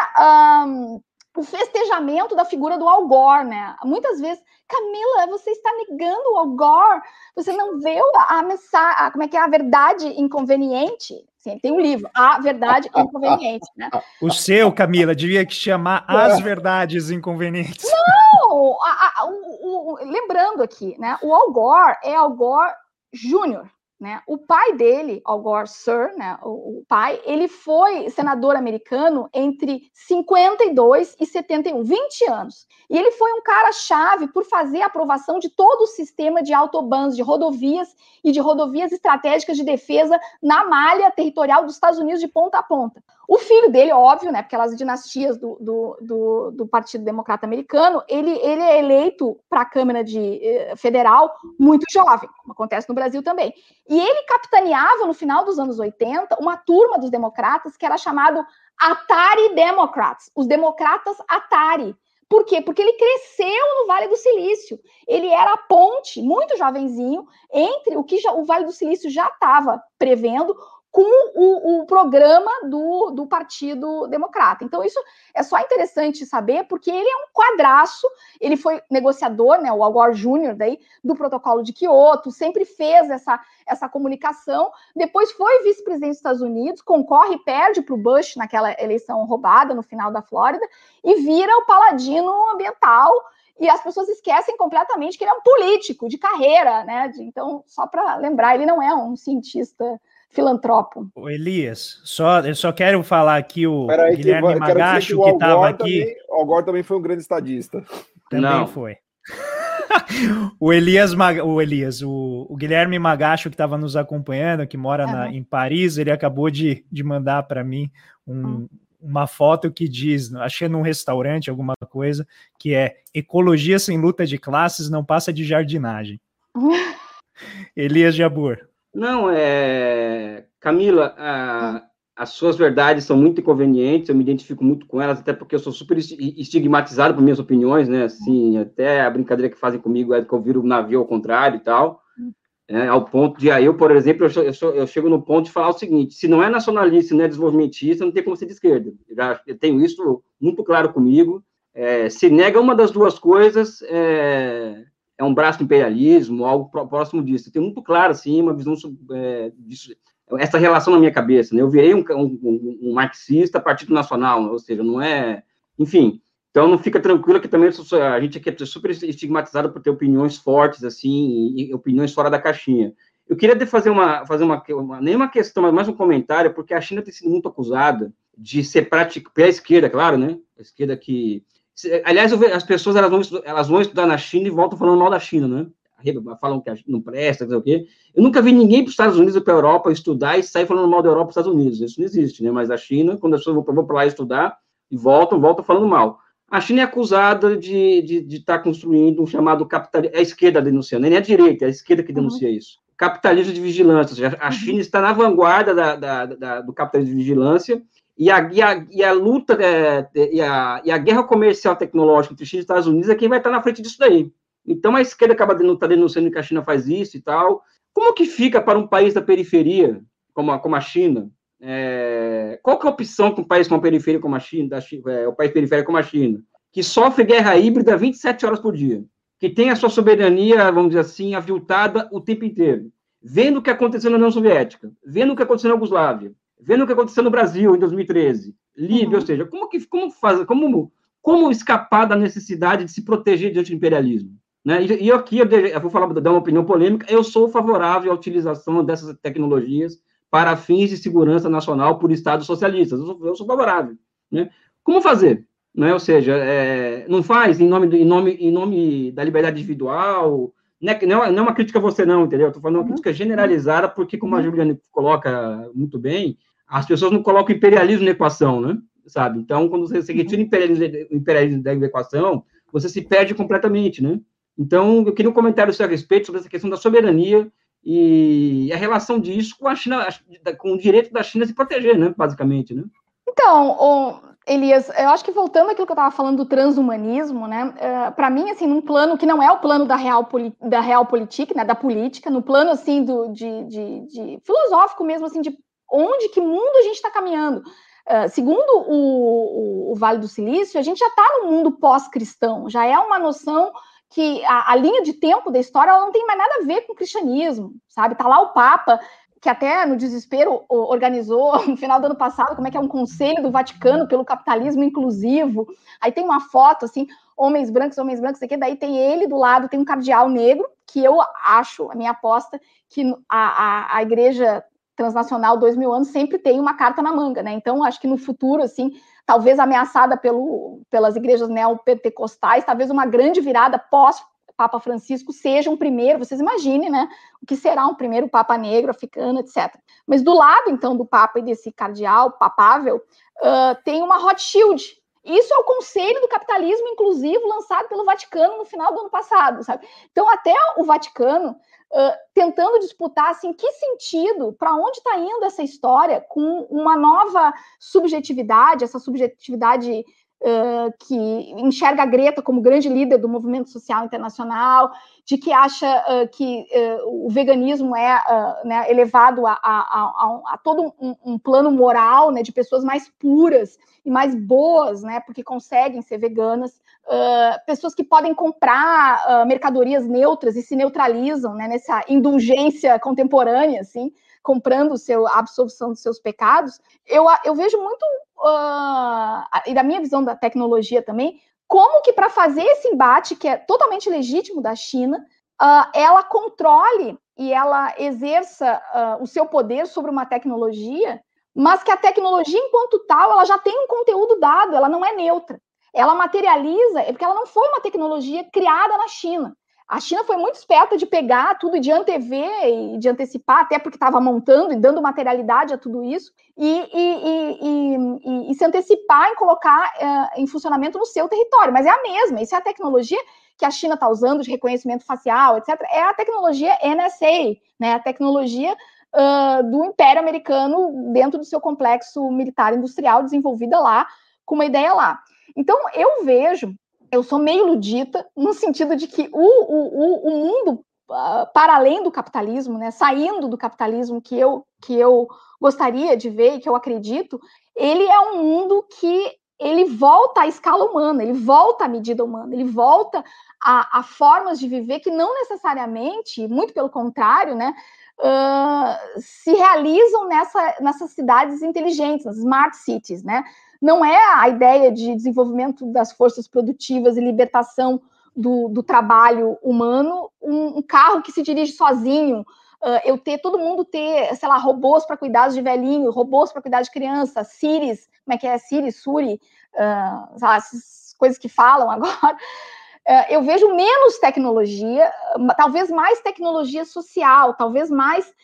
um, o festejamento da figura do Al Gore, né? Muitas vezes, Camila, você está negando o Al Gore, você não vê a, mensagem, como é que é a verdade inconveniente? Tem um livro, A Verdade Inconveniente, né? O seu, Camila, devia que chamar As Verdades Inconvenientes. Não! A, a, o, o, lembrando aqui, né? O Al Gore é Al Gore Júnior, né? O pai dele, Al Gore Sir, né, o, o, pai, ele foi senador americano entre 52 e 71, 20 anos. E ele foi um cara chave por fazer a aprovação de todo o sistema de autobans, de rodovias e de rodovias estratégicas de defesa na malha territorial dos Estados Unidos de ponta a ponta. O filho dele, óbvio, né, aquelas dinastias do, do, do, do Partido Democrata Americano, ele, ele é eleito para a Câmara de, eh, Federal muito jovem, como acontece no Brasil também. E ele capitaneava, no final dos anos 80, uma turma dos democratas que era chamado Atari Democrats, os democratas Atari. Por quê? Porque ele cresceu no Vale do Silício. Ele era a ponte, muito jovenzinho, entre o que já, o Vale do Silício já estava prevendo com o, o programa do, do, Partido Democrata. Então, isso é só interessante saber, porque ele é um quadraço, ele foi negociador, né, o Al Gore Jr., daí, do protocolo de Kyoto, sempre fez essa, essa comunicação, depois foi vice-presidente dos Estados Unidos, concorre e perde para o Bush naquela eleição roubada no final da Flórida, e vira o paladino ambiental, e as pessoas esquecem completamente que ele é um político de carreira, né? Então, só para lembrar, ele não é um cientista filantropo. O Elias, só, eu só quero falar aqui o aí, Guilherme que, Magacho, que estava aqui. Também, o Algor também foi um grande estadista. Também Não. foi. o Elias, o, Elias o, o Guilherme Magacho, que estava nos acompanhando, que mora uhum. na, em Paris, ele acabou de, de mandar para mim um, uhum. uma foto que diz, achei num restaurante, alguma coisa, que é ecologia sem luta de classes não passa de jardinagem. Elias Jabur. Não, é. Camila, a, as suas verdades são muito inconvenientes, eu me identifico muito com elas, até porque eu sou super estigmatizado por minhas opiniões, né? Assim, até a brincadeira que fazem comigo é que eu viro o navio ao contrário e tal. É, ao ponto de, aí eu, por exemplo, eu, eu, eu, chego no ponto de falar o seguinte: se não é nacionalista, não é desenvolvimentista, não tem como ser de esquerda. Eu, já, eu tenho isso muito claro comigo. É, se nega uma das duas coisas, é, é um braço do imperialismo, algo próximo disso. Eu tenho muito claro, assim, uma visão é, disso, essa relação na minha cabeça. Né? Eu virei um, um, um, marxista partido nacional, ou seja, não é... Enfim, então não fica tranquilo que também a gente aqui é super estigmatizado por ter opiniões fortes, assim, e opiniões fora da caixinha. Eu queria fazer uma, fazer uma, uma nem uma questão, mas mais um comentário, porque a China tem sido muito acusada de ser prática, pela esquerda, claro, né? A esquerda que Aliás, as pessoas elas vão, elas vão estudar na China e voltam falando mal da China, né? Falam que não presta, não sei o quê. Eu nunca vi ninguém para os Estados Unidos ou para a Europa estudar e sair falando mal da Europa e dos Estados Unidos. Isso não existe, né? Mas a China, quando as pessoas vão para lá estudar e voltam, voltam falando mal. A China é acusada de estar de, de tá construindo um chamado capitalismo. É a esquerda denunciando, nem é a direita, é a esquerda que denuncia uhum. isso. Capitalismo de vigilância. Seja, a uhum. China está na vanguarda da, da, da, do capitalismo de vigilância e a, e a, e a luta é, e, a, e a guerra comercial tecnológica entre China e Estados Unidos é quem vai estar na frente disso daí. Então a esquerda acaba tá denunciando que a China faz isso e tal. Como que fica para um país da periferia, como a, como a China? É, qual que é a opção para um país com a periferia como a China, da, é, o país periférico como a China, que sofre guerra híbrida 27 horas por dia, que tem a sua soberania, vamos dizer assim, aviltada o tempo inteiro, vendo o que aconteceu na União Soviética, vendo o que aconteceu na Yugoslávia, vendo o que aconteceu no Brasil em 2013, Líbia, uhum. ou seja, como que como faz, como como escapar da necessidade de se proteger diante do imperialismo? Né? E, e aqui eu, eu, vou falar, dar uma opinião polêmica, eu sou favorável à utilização dessas tecnologias para fins de segurança nacional por estados socialistas, eu sou, eu sou favorável. Né? Como fazer? Né? Ou seja, é, não faz em nome, em, nome, em nome da liberdade individual, não é, não é uma crítica a você não, entendeu? Estou falando uma uhum. crítica generalizada, porque como a uhum. Juliana coloca muito bem, as pessoas não colocam imperialismo na equação, né? Sabe? Então, quando você retira o imperialismo, imperialismo da equação, você se perde completamente, né? Então, eu queria um comentário seu a respeito sobre essa questão da soberania e a relação disso com a China, com o direito da China se proteger, né, basicamente, né? Então, Elias, eu acho que voltando àquilo que eu estava falando do transhumanismo, né, uh, eh, para mim, assim, num plano que não é o plano da real, da real política, né, da política, no plano, assim, do, de, de, de filosófico mesmo, assim, de onde, que mundo a gente está caminhando. Uh, segundo o, o, o, Vale do Silício, a gente já está no mundo pós-cristão, já é uma noção que a, a, linha de tempo da história ela não tem mais nada a ver com o cristianismo, sabe? Tá lá o Papa que até no desespero organizou no final do ano passado, como é que é um conselho do Vaticano pelo capitalismo inclusivo. Aí tem uma foto assim, homens brancos, homens brancos, aqui, daí tem ele do lado, tem um cardeal negro, que eu acho, a minha aposta, que a, a, a igreja transnacional, dois mil anos, sempre tem uma carta na manga, né? Então, acho que no futuro, assim, talvez ameaçada pelo, pelas igrejas neopentecostais, talvez uma grande virada pós Papa Francisco seja um primeiro, vocês imaginem, né? O que será um primeiro Papa negro, africano, etc. Mas do lado, então, do Papa e desse cardeal papável, uh, tem uma Rothschild. Isso é o Conselho do Capitalismo Inclusivo lançado pelo Vaticano no final do ano passado, sabe? Então, até o Vaticano uh, tentando disputar, assim, que sentido, para onde está indo essa história com uma nova subjetividade, essa subjetividade Uh, que enxerga a Greta como grande líder do movimento social internacional, de que acha uh, que uh, o veganismo é né, elevado a, a, a, a todo um, um, plano moral né, de pessoas mais puras e mais boas, né, porque conseguem ser veganas, pessoas que podem comprar mercadorias neutras e se neutralizam né, nessa indulgência contemporânea, assim, comprando seu, a absolvição dos seus pecados, eu, eu vejo muito, uh, e da minha visão da tecnologia também, como que para fazer esse embate, que é totalmente legítimo da China, uh, ela controle e ela exerça uh, o seu poder sobre uma tecnologia, mas que a tecnologia, enquanto tal, ela já tem um conteúdo dado, ela não é neutra. Ela materializa, é porque ela não foi uma tecnologia criada na China. A China foi muito esperta de pegar tudo de antever e de antecipar, até porque estava montando e dando materialidade a tudo isso, e, e, e, e se antecipar em colocar uh, em funcionamento no seu território. Mas é a mesma, isso é a tecnologia que a China está usando de reconhecimento facial, etc. É a tecnologia NSA, né? a tecnologia uh, do Império Americano dentro do seu complexo militar industrial desenvolvida lá, com uma ideia lá. Então, eu vejo eu sou meio ludita, no sentido de que o, o, o mundo uh, para além do capitalismo, né, saindo do capitalismo que eu, que eu gostaria de ver e que eu acredito, ele é um mundo que ele volta à escala humana, ele volta à medida humana, ele volta a, a formas de viver que não necessariamente, muito pelo contrário, né, uh, se realizam nessa, nessas cidades inteligentes, nas smart cities, né? Não é a ideia de desenvolvimento das forças produtivas e libertação do, do trabalho humano, um, um, carro que se dirige sozinho, uh, eu ter todo mundo ter, sei lá, robôs para cuidar de velhinho, robôs para cuidar de criança, Siris, como é que é, Siri, Suri, uh, lá, essas coisas que falam agora. Eu vejo menos tecnologia, talvez mais tecnologia social, talvez mais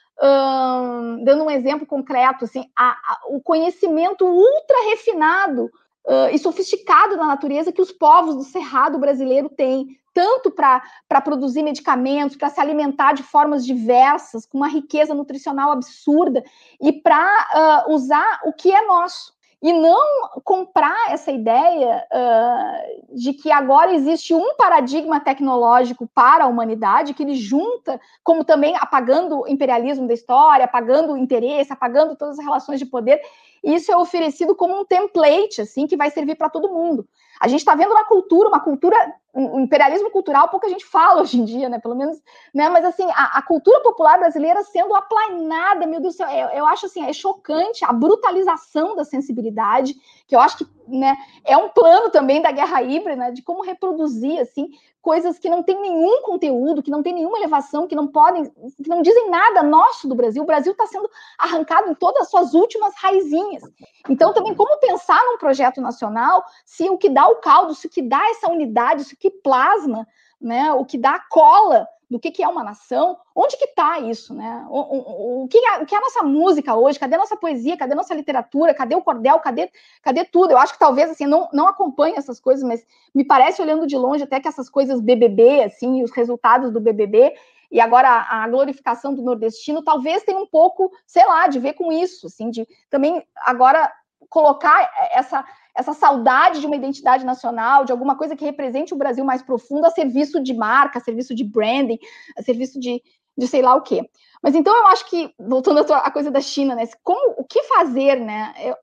dando um exemplo concreto, assim, a, a, o conhecimento ultra refinado uh, e sofisticado da natureza que os povos do Cerrado brasileiro têm, tanto para produzir medicamentos, para se alimentar de formas diversas, com uma riqueza nutricional absurda, e para uh, usar o que é nosso e não comprar essa ideia uh, de que agora existe um paradigma tecnológico para a humanidade que ele junta, como também apagando o imperialismo da história, apagando o interesse, apagando todas as relações de poder. Isso é oferecido como um template, assim, que vai servir para todo mundo. A gente está vendo uma cultura, uma cultura, um imperialismo cultural, pouca gente fala hoje em dia, né? Pelo menos, né? Mas assim, a, a cultura popular brasileira sendo aplanada, meu Deus do céu, eu, eu, acho assim, é chocante a brutalização da sensibilidade, que eu acho que né, é um plano também da guerra híbrida, né, de como reproduzir assim coisas que não têm nenhum conteúdo, que não tem nenhuma elevação, que não podem, que não dizem nada nosso do Brasil. O Brasil está sendo arrancado em todas as suas últimas raizinhas. Então, também, como pensar num projeto nacional se o que dá o caldo, se o que dá essa unidade, se o que plasma, né, o que dá cola do que, que é uma nação, onde que está isso, né? O, o, o, que é, o que é a nossa música hoje? Cadê a nossa poesia? Cadê a nossa literatura? Cadê o cordel? Cadê, cadê tudo? Eu acho que talvez, assim, não, não acompanhe essas coisas, mas me parece, olhando de longe, até que essas coisas BBB, assim, os resultados do BBB, e agora a, a glorificação do nordestino talvez tenha um pouco, sei lá, de ver com isso, assim, de também agora colocar essa essa saudade de uma identidade nacional, de alguma coisa que represente o Brasil mais profundo a serviço de marca, a serviço de branding, a serviço de, de sei lá o quê. Mas então eu acho que, voltando à coisa da China, né? Como, o que fazer, né? Eu,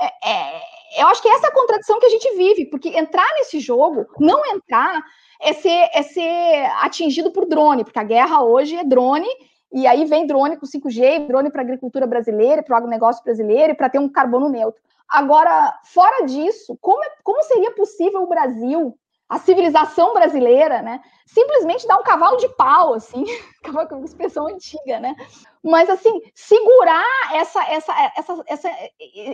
é, é, eu acho que essa é a contradição que a gente vive, porque entrar nesse jogo, não entrar, é ser, é ser atingido por drone, porque a guerra hoje é drone, e aí vem drone com 5G, drone para agricultura brasileira, para o agronegócio brasileiro, e para ter um carbono neutro. Agora, fora disso, como, é, como seria possível o Brasil a civilização brasileira, né? Simplesmente dar um cavalo de pau, assim, cavalo com expressão antiga, né? Mas assim, segurar essa, essa, essa, essa,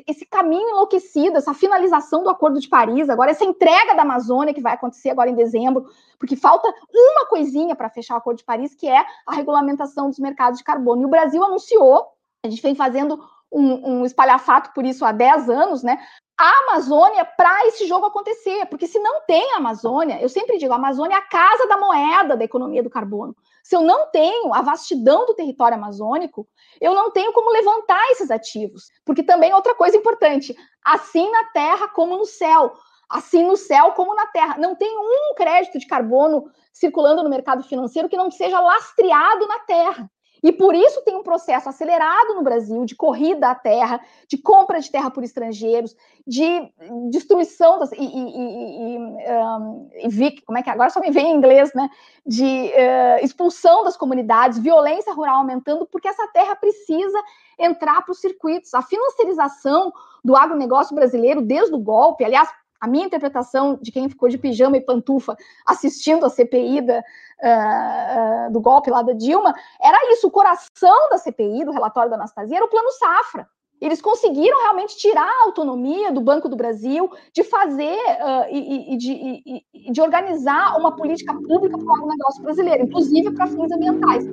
esse caminho enlouquecido, essa finalização do Acordo de Paris, agora essa entrega da Amazônia que vai acontecer agora em dezembro, porque falta uma coisinha para fechar o Acordo de Paris, que é a regulamentação dos mercados de carbono. E o Brasil anunciou, a gente vem fazendo um, um espalhafato por isso há 10 anos, né? A Amazônia para esse jogo acontecer, porque se não tem a Amazônia, eu sempre digo, a Amazônia é a casa da moeda da economia do carbono. Se eu não tenho a vastidão do território amazônico, eu não tenho como levantar esses ativos. Porque também outra coisa importante, assim na terra como no céu, assim no céu como na terra, não tem um crédito de carbono circulando no mercado financeiro que não seja lastreado na terra. E por isso tem um processo acelerado no Brasil de corrida à terra, de compra de terra por estrangeiros, de destruição das, e, e, e, um, e como é que é? agora só me vem em inglês, né? De uh, expulsão das comunidades, violência rural aumentando, porque essa terra precisa entrar para os circuitos. A financiarização do agronegócio brasileiro desde o golpe, aliás, a minha interpretação de quem ficou de pijama e pantufa assistindo a CPI da, uh, uh, do golpe lá da Dilma, era isso, o coração da CPI, do relatório da Anastasia, era o plano Safra. Eles conseguiram realmente tirar a autonomia do Banco do Brasil de fazer uh, e, e, de, e, de, organizar uma política pública para o negócio brasileiro, inclusive para fins ambientais.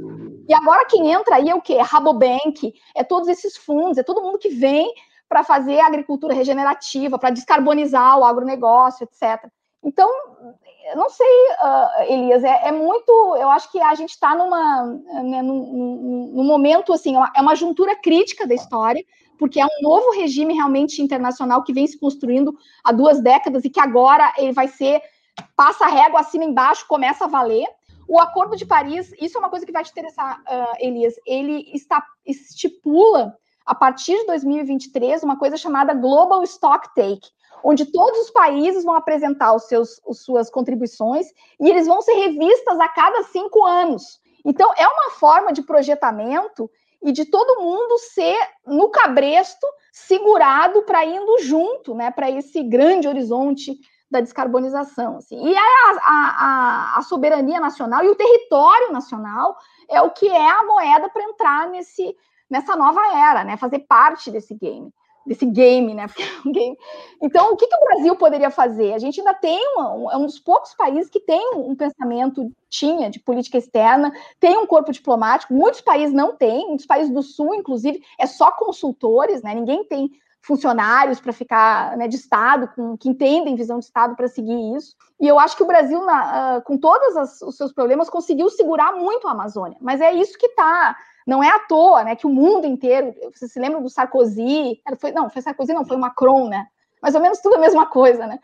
E agora quem entra aí é o quê? É Rabobank, é todos esses fundos, é todo mundo que vem para fazer agricultura regenerativa, para descarbonizar o agronegócio, etc. Então, não sei, uh, Elias, é, é, muito. Eu acho que a gente está numa, né, num, num, momento assim, é uma juntura crítica da história, porque é um novo regime realmente internacional que vem se construindo há duas décadas e que agora ele vai ser passa a régua, acima embaixo, começa a valer. O Acordo de Paris, isso é uma coisa que vai te interessar, uh, Elias. Ele está, estipula a partir de 2023, uma coisa chamada Global Stock Take, onde todos os países vão apresentar os seus, as suas contribuições e eles vão ser revistas a cada cinco anos. Então, é uma forma de projetamento e de todo mundo ser no cabresto, segurado para indo junto, né, para esse grande horizonte da descarbonização. Assim. E a, a, a, soberania nacional e o território nacional é o que é a moeda para entrar nesse, nessa nova era, né? Fazer parte desse game, desse game, né? É game. Então, o que, que, o Brasil poderia fazer? A gente ainda tem uma, é um dos poucos países que tem um pensamento tinha de política externa, tem um corpo diplomático. Muitos países não têm, muitos países do Sul, inclusive, é só consultores, né? Ninguém tem funcionários para ficar né, de Estado, com, que entendem visão de Estado para seguir isso. E eu acho que o Brasil, na, uh, com todos os seus problemas, conseguiu segurar muito a Amazônia. Mas é isso que está não é à toa, né, que o mundo inteiro, você se lembra do Sarkozy, foi, não, foi Sarkozy, não, foi Macron, né? Mais ou menos tudo a mesma coisa, né?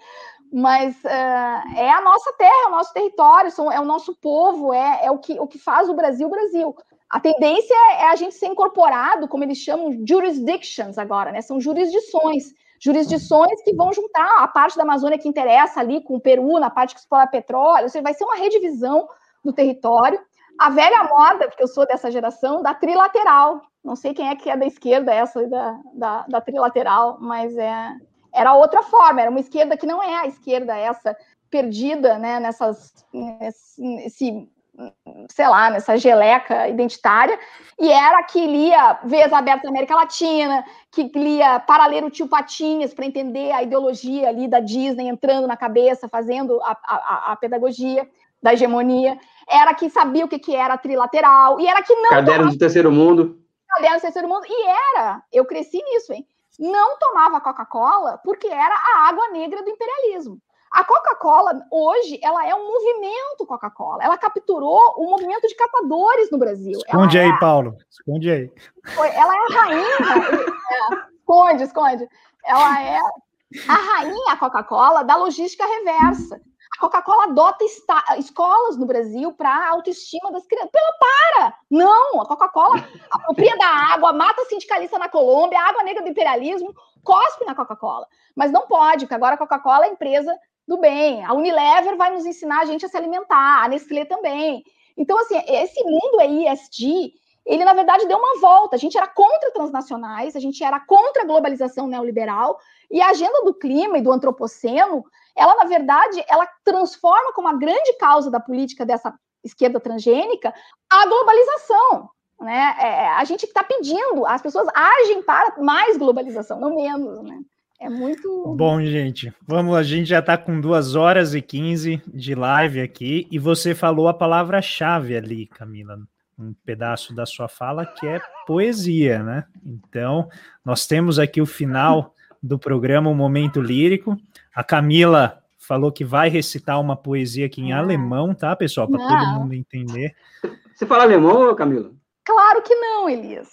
Mas uh, é a nossa terra, é o nosso território, é o nosso povo, é, é o, que, o que faz o Brasil Brasil. A tendência é a gente ser incorporado, como eles chamam, jurisdictions agora, né? São jurisdições. Jurisdições que vão juntar a parte da Amazônia que interessa ali com o Peru, na parte que explora petróleo, ou seja, vai ser uma redivisão do território a velha moda, porque eu sou dessa geração, da trilateral. Não sei quem é que é da esquerda, essa da, da, da trilateral, mas é, era outra forma, era uma esquerda que não é a esquerda essa perdida, né, nessas, nesse, sei lá, nessa geleca identitária, e era que lia Vez Aberta da América Latina, que lia Paralelo Tio Patinhas para entender a ideologia ali da Disney entrando na cabeça, fazendo a, a, a pedagogia da hegemonia, era que sabia o que, que era trilateral, e era que não. Caderno tomava... do terceiro mundo. Caderno do terceiro mundo, e era, eu cresci nisso, hein? Não tomava Coca-Cola porque era a água negra do imperialismo. A Coca-Cola, hoje, ela é um movimento Coca-Cola. Ela capturou o movimento de catadores no Brasil. Esconde ela aí, é, Paulo. Esconde aí. Ela é a rainha. é, esconde, esconde. Ela é a rainha Coca-Cola da logística reversa. A Coca-Cola adota escolas no Brasil para autoestima das crianças. Pela para! Não! A Coca-Cola apropria da água, mata sindicalista na Colômbia, água negra do imperialismo, cospe na Coca-Cola. Mas não pode, porque agora a Coca-Cola é empresa do bem. A Unilever vai nos ensinar a gente a se alimentar, a Nestlé também. Então, assim, esse mundo aí, ESG, ele, na verdade, deu uma volta. A gente era contra transnacionais, a gente era contra a globalização neoliberal, e a agenda do clima e do antropoceno, ela, na verdade, ela transforma como a grande causa da política dessa esquerda transgênica a globalização. Né? É, é a gente está pedindo, as pessoas agem para mais globalização, não menos. Né? É muito. Bom, gente, vamos, a gente já está com duas horas e quinze de live aqui, e você falou a palavra-chave ali, Camila, um pedaço da sua fala, que é poesia, né? Então, nós temos aqui o final do programa, o um Momento Lírico. A Camila falou que vai recitar uma poesia aqui em ah. alemão, tá, pessoal? Para todo mundo entender. Você fala alemão, Camila? Claro que não, Elias.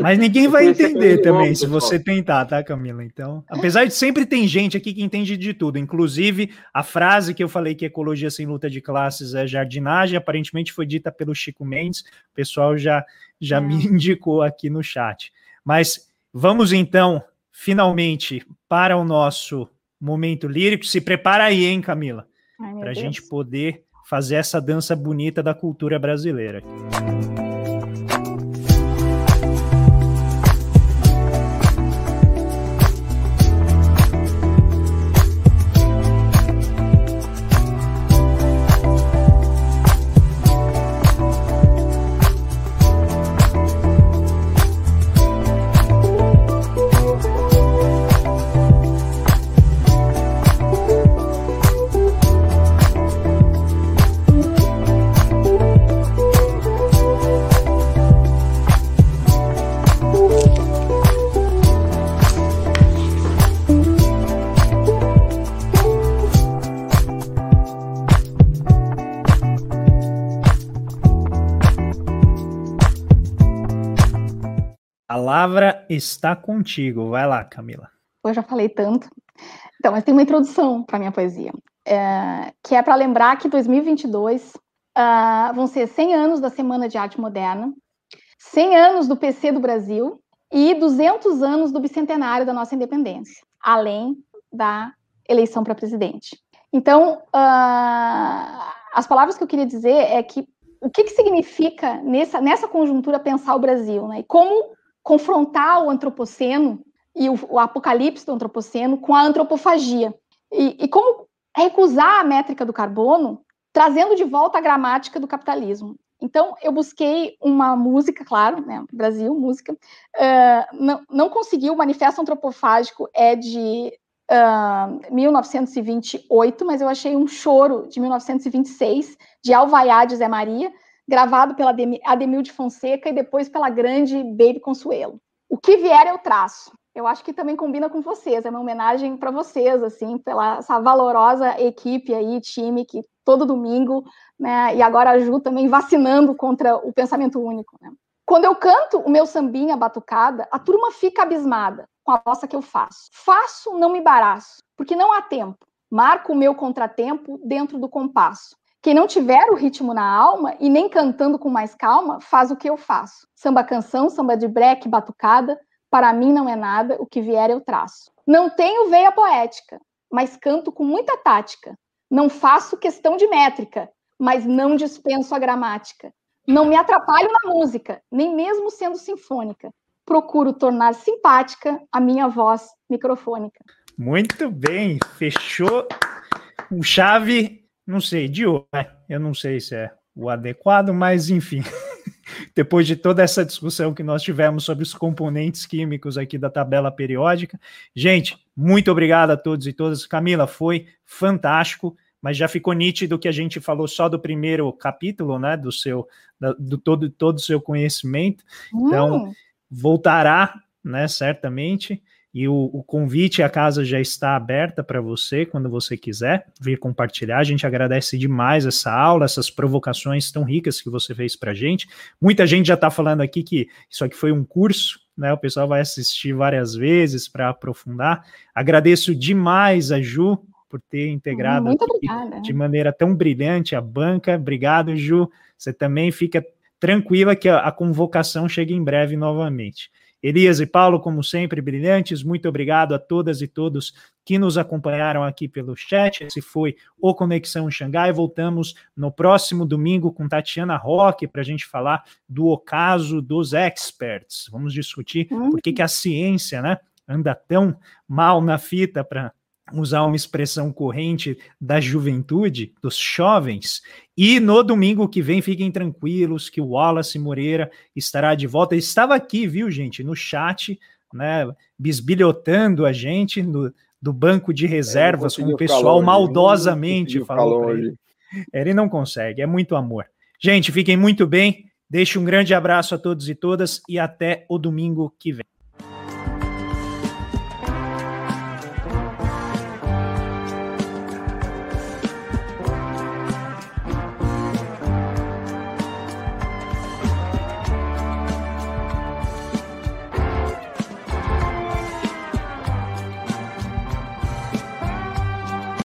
Mas ninguém vai entender também se você tentar, tá, Camila? Então, apesar de sempre tem gente aqui que entende de tudo, inclusive a frase que eu falei que ecologia sem luta de classes é jardinagem, aparentemente foi dita pelo Chico Mendes, o pessoal já, já é. me indicou aqui no chat. Mas vamos então, finalmente, para o nosso momento lírico. Se prepara aí, hein, Camila? Para a gente poder fazer essa dança bonita da cultura brasileira. Palavra está contigo. Vai lá, Camila. Eu já falei tanto. Então, mas tem uma introdução para minha poesia, é, que é para lembrar que 2022 uh, ah, vão ser 100 anos da Semana de Arte Moderna, 100 anos do PC do Brasil e 200 anos do bicentenário da nossa independência, além da eleição para presidente. Então, uh, as palavras que eu queria dizer é que o que, que significa nessa, nessa conjuntura pensar o Brasil, né? E como confrontar o antropoceno e o, o apocalipse do antropoceno com a antropofagia. E, e, como recusar a métrica do carbono, trazendo de volta a gramática do capitalismo. Então, eu busquei uma música, claro, né, Brasil, música, uh, não, não consegui, o Manifesto Antropofágico é de uh, 1928, mas eu achei um choro de 1926, de Alvaiá de Zé Maria, gravado pela Ademil de Fonseca e depois pela grande Baby Consuelo. O que vier eu traço. Eu acho que também combina com vocês, é uma homenagem para vocês, assim, pela essa valorosa equipe aí, time que todo domingo, né, e agora a Ju também vacinando contra o pensamento único, né? Quando eu canto o meu sambinha batucada, a turma fica abismada com a bossa que eu faço. Faço, não me embaraço, porque não há tempo. Marco o meu contratempo dentro do compasso. Quem não tiver o ritmo na alma e nem cantando com mais calma, faz o que eu faço. Samba canção, samba de breque, batucada, para mim não é nada, o que vier eu traço. Não tenho veia poética, mas canto com muita tática. Não faço questão de métrica, mas não dispenso a gramática. Não me atrapalho na música, nem mesmo sendo sinfônica. Procuro tornar simpática a minha voz microfônica. Muito bem, fechou o chave não sei, de hoje, né? eu não sei se é o adequado, mas enfim. Depois de toda essa discussão que nós tivemos sobre os componentes químicos aqui da tabela periódica. Gente, muito obrigado a todos e todas. Camila, foi fantástico, mas já ficou nítido que a gente falou só do primeiro capítulo, né? Do seu, do todo, todo o seu conhecimento. Então, hum. voltará, né? Certamente. E o, o convite à casa já está aberta para você quando você quiser vir compartilhar. A gente agradece demais essa aula, essas provocações tão ricas que você fez para a gente. Muita gente já está falando aqui que isso aqui foi um curso, né? O pessoal vai assistir várias vezes para aprofundar. Agradeço demais a Ju por ter integrado de maneira tão brilhante a banca. Obrigado, Ju. Você também fica tranquila que a, a convocação chega em breve novamente. Elias e Paulo, como sempre, brilhantes. Muito obrigado a todas e todos que nos acompanharam aqui pelo chat. Esse foi o Conexão Xangai. Voltamos no próximo domingo com Tatiana Roque para a gente falar do ocaso dos experts. Vamos discutir uhum. por que, que a ciência né, anda tão mal na fita para usar uma expressão corrente da juventude, dos jovens. E no domingo que vem, fiquem tranquilos que o Wallace Moreira estará de volta. Ele estava aqui, viu, gente, no chat, né, bisbilhotando a gente no, do banco de reservas, com o pessoal maldosamente falou ele. Ele não consegue, é muito amor. Gente, fiquem muito bem. Deixe um grande abraço a todos e todas e até o domingo que vem.